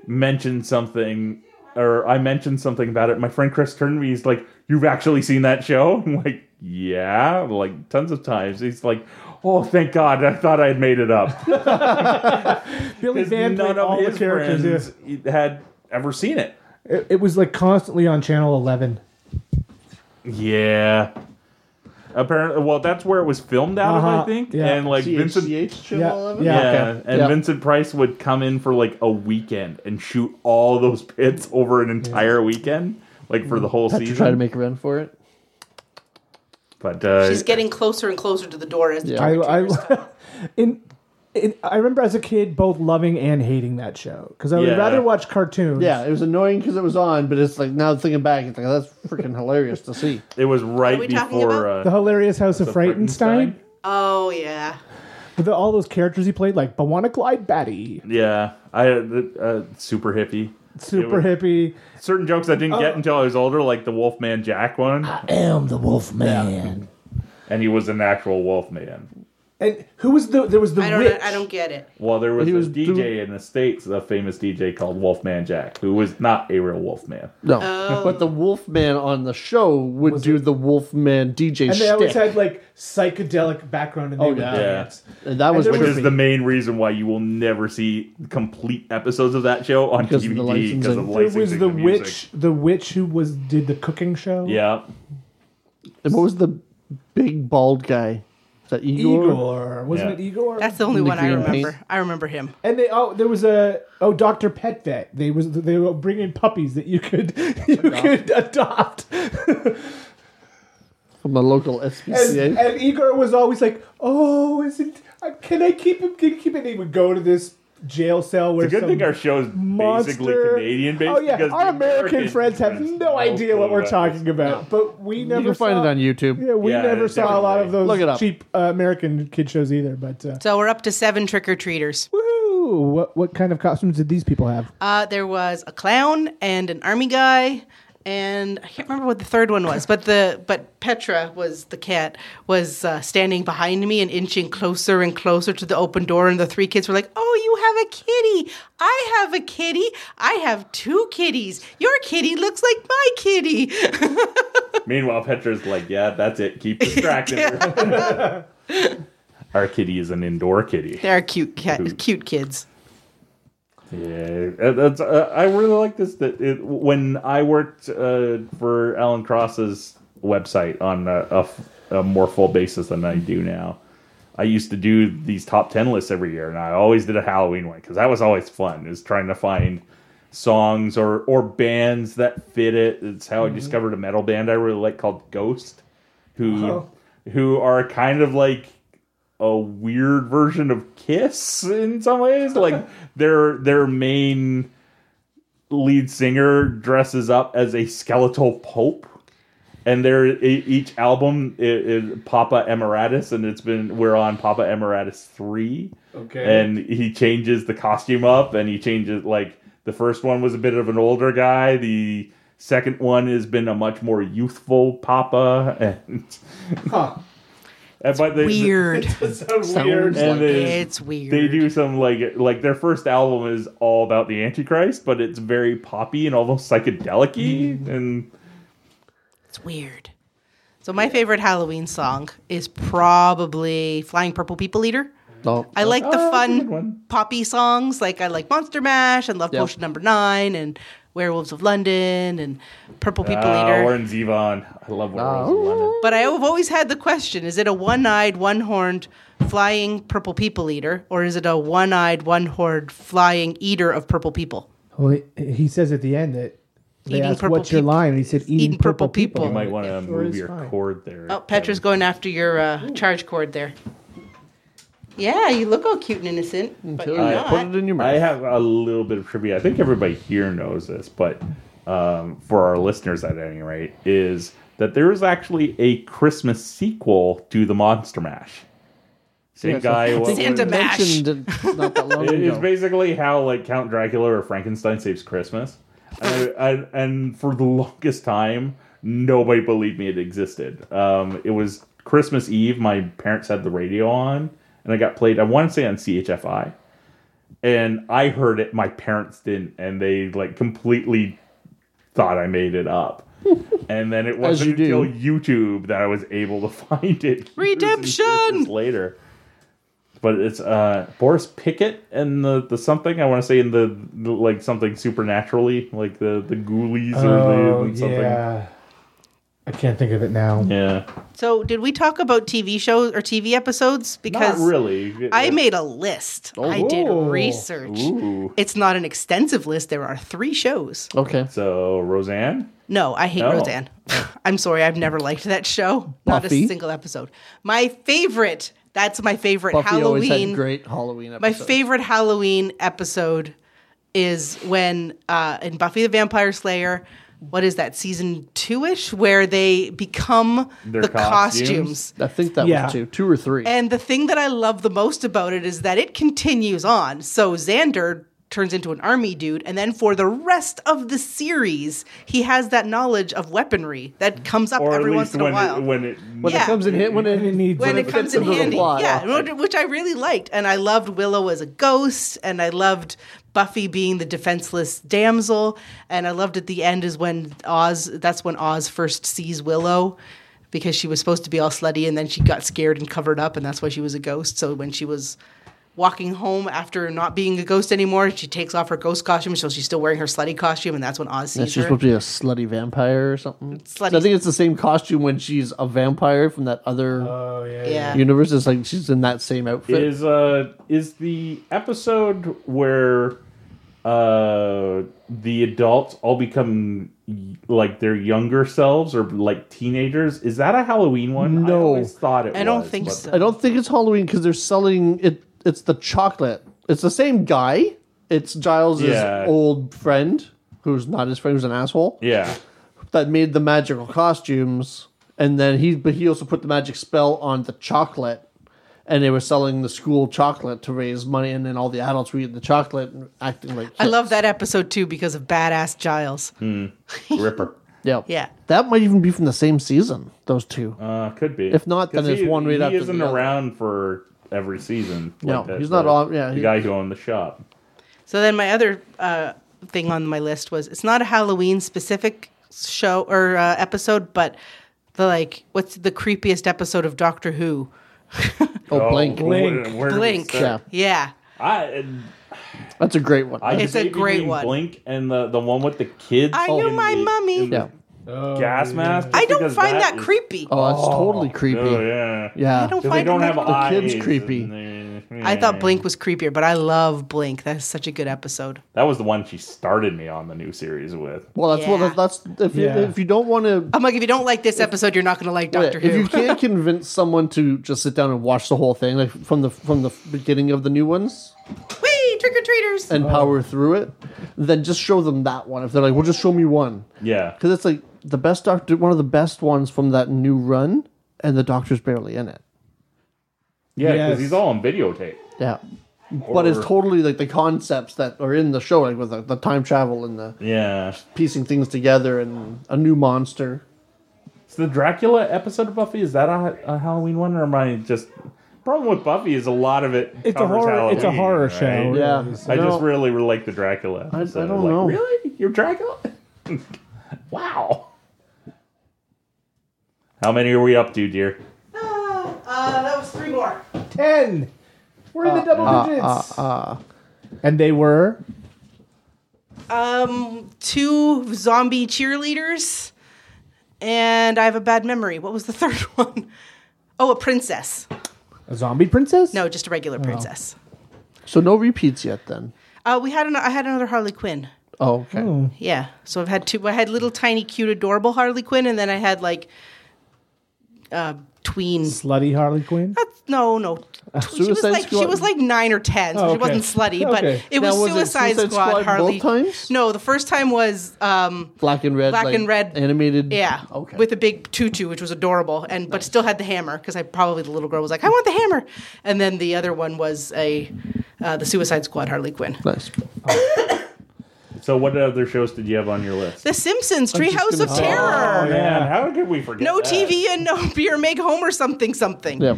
Speaker 1: mentioned something, or I mentioned something about it. My friend Chris turned to me. He's like, "You've actually seen that show?" <laughs> I'm like, "Yeah, like tons of times." He's like, "Oh, thank God! I thought I had made it up." <laughs> <laughs>
Speaker 5: Billy
Speaker 1: Because
Speaker 5: Van
Speaker 1: none
Speaker 5: played
Speaker 1: of
Speaker 5: all the
Speaker 1: his
Speaker 5: characters.
Speaker 1: friends had ever seen it.
Speaker 5: Yeah. It, it was like constantly on Channel Eleven.
Speaker 1: Yeah. Apparently, well, that's where it was filmed out of, I
Speaker 5: Uh-huh,
Speaker 1: think.
Speaker 5: yeah.
Speaker 1: And like Vincent,
Speaker 3: CHCH Channel
Speaker 5: Yeah,
Speaker 3: 11?
Speaker 5: yeah.
Speaker 1: Yeah,
Speaker 3: Okay.
Speaker 1: and
Speaker 3: Yeah.
Speaker 1: Vincent Price would come in for like a weekend and shoot all those <laughs> bits over an entire weekend, like for the whole
Speaker 3: Had to
Speaker 1: season.
Speaker 3: try to make a run for it.
Speaker 1: but uh,
Speaker 4: She's getting closer and closer to the door as the
Speaker 3: Yeah.
Speaker 5: I,
Speaker 4: trick-or-treaters
Speaker 5: I <laughs> in, in I remember as a kid both loving and hating that show because I would
Speaker 1: Yeah.
Speaker 5: rather watch cartoons.
Speaker 3: Yeah, it was annoying because it was on, but it's like now thinking back, it's like that's freaking hilarious to see.
Speaker 1: it was right
Speaker 4: we talking
Speaker 1: before
Speaker 5: The
Speaker 1: uh,
Speaker 5: hilarious House of
Speaker 1: the
Speaker 5: Frightenstein.
Speaker 4: Oh yeah.
Speaker 5: With the, all those characters he played, like Bwana Clyde Batty,
Speaker 1: Yeah, I uh, super hippie.
Speaker 5: super
Speaker 1: was-
Speaker 5: hippie.
Speaker 1: Certain jokes I didn't
Speaker 5: Oh.
Speaker 1: get until I was older, like the Wolfman Jack one, I
Speaker 5: am the Wolfman.
Speaker 1: and he was an actual Wolfman.
Speaker 5: And who was the? There was the
Speaker 4: I don't.
Speaker 5: witch.
Speaker 4: I don't get it.
Speaker 1: Well, there was
Speaker 3: He
Speaker 1: a
Speaker 3: was
Speaker 1: DJ
Speaker 3: doing-
Speaker 1: in the states, a famous DJ called Wolfman Jack, who was not a real Wolfman.
Speaker 3: No,
Speaker 4: Oh.
Speaker 3: but the Wolfman on the show would do the Wolfman DJ
Speaker 5: And they always had like psychedelic background, and they
Speaker 3: Oh,
Speaker 5: would
Speaker 3: yeah.
Speaker 5: dance.
Speaker 3: and that was
Speaker 5: and
Speaker 1: Which
Speaker 5: was-
Speaker 1: is the main reason why you will never see complete episodes of that show on
Speaker 3: Because of the
Speaker 1: DVD because of
Speaker 3: licensing.
Speaker 5: There was
Speaker 1: licensing
Speaker 5: the
Speaker 1: music.
Speaker 5: witch, the witch who was did the cooking show.
Speaker 1: Yeah,
Speaker 3: And what was the big bald guy? Is that Igor?
Speaker 5: Igor, wasn't
Speaker 1: Yeah.
Speaker 5: it Igor?
Speaker 4: That's the only
Speaker 3: the
Speaker 4: one I
Speaker 3: green
Speaker 4: remember.
Speaker 3: paint.
Speaker 4: I remember him.
Speaker 5: And they oh there was a oh Doctor Pet Vet. They was they were bringing puppies that you could <laughs> you could adopt.
Speaker 3: from the local
Speaker 5: And,
Speaker 3: SPCA.
Speaker 5: and Igor was always like, oh, is it? uh, Can I keep him? Can I keep it? And he would go to this jail cell where
Speaker 1: it's a good
Speaker 5: some
Speaker 1: thing our show is
Speaker 5: monster.
Speaker 1: basically Canadian based.
Speaker 5: Oh yeah,
Speaker 1: because
Speaker 5: our
Speaker 1: the
Speaker 5: American, friends have no idea what we're talking
Speaker 1: this.
Speaker 5: about, but we
Speaker 3: you
Speaker 5: never
Speaker 3: can find
Speaker 5: saw,
Speaker 3: it on YouTube.
Speaker 5: Yeah, we
Speaker 1: Yeah,
Speaker 5: never saw a lot of those
Speaker 3: Look it up.
Speaker 5: cheap uh, American kid shows either. But uh,
Speaker 4: So we're up to seven trick or treaters.
Speaker 5: woohoo! What what kind of costumes did these people have?
Speaker 4: Uh, there was a clown and an army guy, and I can't remember what the third one was. But the but Petra was the cat was uh, standing behind me and inching closer and closer to the open door, and the three kids were like, "Oh, you have a kitty! I have a kitty! I have two kitties! Your kitty looks like my kitty!" <laughs>
Speaker 1: Meanwhile, Petra's like, "Yeah, that's it. Keep distracting her." <laughs> <laughs> Our kitty is an indoor kitty.
Speaker 4: They're cute cat, cute kids.
Speaker 1: Yeah, uh, that's. Uh, I really like this. That it, when I worked uh, for Alan Cross's website on a, a f- a more full basis than I do now, I used to do these top ten lists every year, and I always did a Halloween one because that was always fun. Is trying to find songs or or bands that fit it. It's how I discovered a metal band I really like called Ghost, who
Speaker 5: Oh.
Speaker 1: who are kind of like a weird version of Kiss in some ways. Like <laughs> their their main lead singer dresses up as a skeletal pope, and their each album is, is Papa Emeritus, and it's been we're on Papa Emeritus three.
Speaker 5: Okay.
Speaker 1: and he changes the costume up, and he changes like the first one was a bit of an older guy. The second one has been a much more youthful Papa, and.
Speaker 5: Huh.
Speaker 1: And but they,
Speaker 4: Weird. <laughs>
Speaker 5: Sounds
Speaker 3: Sounds
Speaker 5: weird.
Speaker 1: and
Speaker 3: like
Speaker 1: they,
Speaker 4: It's weird.
Speaker 1: they do some like like their first album is all about the Antichrist, but it's very poppy and almost psychedelic mm. and
Speaker 4: It's weird. So my favorite Halloween song is probably "Flying Purple People Eater."
Speaker 3: No.
Speaker 4: I like the
Speaker 1: Oh, that's a good
Speaker 4: fun
Speaker 1: one.
Speaker 4: poppy songs. Like I like Monster Mash and Love
Speaker 3: Yep.
Speaker 4: Potion Number Nine and Werewolves of London and Purple People
Speaker 1: uh,
Speaker 4: Eater.
Speaker 1: Warren Zevon. I love Warren
Speaker 3: Oh.
Speaker 1: Zevon.
Speaker 4: But I've always had the question: Is it a one-eyed, one-horned flying purple people eater, or is it a one-eyed, one-horned flying eater of purple people?
Speaker 5: Well, he- he says at the end that they
Speaker 4: Eating
Speaker 5: asked,
Speaker 4: purple
Speaker 5: "What's your
Speaker 4: peop-
Speaker 5: line?" And he said, "Eating,
Speaker 4: eating
Speaker 5: purple,
Speaker 4: purple people."
Speaker 5: people."
Speaker 1: You might want to
Speaker 5: Sure
Speaker 1: move your
Speaker 5: fine.
Speaker 1: cord there.
Speaker 4: Oh, Petra's going after your uh, charge cord there. Yeah, you look all cute and innocent, but you're
Speaker 3: you
Speaker 4: not.
Speaker 3: put it in your mouth.
Speaker 1: I have a little bit of trivia. I think everybody here knows this, but um, for our listeners at any rate, is that there is actually a Christmas sequel to the Monster Mash. Same
Speaker 3: Yes,
Speaker 1: guy.
Speaker 3: I
Speaker 1: what
Speaker 3: think
Speaker 1: was-
Speaker 4: Santa
Speaker 3: we
Speaker 4: Mash.
Speaker 3: mentioned it not that long <laughs>
Speaker 1: It-
Speaker 3: ago.
Speaker 1: It's basically how like Count Dracula or Frankenstein saves Christmas, and, and, and for the longest time, nobody believed me it existed. Um, it was Christmas Eve. My parents had the radio on, and I got played. I want to say on CHFI, and I heard it. My parents didn't, and they like completely thought I made it up. <laughs> And then it wasn't
Speaker 3: you
Speaker 1: until YouTube that I was able to <laughs> find it. years and years
Speaker 4: Redemption!
Speaker 1: later but it's uh Boris Pickett and the the something I want to say in the, the like something supernaturally like the the ghoulies or
Speaker 5: Oh,
Speaker 1: the something.
Speaker 5: yeah. I can't think of it now.
Speaker 1: Yeah,
Speaker 4: So, did we talk about TV shows or TV episodes? Because
Speaker 1: not really.
Speaker 4: I made a list. I did research.
Speaker 1: Ooh.
Speaker 4: It's not an extensive list. There are three shows.
Speaker 3: Okay.
Speaker 1: So Roseanne,
Speaker 4: No, I hate
Speaker 1: No.
Speaker 4: Roseanne. <laughs> I'm sorry, I've never liked that show. Not
Speaker 3: Buffy?
Speaker 4: a single episode. My favorite. That's my favorite
Speaker 3: Buffy always
Speaker 4: Halloween.
Speaker 3: had great Halloween
Speaker 4: My favorite Halloween episode is when uh, in Buffy the Vampire Slayer. What is that season two ish where they become
Speaker 1: Their
Speaker 4: the
Speaker 1: costumes?
Speaker 4: costumes.
Speaker 3: I think that
Speaker 5: Yeah.
Speaker 3: was two, two or three.
Speaker 4: And the thing that I love the most about it is that it continues on. So Xander turns into an army dude, and then for the rest of the series, he has that knowledge of weaponry that comes up
Speaker 1: or at
Speaker 4: every
Speaker 1: least
Speaker 4: once in a while.
Speaker 1: it, when it
Speaker 3: when
Speaker 4: yeah.
Speaker 3: it comes in hit, when it,
Speaker 5: it needs
Speaker 4: when it
Speaker 3: fits
Speaker 4: comes in handy,
Speaker 3: plot.
Speaker 4: yeah, which- which I really liked, and I loved Willow as a ghost, and I loved Buffy being the defenseless damsel, and I loved at the end is when Oz. That's when Oz first sees Willow. Because she was supposed to be all slutty and then she got scared and covered up, and that's why she was a ghost. So when she was walking home after not being a ghost anymore, she takes off her ghost costume, so she's still wearing her slutty costume, and that's when Oz
Speaker 3: Yeah,
Speaker 4: sees
Speaker 3: she's
Speaker 4: her.
Speaker 3: supposed to be a slutty vampire or something.
Speaker 4: Slutty-
Speaker 3: I think it's the same costume when she's a vampire from that other
Speaker 5: Oh yeah.
Speaker 4: yeah.
Speaker 3: universe. It's like she's in that same outfit.
Speaker 1: is uh is the episode where uh the adults all become like their younger selves or like teenagers is that a halloween one i
Speaker 3: No.
Speaker 1: always thought it
Speaker 4: I don't think
Speaker 1: but-
Speaker 4: so.
Speaker 3: I don't think it's Halloween because they're selling it. It's the chocolate. It's the same guy. It's Giles'
Speaker 1: Yeah.
Speaker 3: old friend, who's not his friend, who's an asshole,
Speaker 1: yeah
Speaker 3: that made the magical costumes. And then he, but he also put the magic spell on the chocolate, and they were selling the school chocolate to raise money. And then all the adults were eating the chocolate and acting like.
Speaker 4: I love that episode too because of badass Giles. <laughs>
Speaker 1: ripper
Speaker 3: Yeah,
Speaker 4: Yeah.
Speaker 3: That might even be from the same season. Those two.
Speaker 1: uh could be
Speaker 3: If not, then
Speaker 1: 'Cause
Speaker 3: it's
Speaker 1: he,
Speaker 3: one right
Speaker 1: he
Speaker 3: after
Speaker 1: isn't
Speaker 3: the other.
Speaker 1: around for every season
Speaker 3: No,
Speaker 1: like that,
Speaker 3: he's not
Speaker 1: the-
Speaker 3: on- yeah,
Speaker 1: the
Speaker 3: he-
Speaker 1: guy who owned the shop
Speaker 4: So then my other uh, thing on my list was it's not a Halloween specific show or uh, episode, but the like what's the creepiest episode of Doctor Who? <laughs>
Speaker 3: oh, Blink.
Speaker 5: Blink.
Speaker 1: where- where
Speaker 4: Blink.
Speaker 3: Yeah,
Speaker 4: Yeah.
Speaker 1: I,
Speaker 3: that's a great one.
Speaker 1: I
Speaker 4: It's a great one.
Speaker 1: Blink and the the one with the kids.
Speaker 4: I knew my
Speaker 1: the-
Speaker 4: mummy.
Speaker 1: in the
Speaker 3: yeah.
Speaker 1: Oh, Gas mask.
Speaker 4: I don't
Speaker 1: because
Speaker 4: find that,
Speaker 1: is-
Speaker 4: creepy.
Speaker 3: Oh, that's oh, totally creepy.
Speaker 1: Oh yeah.
Speaker 3: Yeah.
Speaker 4: I don't
Speaker 1: Because they
Speaker 4: find
Speaker 1: don't
Speaker 4: it
Speaker 1: have
Speaker 4: creepy.
Speaker 3: The kid's creepy.
Speaker 1: and they-
Speaker 4: I thought Blink was creepier, but I love Blink. That's such a good episode.
Speaker 1: That was the one she started me on the new series with.
Speaker 3: Well, that's
Speaker 4: Yeah.
Speaker 3: well, that's if you,
Speaker 5: Yeah.
Speaker 3: if you don't want to.
Speaker 4: I'm like, if you don't like this episode, you're not going to like Doctor
Speaker 3: if
Speaker 4: Who.
Speaker 3: you can't <laughs> convince someone to just sit down and watch the whole thing, like from the from the beginning of the new ones,
Speaker 4: Whee, trick or treaters.
Speaker 3: and oh. power through it, then just show them that one. If they're like, "Well, just show me one,"
Speaker 1: Yeah.
Speaker 3: because it's like the best doctor, one of the best ones from that new run, and the doctor's barely in it.
Speaker 1: Yeah, because
Speaker 5: Yes.
Speaker 1: he's all on videotape.
Speaker 3: Yeah, but it's
Speaker 1: Or-
Speaker 3: totally like the concepts that are in the show, like with the, the time travel and the
Speaker 1: Yeah.
Speaker 3: piecing things together and a new monster.
Speaker 1: So the Dracula episode of Buffy is that a, a Halloween one, or am I just? Problem with Buffy is a lot of it.
Speaker 5: It's a
Speaker 1: covers
Speaker 5: horror. it's a
Speaker 1: Halloween,
Speaker 5: horror
Speaker 1: right?
Speaker 5: show.
Speaker 3: Yeah.
Speaker 5: really, so-
Speaker 1: I
Speaker 3: No.
Speaker 1: just really, really like the Dracula.
Speaker 3: I- I
Speaker 1: episode.
Speaker 3: don't
Speaker 1: Like,
Speaker 3: know.
Speaker 1: Really, you're Dracula? <laughs> wow. How many are we up to, dear?
Speaker 4: Uh, that was three more.
Speaker 5: Ten. We're in the double digits.
Speaker 3: Uh,
Speaker 5: and they were.
Speaker 4: Um, two zombie cheerleaders, and I have a bad memory. What was the <laughs> third one? Oh, a princess.
Speaker 5: A zombie princess?
Speaker 4: No, just a regular princess.
Speaker 3: so no repeats yet, then.
Speaker 4: Uh, we had an, I had another Harley Quinn.
Speaker 3: Oh, okay.
Speaker 4: Yeah, so I've had two. I had little tiny, cute, adorable Harley Quinn, and then I had like uh, tween.
Speaker 5: Slutty Harley Quinn?
Speaker 4: That's no, no. she was
Speaker 3: Suicide
Speaker 4: like she was like nine or ten, so
Speaker 5: Oh,
Speaker 4: she
Speaker 5: okay.
Speaker 4: wasn't slutty, but
Speaker 5: Okay.
Speaker 4: it
Speaker 3: Now,
Speaker 4: was,
Speaker 3: was it
Speaker 4: Suicide,
Speaker 3: Suicide
Speaker 4: Squad.
Speaker 3: Squad
Speaker 4: Harley.
Speaker 3: both times?
Speaker 4: No, the first time was um,
Speaker 3: Black and red,
Speaker 4: Black
Speaker 3: like,
Speaker 4: and red.
Speaker 3: animated.
Speaker 4: yeah,
Speaker 3: Okay.
Speaker 4: with a big tutu, which was adorable, and but still had the hammer because I probably the little girl was like, I want the hammer, and then the other one was a uh, the Suicide Squad Harley Quinn.
Speaker 3: nice. <coughs> <coughs>
Speaker 1: So, what other shows did you have on your list?
Speaker 4: The Simpsons,
Speaker 3: just
Speaker 4: Treehouse of
Speaker 3: say-
Speaker 4: Terror.
Speaker 1: Oh man, how could we forget?
Speaker 4: No
Speaker 1: that?
Speaker 4: TV and no <laughs> beer make Homer something something.
Speaker 3: Yeah.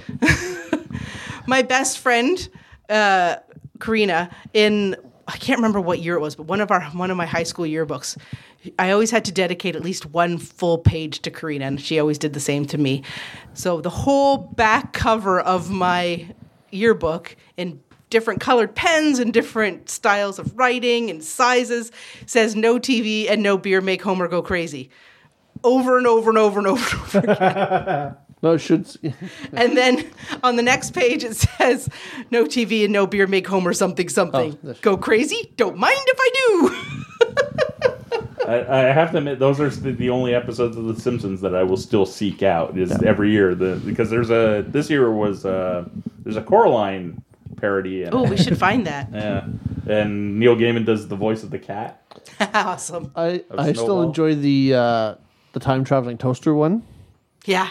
Speaker 3: <laughs>
Speaker 4: my best friend uh, Karina in I can't remember what year it was, but one of our one of my high school yearbooks. I always had to dedicate at least one full page to Karina, and she always did the same to me. So the whole back cover of my yearbook in different colored pens and different styles of writing and sizes says no TV and no beer make Homer go crazy. Over and over and over and over and over again. <laughs>
Speaker 3: No, it should. <laughs>
Speaker 4: And then on the next page it says, "No TV and no beer make Homer something something.
Speaker 3: Oh,
Speaker 4: Go crazy? Don't mind if I do."
Speaker 1: I, I have to admit, those are the, the only episodes of The Simpsons that I will still seek out. Is every year the because there's a this year was uh there's a Coraline parody.
Speaker 4: Oh, we should find that. <laughs>
Speaker 1: Yeah, and Neil Gaiman does the voice of the cat. <laughs>
Speaker 4: awesome.
Speaker 3: I I still enjoy the uh, the time traveling toaster one.
Speaker 4: Yeah.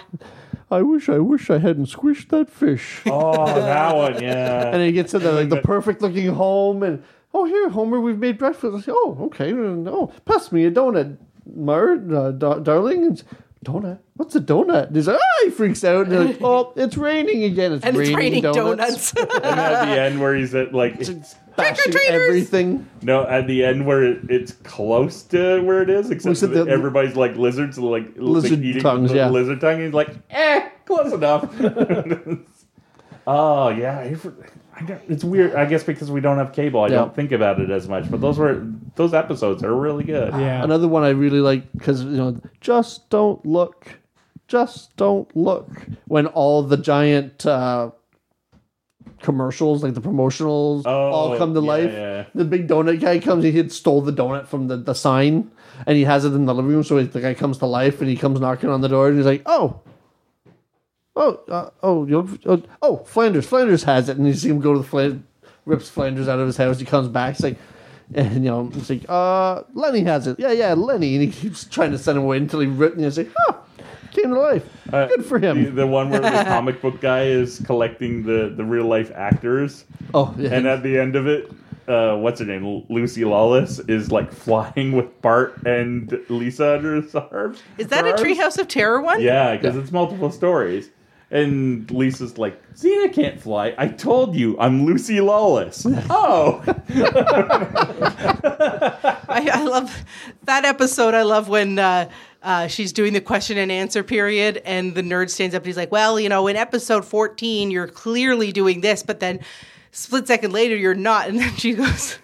Speaker 3: I wish I wish I hadn't squished that fish.
Speaker 1: Oh, that one, yeah. <laughs>
Speaker 3: and he gets to the like the perfect looking home and oh here Homer we've made breakfast. Oh okay oh pass me a donut, Mar uh, da- darling. And, donut? What's a donut? And he's like ah he freaks out and they're like oh <laughs> it's raining again. It's
Speaker 4: And
Speaker 3: raining,
Speaker 4: it's raining
Speaker 3: donuts.
Speaker 4: donuts. <laughs>
Speaker 1: and at the end where he's at like
Speaker 3: Bashing everything.
Speaker 1: no at the end where it, it's close to where it is except that
Speaker 3: the-
Speaker 1: everybody's like lizards like
Speaker 3: Lizard
Speaker 1: like, eating
Speaker 3: tongues,
Speaker 1: the
Speaker 3: yeah.
Speaker 1: lizard tongue he's like eh close enough <laughs> oh yeah I for- it's weird I guess because we don't have cable I
Speaker 3: Yeah.
Speaker 1: don't think about it as much but those were those episodes are really good
Speaker 5: Yeah.
Speaker 3: Another one I really like because you know just don't look, just don't look when all the giant. Uh, commercials like the promotionals all
Speaker 1: Oh,
Speaker 3: come to
Speaker 1: yeah,
Speaker 3: life
Speaker 1: yeah.
Speaker 3: the big donut guy comes he had stole the donut from the, the sign and he has it in the living room so the guy comes to life and he comes knocking on the door and he's like oh oh uh, oh you oh, oh flanders flanders has it and you see him go to the flanders rips flanders out of his house he comes back he's like and you know it's like uh lenny has it yeah yeah lenny and he keeps trying to send him away until he ripped and he's like huh came to life
Speaker 1: Uh,
Speaker 3: good for him
Speaker 1: the, the one where the <laughs> comic book guy is collecting the, the real life actors,
Speaker 3: oh yeah
Speaker 1: and at the end of it, uh, what's her name? L- Lucy Lawless is like flying with Bart and Lisa under his arms.
Speaker 4: Is that a
Speaker 1: her arms.
Speaker 4: Treehouse of Terror one?
Speaker 1: Yeah, because it's multiple stories. And Lisa's like, Xena can't fly. I told you, I'm Lucy Lawless. <laughs> oh,
Speaker 4: I, I love that episode. I love when uh, uh, she's doing the question and answer period, and the nerd stands up and he's like, "Well, you know, in episode fourteen, you're clearly doing this, but then split second later, you're not." And then she goes.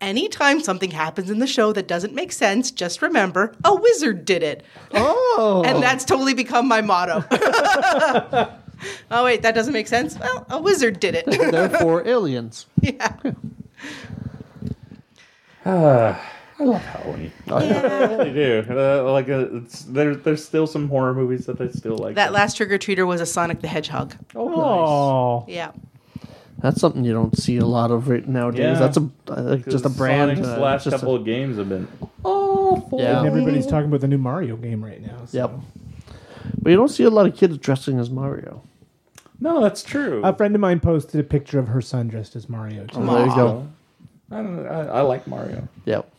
Speaker 4: Anytime something happens in the show that doesn't make sense, just remember a wizard did it.
Speaker 3: oh
Speaker 4: And that's totally become my motto. <laughs> oh, wait, that doesn't make sense? Well, a wizard did it.
Speaker 3: therefore <laughs> aliens
Speaker 4: yeah. <sighs>
Speaker 1: I love Halloween. Yeah. I really do. Uh, like, uh, it's, there, there's still some horror movies that I still like.
Speaker 4: That last trick or treater was a Sonic the Hedgehog.
Speaker 5: Oh,
Speaker 4: Yeah.
Speaker 3: That's something you don't see a lot of right nowadays.
Speaker 1: Yeah.
Speaker 3: That's a uh, like just a brand.
Speaker 1: Sonic's
Speaker 3: uh,
Speaker 1: last
Speaker 3: just a-
Speaker 1: couple of games have been awful.
Speaker 3: Yeah.
Speaker 5: and everybody's talking about the new Mario game right now. So.
Speaker 3: Yep. But you don't see a lot of kids dressing as Mario.
Speaker 1: No, that's true.
Speaker 5: A friend of mine posted a picture of her son dressed as Mario. Too.
Speaker 3: there you go.
Speaker 1: I, don't I, I like Mario.
Speaker 3: Yep.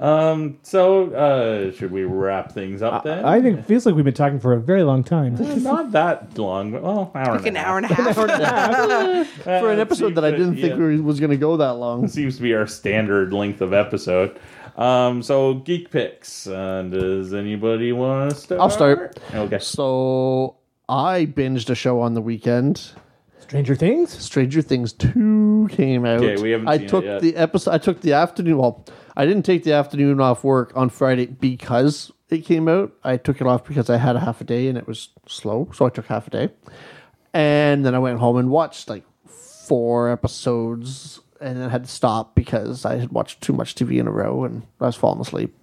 Speaker 1: Um. So, uh, should we wrap things up then?
Speaker 5: I think it feels like we've been talking for a very long time.
Speaker 1: not that long, but well, hour
Speaker 4: Like
Speaker 1: and
Speaker 4: an
Speaker 1: a
Speaker 4: hour
Speaker 1: half.
Speaker 4: and a half. <laughs> <laughs>
Speaker 3: For an episode that I didn't think we was going to go that long. <laughs>
Speaker 1: seems to be our standard length of episode. Um. So, geek picks. Uh, does anybody want to start?
Speaker 3: I'll start.
Speaker 1: Okay.
Speaker 3: So I binged a show on the weekend.
Speaker 5: Stranger Things.
Speaker 3: Stranger Things two came out.
Speaker 1: Okay, we haven't
Speaker 3: I
Speaker 1: seen it
Speaker 3: took
Speaker 1: yet.
Speaker 3: the episode. I took the afternoon. Well, I didn't take the afternoon off work on Friday because it came out. I took it off because I had a half a day and it was slow, so I took half a day. And then I went home and watched like four episodes, and then had to stop because I had watched too much TV in a row and I was falling asleep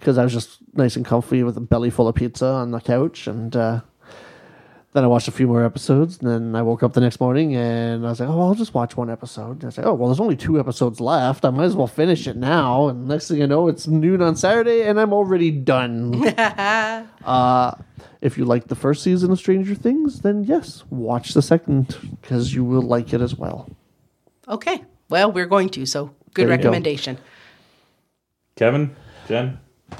Speaker 3: because I was just nice and comfy with a belly full of pizza on the couch and. uh Then I watched a few more episodes, and then I woke up the next morning and I was like, "Oh, I'll just watch one episode." And I was like, "Oh, well, there's only two episodes left. I might as well finish it now." And next thing I know, it's noon on Saturday, and I'm already done. <laughs> uh, if you like the first season of Stranger Things, then yes, watch the second because you will like it as well.
Speaker 4: Okay. Well, we're going to. So good
Speaker 3: There you go.
Speaker 4: recommendation.
Speaker 1: Kevin, Jen,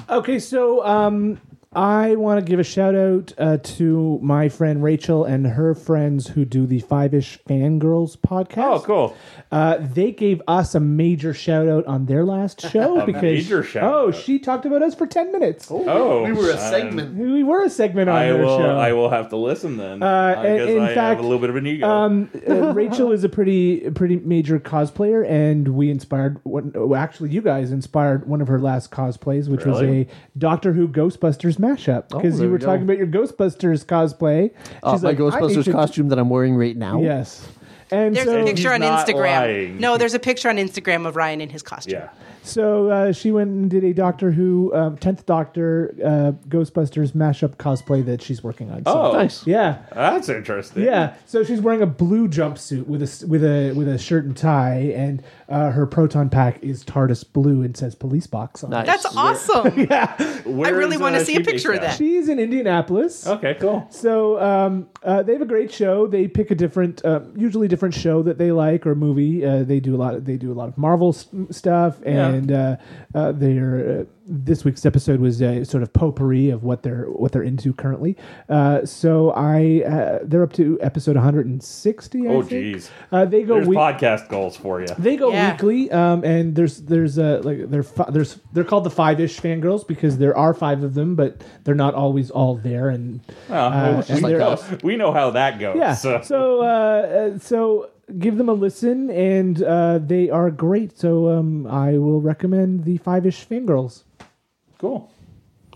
Speaker 5: Okay, so um, I want to give a shout out uh, to my friend Rachel and her friends who do the Five Ish Fangirls podcast.
Speaker 1: oh cool,
Speaker 5: Uh, they gave us a major shout out on their last show <laughs>
Speaker 1: A
Speaker 5: because
Speaker 1: major shout
Speaker 5: oh,
Speaker 1: out.
Speaker 5: she talked about us for ten minutes.
Speaker 1: oh,
Speaker 3: we were a
Speaker 1: um,
Speaker 3: segment.
Speaker 5: We were a segment on
Speaker 1: I
Speaker 5: their
Speaker 1: will.
Speaker 5: show.
Speaker 1: I will have to listen then.
Speaker 5: Uh,
Speaker 1: because
Speaker 5: in- in
Speaker 1: I have
Speaker 5: fact,
Speaker 1: a little bit of an ego.
Speaker 5: Um, <laughs> uh, Rachel is a pretty pretty major cosplayer, and we inspired. One, oh, actually, you guys inspired one of her last cosplays, which was a Doctor Who Ghostbusters mashup. Because
Speaker 3: there
Speaker 5: you were
Speaker 3: we go.
Speaker 5: talking about your Ghostbusters cosplay.
Speaker 3: Uh,
Speaker 5: She's
Speaker 3: my
Speaker 5: like, "I
Speaker 3: Ghostbusters
Speaker 5: to-"
Speaker 3: costume that I'm wearing right now.
Speaker 5: Yes, and
Speaker 4: There's
Speaker 5: so
Speaker 4: a picture on
Speaker 1: not
Speaker 4: Instagram.
Speaker 1: lying.
Speaker 4: No, there's a picture on Instagram of Ryan in his costume.
Speaker 1: yeah.
Speaker 5: So uh, she went and did a Doctor Who um, tenth Doctor uh, Ghostbusters mashup cosplay that she's working on. So,
Speaker 1: Oh,
Speaker 3: Nice.
Speaker 5: yeah,
Speaker 1: That's interesting.
Speaker 5: Yeah, so she's wearing a blue jumpsuit with a s- with a with a shirt and tie, and uh, her proton pack is TARDIS blue and says police box on. it.
Speaker 3: Nice.
Speaker 4: That's awesome. <laughs>
Speaker 1: Where
Speaker 4: I really
Speaker 1: is,
Speaker 4: wanna
Speaker 1: uh,
Speaker 4: see a picture of that.
Speaker 5: She's in Indianapolis.
Speaker 1: Okay, cool.
Speaker 5: So um, uh, they have a great show. They pick a different, uh, usually different show that they like or movie. Uh, they do a lot. Of, they do a lot of Marvel s- stuff, and uh, uh, they're uh, this week's episode was a sort of potpourri of what they're what they're into currently. Uh, so I uh, they're up to episode 160. I
Speaker 1: Oh,
Speaker 5: think.
Speaker 1: geez.
Speaker 5: Uh, they go
Speaker 1: There's
Speaker 5: week-
Speaker 1: podcast goals for you.
Speaker 5: They go
Speaker 4: Yeah.
Speaker 5: weekly, um, and there's there's uh, like they're fi- there's they're called the five ish fangirls because there are five of them, but they're not always all there. And
Speaker 1: Well,
Speaker 5: uh,
Speaker 1: we,
Speaker 5: and they're-
Speaker 1: know, we know how that goes.
Speaker 5: yeah,
Speaker 1: So,
Speaker 5: so uh, uh, so give them a listen, and uh, they are great. So um, I will recommend the five ish fangirls.
Speaker 1: cool.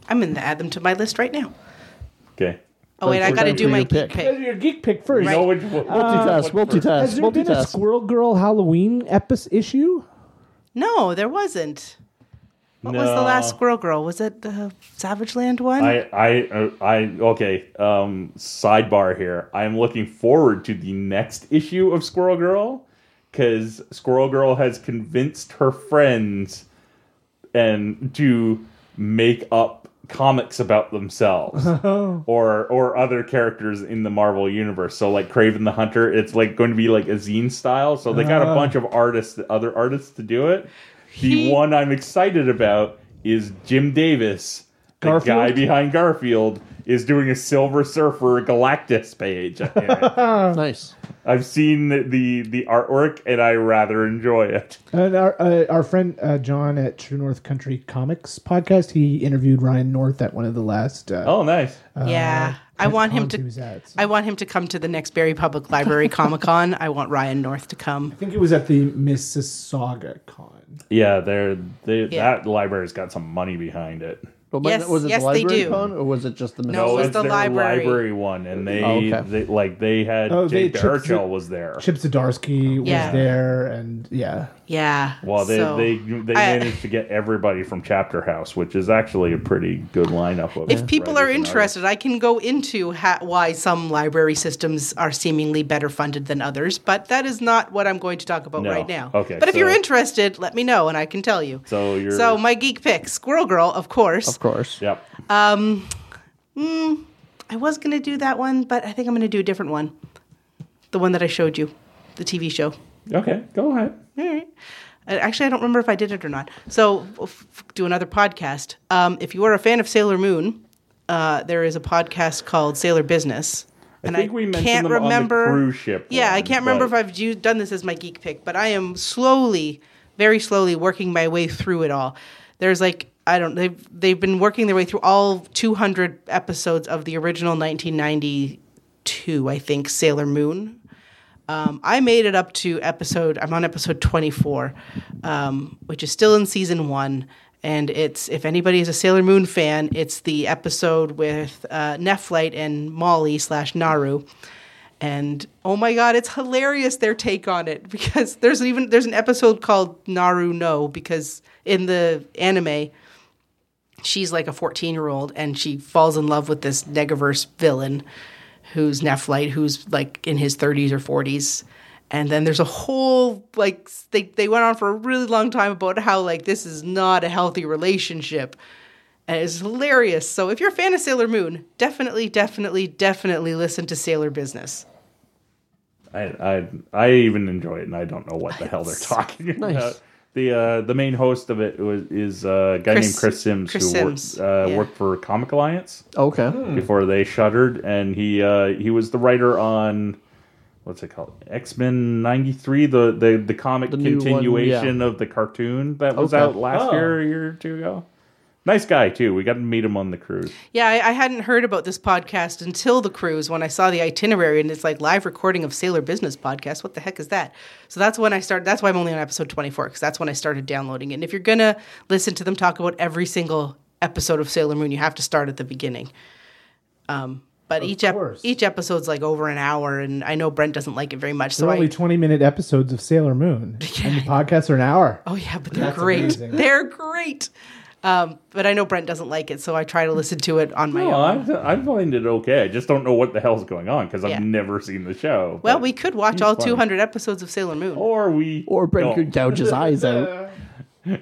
Speaker 4: I'm going to add them to my list right now.
Speaker 1: Okay.
Speaker 4: Oh, wait, I got to do my
Speaker 3: pick.
Speaker 4: geek pick.
Speaker 5: Your geek pick first.
Speaker 4: Right.
Speaker 1: Know which, what,
Speaker 3: Multitask, multitask,
Speaker 5: Has there been a. Squirrel Girl Halloween episode issue?
Speaker 4: No, there wasn't. What was the last Squirrel Girl? Was it the Savage Land one?
Speaker 1: I, I, uh, I, okay. Um, sidebar here. I'm looking forward to the next issue of Squirrel Girl because Squirrel Girl has convinced her friends and to make up comics about themselves <laughs> or or other characters in the Marvel universe. So like Kraven the Hunter, it's like going to be like a zine style. So they got a bunch of artists, other artists to do it. The
Speaker 4: He-
Speaker 1: one I'm excited about is Jim Davis, the
Speaker 5: Garfield?
Speaker 1: guy behind Garfield, is doing a Silver Surfer Galactus page. <laughs>
Speaker 3: Nice.
Speaker 1: I've seen the, the the artwork and I rather enjoy it.
Speaker 5: And our uh, our friend uh, John at True North Country Comics podcast, he interviewed Ryan North at one of the last. Uh,
Speaker 1: Oh, nice.
Speaker 4: yeah. I want him to.
Speaker 5: was at.
Speaker 4: I want him to come to the next Barrie Public Library Comic Con. I want Ryan North to come.
Speaker 5: I think it was at the Mississauga Con.
Speaker 1: Yeah, they're they
Speaker 4: Yeah.
Speaker 1: that library's got some money behind it.
Speaker 3: But
Speaker 4: Yes,
Speaker 3: was it
Speaker 4: yes,
Speaker 3: the
Speaker 4: they
Speaker 3: library
Speaker 4: do.
Speaker 3: con or was it just the
Speaker 4: No, it was
Speaker 1: it's
Speaker 4: the
Speaker 1: their
Speaker 4: library.
Speaker 1: one, and they,
Speaker 3: Oh, okay.
Speaker 1: they like they had
Speaker 5: Oh, they-
Speaker 1: Jake
Speaker 5: Chip
Speaker 1: Churchill
Speaker 5: Zd-
Speaker 1: was there.
Speaker 5: Chip Zdarsky was
Speaker 4: Yeah.
Speaker 5: there, and yeah,
Speaker 4: Yeah.
Speaker 1: Well, they
Speaker 4: so-
Speaker 1: they they
Speaker 4: I-
Speaker 1: managed to get everybody from Chapter House, which is actually a pretty good lineup of.
Speaker 4: If people are
Speaker 1: writers and
Speaker 4: interested, I can go into ha- why some library systems are seemingly better funded than others, but that is not what I'm going to talk about
Speaker 1: No.
Speaker 4: right now.
Speaker 1: Okay,
Speaker 4: But if you're interested, let me know and I can tell you.
Speaker 1: So you're
Speaker 4: So my geek pick, Squirrel Girl, of course.
Speaker 3: Of course.
Speaker 1: Yep.
Speaker 4: I was going to do that one, but I think I'm going to do a different one. The one that I showed you, the TV show.
Speaker 1: Okay, go ahead.
Speaker 4: All right. Uh, Actually, I don't remember if I did it or not. So, we'll f- do another podcast. Um, if you are a fan of Sailor Moon, uh, there is a podcast called Sailor Business.
Speaker 1: and I think we mentioned them on the cruise ship
Speaker 4: Yeah, I can't remember if I've used, done this as my geek pick, but I am slowly, very slowly working my way through it all. There's like I don't they've they've been working their way through all 200 episodes of the original 1992, I think, Sailor Moon. Um, I made it up to episode. I'm on episode 24, um, which is still in season one. And it's if anybody is a Sailor Moon fan, it's the episode with uh, and Molly slash Naru. And oh my god, it's hilarious their take on it <laughs> because there's even there's an episode called Naru No because in the anime she's like a 14 year old and she falls in love with this Negaverse villain who's Nephlite, who's like in his 30s or 40s. And then there's a whole like they they went on for a really long time about how like this is not a healthy relationship. And it's hilarious. So if you're a fan of Sailor Moon, definitely, definitely, definitely listen to Sailor Business.
Speaker 1: I, I I even enjoy it, and I don't know what the hell they're talking about. The uh, the main host of it was is uh, a guy
Speaker 4: Chris-
Speaker 1: named Chris Sims
Speaker 4: Chris
Speaker 1: who worked, uh,
Speaker 4: yeah.
Speaker 1: worked for Comic Alliance
Speaker 3: Okay.
Speaker 1: before they shuttered, and he uh, he was the writer on what's it called X Men '93, the the the comic
Speaker 3: The new one,
Speaker 1: continuation of the cartoon that was
Speaker 3: Okay.
Speaker 1: out last
Speaker 5: Oh.
Speaker 1: year, a year or two ago. Nice guy too. We got to meet him on the cruise.
Speaker 4: Yeah, I, I hadn't heard about this podcast until the cruise when I saw the itinerary and it's like live recording of Sailor Business podcast. What the heck is that? So that's when I started. That's why I'm only on episode 24 because that's when I started downloading it. And if you're gonna listen to them talk about every single episode of Sailor Moon, you have to start at the beginning. Um, but each ep- each episode's like over an hour, and I know Brent doesn't like it very much. So
Speaker 5: They're
Speaker 4: I,
Speaker 5: only 20 minute episodes of Sailor Moon. <laughs> And the podcasts are an hour.
Speaker 4: Oh yeah, but they're
Speaker 5: That's
Speaker 4: great.
Speaker 5: amazing.
Speaker 4: They're great. Um, but I know Brent doesn't like it, so I try to listen to it on my
Speaker 1: No,
Speaker 4: own.
Speaker 1: I, I find it okay. I just don't know what the hell's going on because I've
Speaker 4: Yeah.
Speaker 1: never seen the show.
Speaker 4: Well, we could watch all
Speaker 1: funny.
Speaker 4: 200 episodes of Sailor Moon.
Speaker 1: or we
Speaker 3: Or Brent
Speaker 1: don't.
Speaker 3: could gouge his eyes out. <laughs>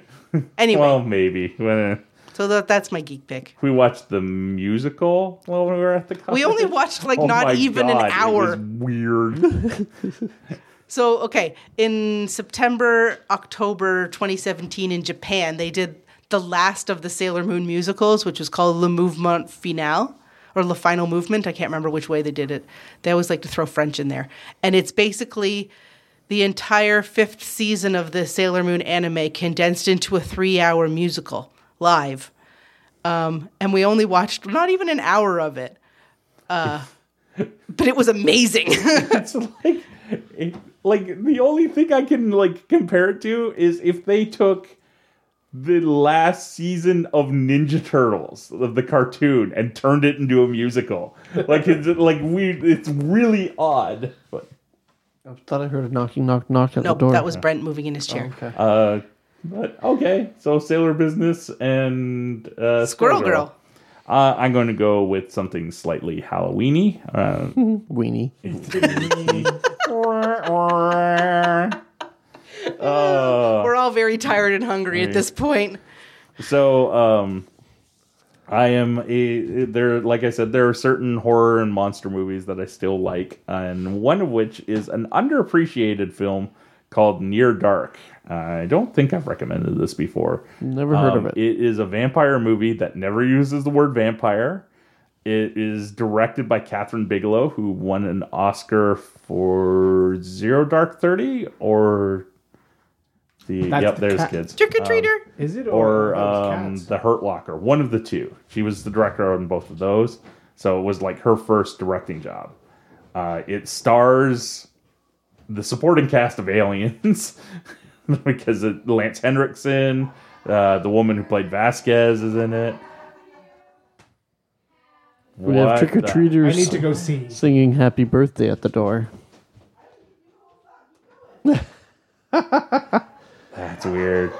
Speaker 4: Anyway,
Speaker 1: Well, maybe when
Speaker 4: so that, that's my geek pick.
Speaker 1: we watched the musical while we were at the. College.
Speaker 4: We only watched like <laughs>
Speaker 1: Oh
Speaker 4: not
Speaker 1: my
Speaker 4: even
Speaker 1: God,
Speaker 4: an hour.
Speaker 1: It was weird. <laughs>
Speaker 4: So, okay, in September, October 2017 in Japan, they did the last of the Sailor Moon musicals, which was called Le Mouvement Final or Le Final Movement. I can't remember which way they did it. They always like to throw French in there. And it's basically the entire fifth season of the Sailor Moon anime condensed into a three hour musical live. Um, and we only watched not even an hour of it. Uh, <laughs> but it was amazing. <laughs>
Speaker 1: it's like, it, like the only thing I can like compare it to is if they took the last season of Ninja Turtles of the cartoon and turned it into a musical. Like it's <laughs> like we, it's really odd. But
Speaker 3: I thought I heard a knocking, knock, knock at
Speaker 4: nope,
Speaker 3: the door.
Speaker 4: No, that was Brent moving in his chair.
Speaker 3: Okay.
Speaker 1: uh, but okay, so Sailor Business and uh,
Speaker 4: Squirrel Girl.
Speaker 1: Uh, I'm going to go with something slightly Halloweeny. Uh, <laughs>
Speaker 3: Weenie. <laughs>
Speaker 1: uh,
Speaker 4: We're all very tired and hungry at this point.
Speaker 1: so um, I am a there. Like I said, there are certain horror and monster movies that I still like, and one of which is an underappreciated film called Near Dark. I don't think I've recommended this before.
Speaker 3: Never heard
Speaker 1: Um,
Speaker 3: of it.
Speaker 1: It is a vampire movie that never uses the word vampire. It is directed by Kathryn Bigelow, who won an Oscar for Zero Dark Thirty or the
Speaker 5: That's
Speaker 1: yep.
Speaker 5: the
Speaker 1: there's
Speaker 5: cat-
Speaker 1: kids
Speaker 4: Trick or treater.
Speaker 5: Is it?
Speaker 1: or
Speaker 5: those
Speaker 1: um,
Speaker 5: cats?
Speaker 1: the Hurt Locker. One of the two. She was the director on both of those, so it was like her first directing job. Uh, it stars the supporting cast of Aliens <laughs> because it, Lance Henriksen, uh, the woman who played Vasquez, is in it.
Speaker 3: We have
Speaker 1: What
Speaker 3: trick or
Speaker 1: the-
Speaker 3: treaters
Speaker 5: I need to go see.
Speaker 3: singing "Happy Birthday" at the door. <laughs>
Speaker 1: That's weird.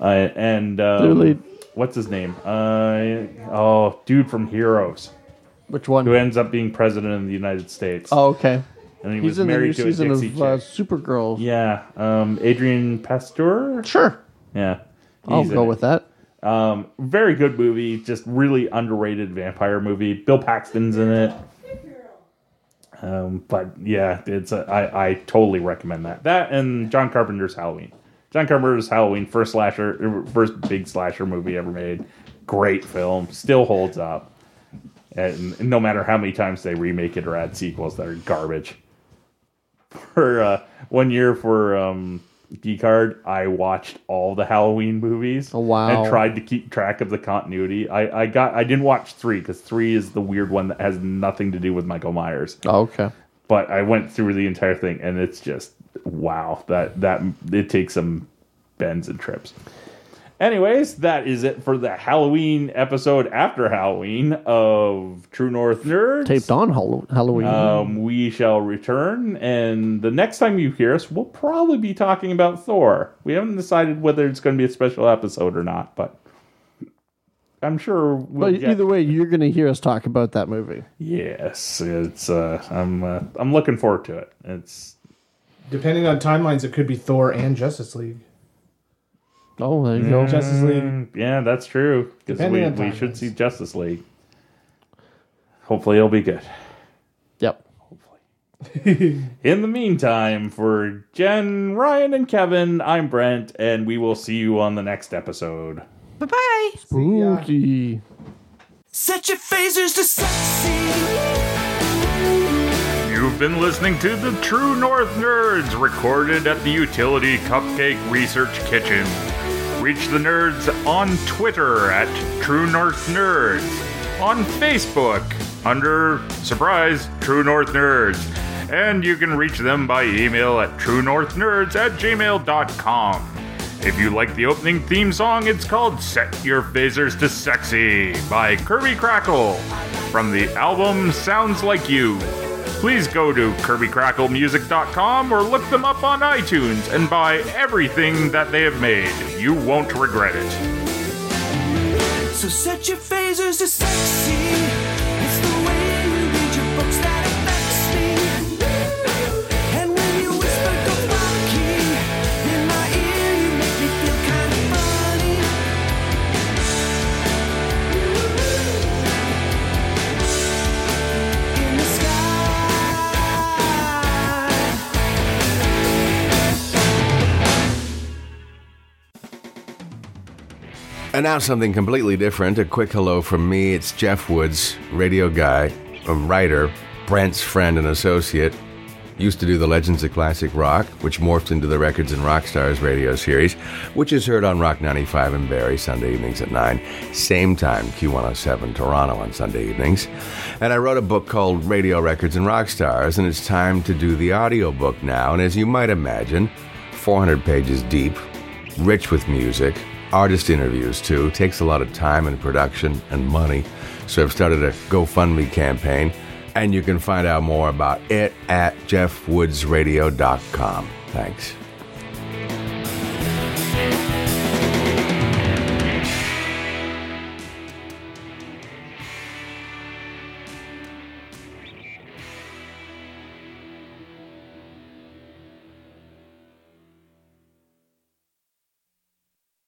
Speaker 1: Uh, and um, what's his name? Uh, oh, dude from Heroes,
Speaker 3: Which one?
Speaker 1: who ends up being president of the United States.
Speaker 3: Oh, okay.
Speaker 1: and he
Speaker 3: He's
Speaker 1: was
Speaker 3: in the new
Speaker 1: married to a
Speaker 3: season
Speaker 1: Dixie
Speaker 3: of uh,
Speaker 1: chick.
Speaker 3: Supergirl.
Speaker 1: Yeah, um, Adrian Pasdar.
Speaker 3: Sure.
Speaker 1: Yeah,
Speaker 3: I'll
Speaker 1: he's
Speaker 3: go
Speaker 1: it.
Speaker 3: with that.
Speaker 1: Um, very good movie, just really underrated vampire movie. Bill Paxton's in it. Um, but yeah, it's a, I I totally recommend that. That and John Carpenter's Halloween. John Carpenter's Halloween, first slasher, first big slasher movie ever made. Great film, still holds up. And no matter how many times they remake it or add sequels that are garbage. <laughs> For uh, one year for um, Geek Card, I watched all the Halloween movies.
Speaker 3: Oh, wow.
Speaker 1: And tried to keep track of the continuity. I, I got I didn't watch three because three is the weird one that has nothing to do with Michael Myers.
Speaker 3: Oh, okay.
Speaker 1: But I went through the entire thing and it's just wow that that it takes some bends and trips. Anyways, that is it for the Halloween episode after Halloween of True North Nerds.
Speaker 3: Taped on Hall- Halloween.
Speaker 1: Um, we shall return, and the next time you hear us, we'll probably be talking about Thor. We haven't decided whether it's going to be a special episode or not, but I'm sure. We'll
Speaker 3: But
Speaker 1: get-
Speaker 3: either way, you're going to hear us talk about that movie.
Speaker 1: yes, it's. Uh, I'm. Uh, I'm looking forward to it. It's.
Speaker 5: Depending on timelines, it could be Thor and Justice League.
Speaker 3: Oh, there you go.
Speaker 5: Justice League.
Speaker 1: Mm, Yeah, that's true. Because we, we should see Justice League. Hopefully, it'll be good.
Speaker 3: Yep. Hopefully. <laughs>
Speaker 1: In the meantime, for Jen, Ryan, and Kevin, I'm Brent, and we will see you on the next episode.
Speaker 4: Bye bye.
Speaker 3: Spooky.
Speaker 2: Set your phasers to sexy.
Speaker 1: You've been listening to the True North Nerds, recorded at the Utility Cupcake Research Kitchen. Reach the nerds on Twitter at True North Nerds, on Facebook under Surprise True North Nerds, and you can reach them by email at truenorthnerds at gmail.com. If you like the opening theme song, it's called Set Your Phasers to Sexy by Kirby Krackle from the album Sounds Like You. Please go to KirbyKrackleMusic.com or look them up on iTunes and buy everything that they have made. You won't regret it.
Speaker 2: So set your phasers to sexy.
Speaker 6: And now something completely different. A quick hello from me. It's Jeff Woods, radio guy, a writer, Brent's friend and associate. Used to do the Legends of Classic Rock, which morphed into the Records and Rock Stars radio series, which is heard on Rock 95 in Barrie Sunday evenings at 9. Same time, Q107 Toronto on Sunday evenings. And I wrote a book called Radio Records and Rock Stars, and it's time to do the audiobook now. And as you might imagine, 400 pages deep, rich with music, artist interviews too. Takes a lot of time and production and money. So I've started a GoFundMe campaign, and you can find out more about it at jeffwoodsradio.com. Thanks.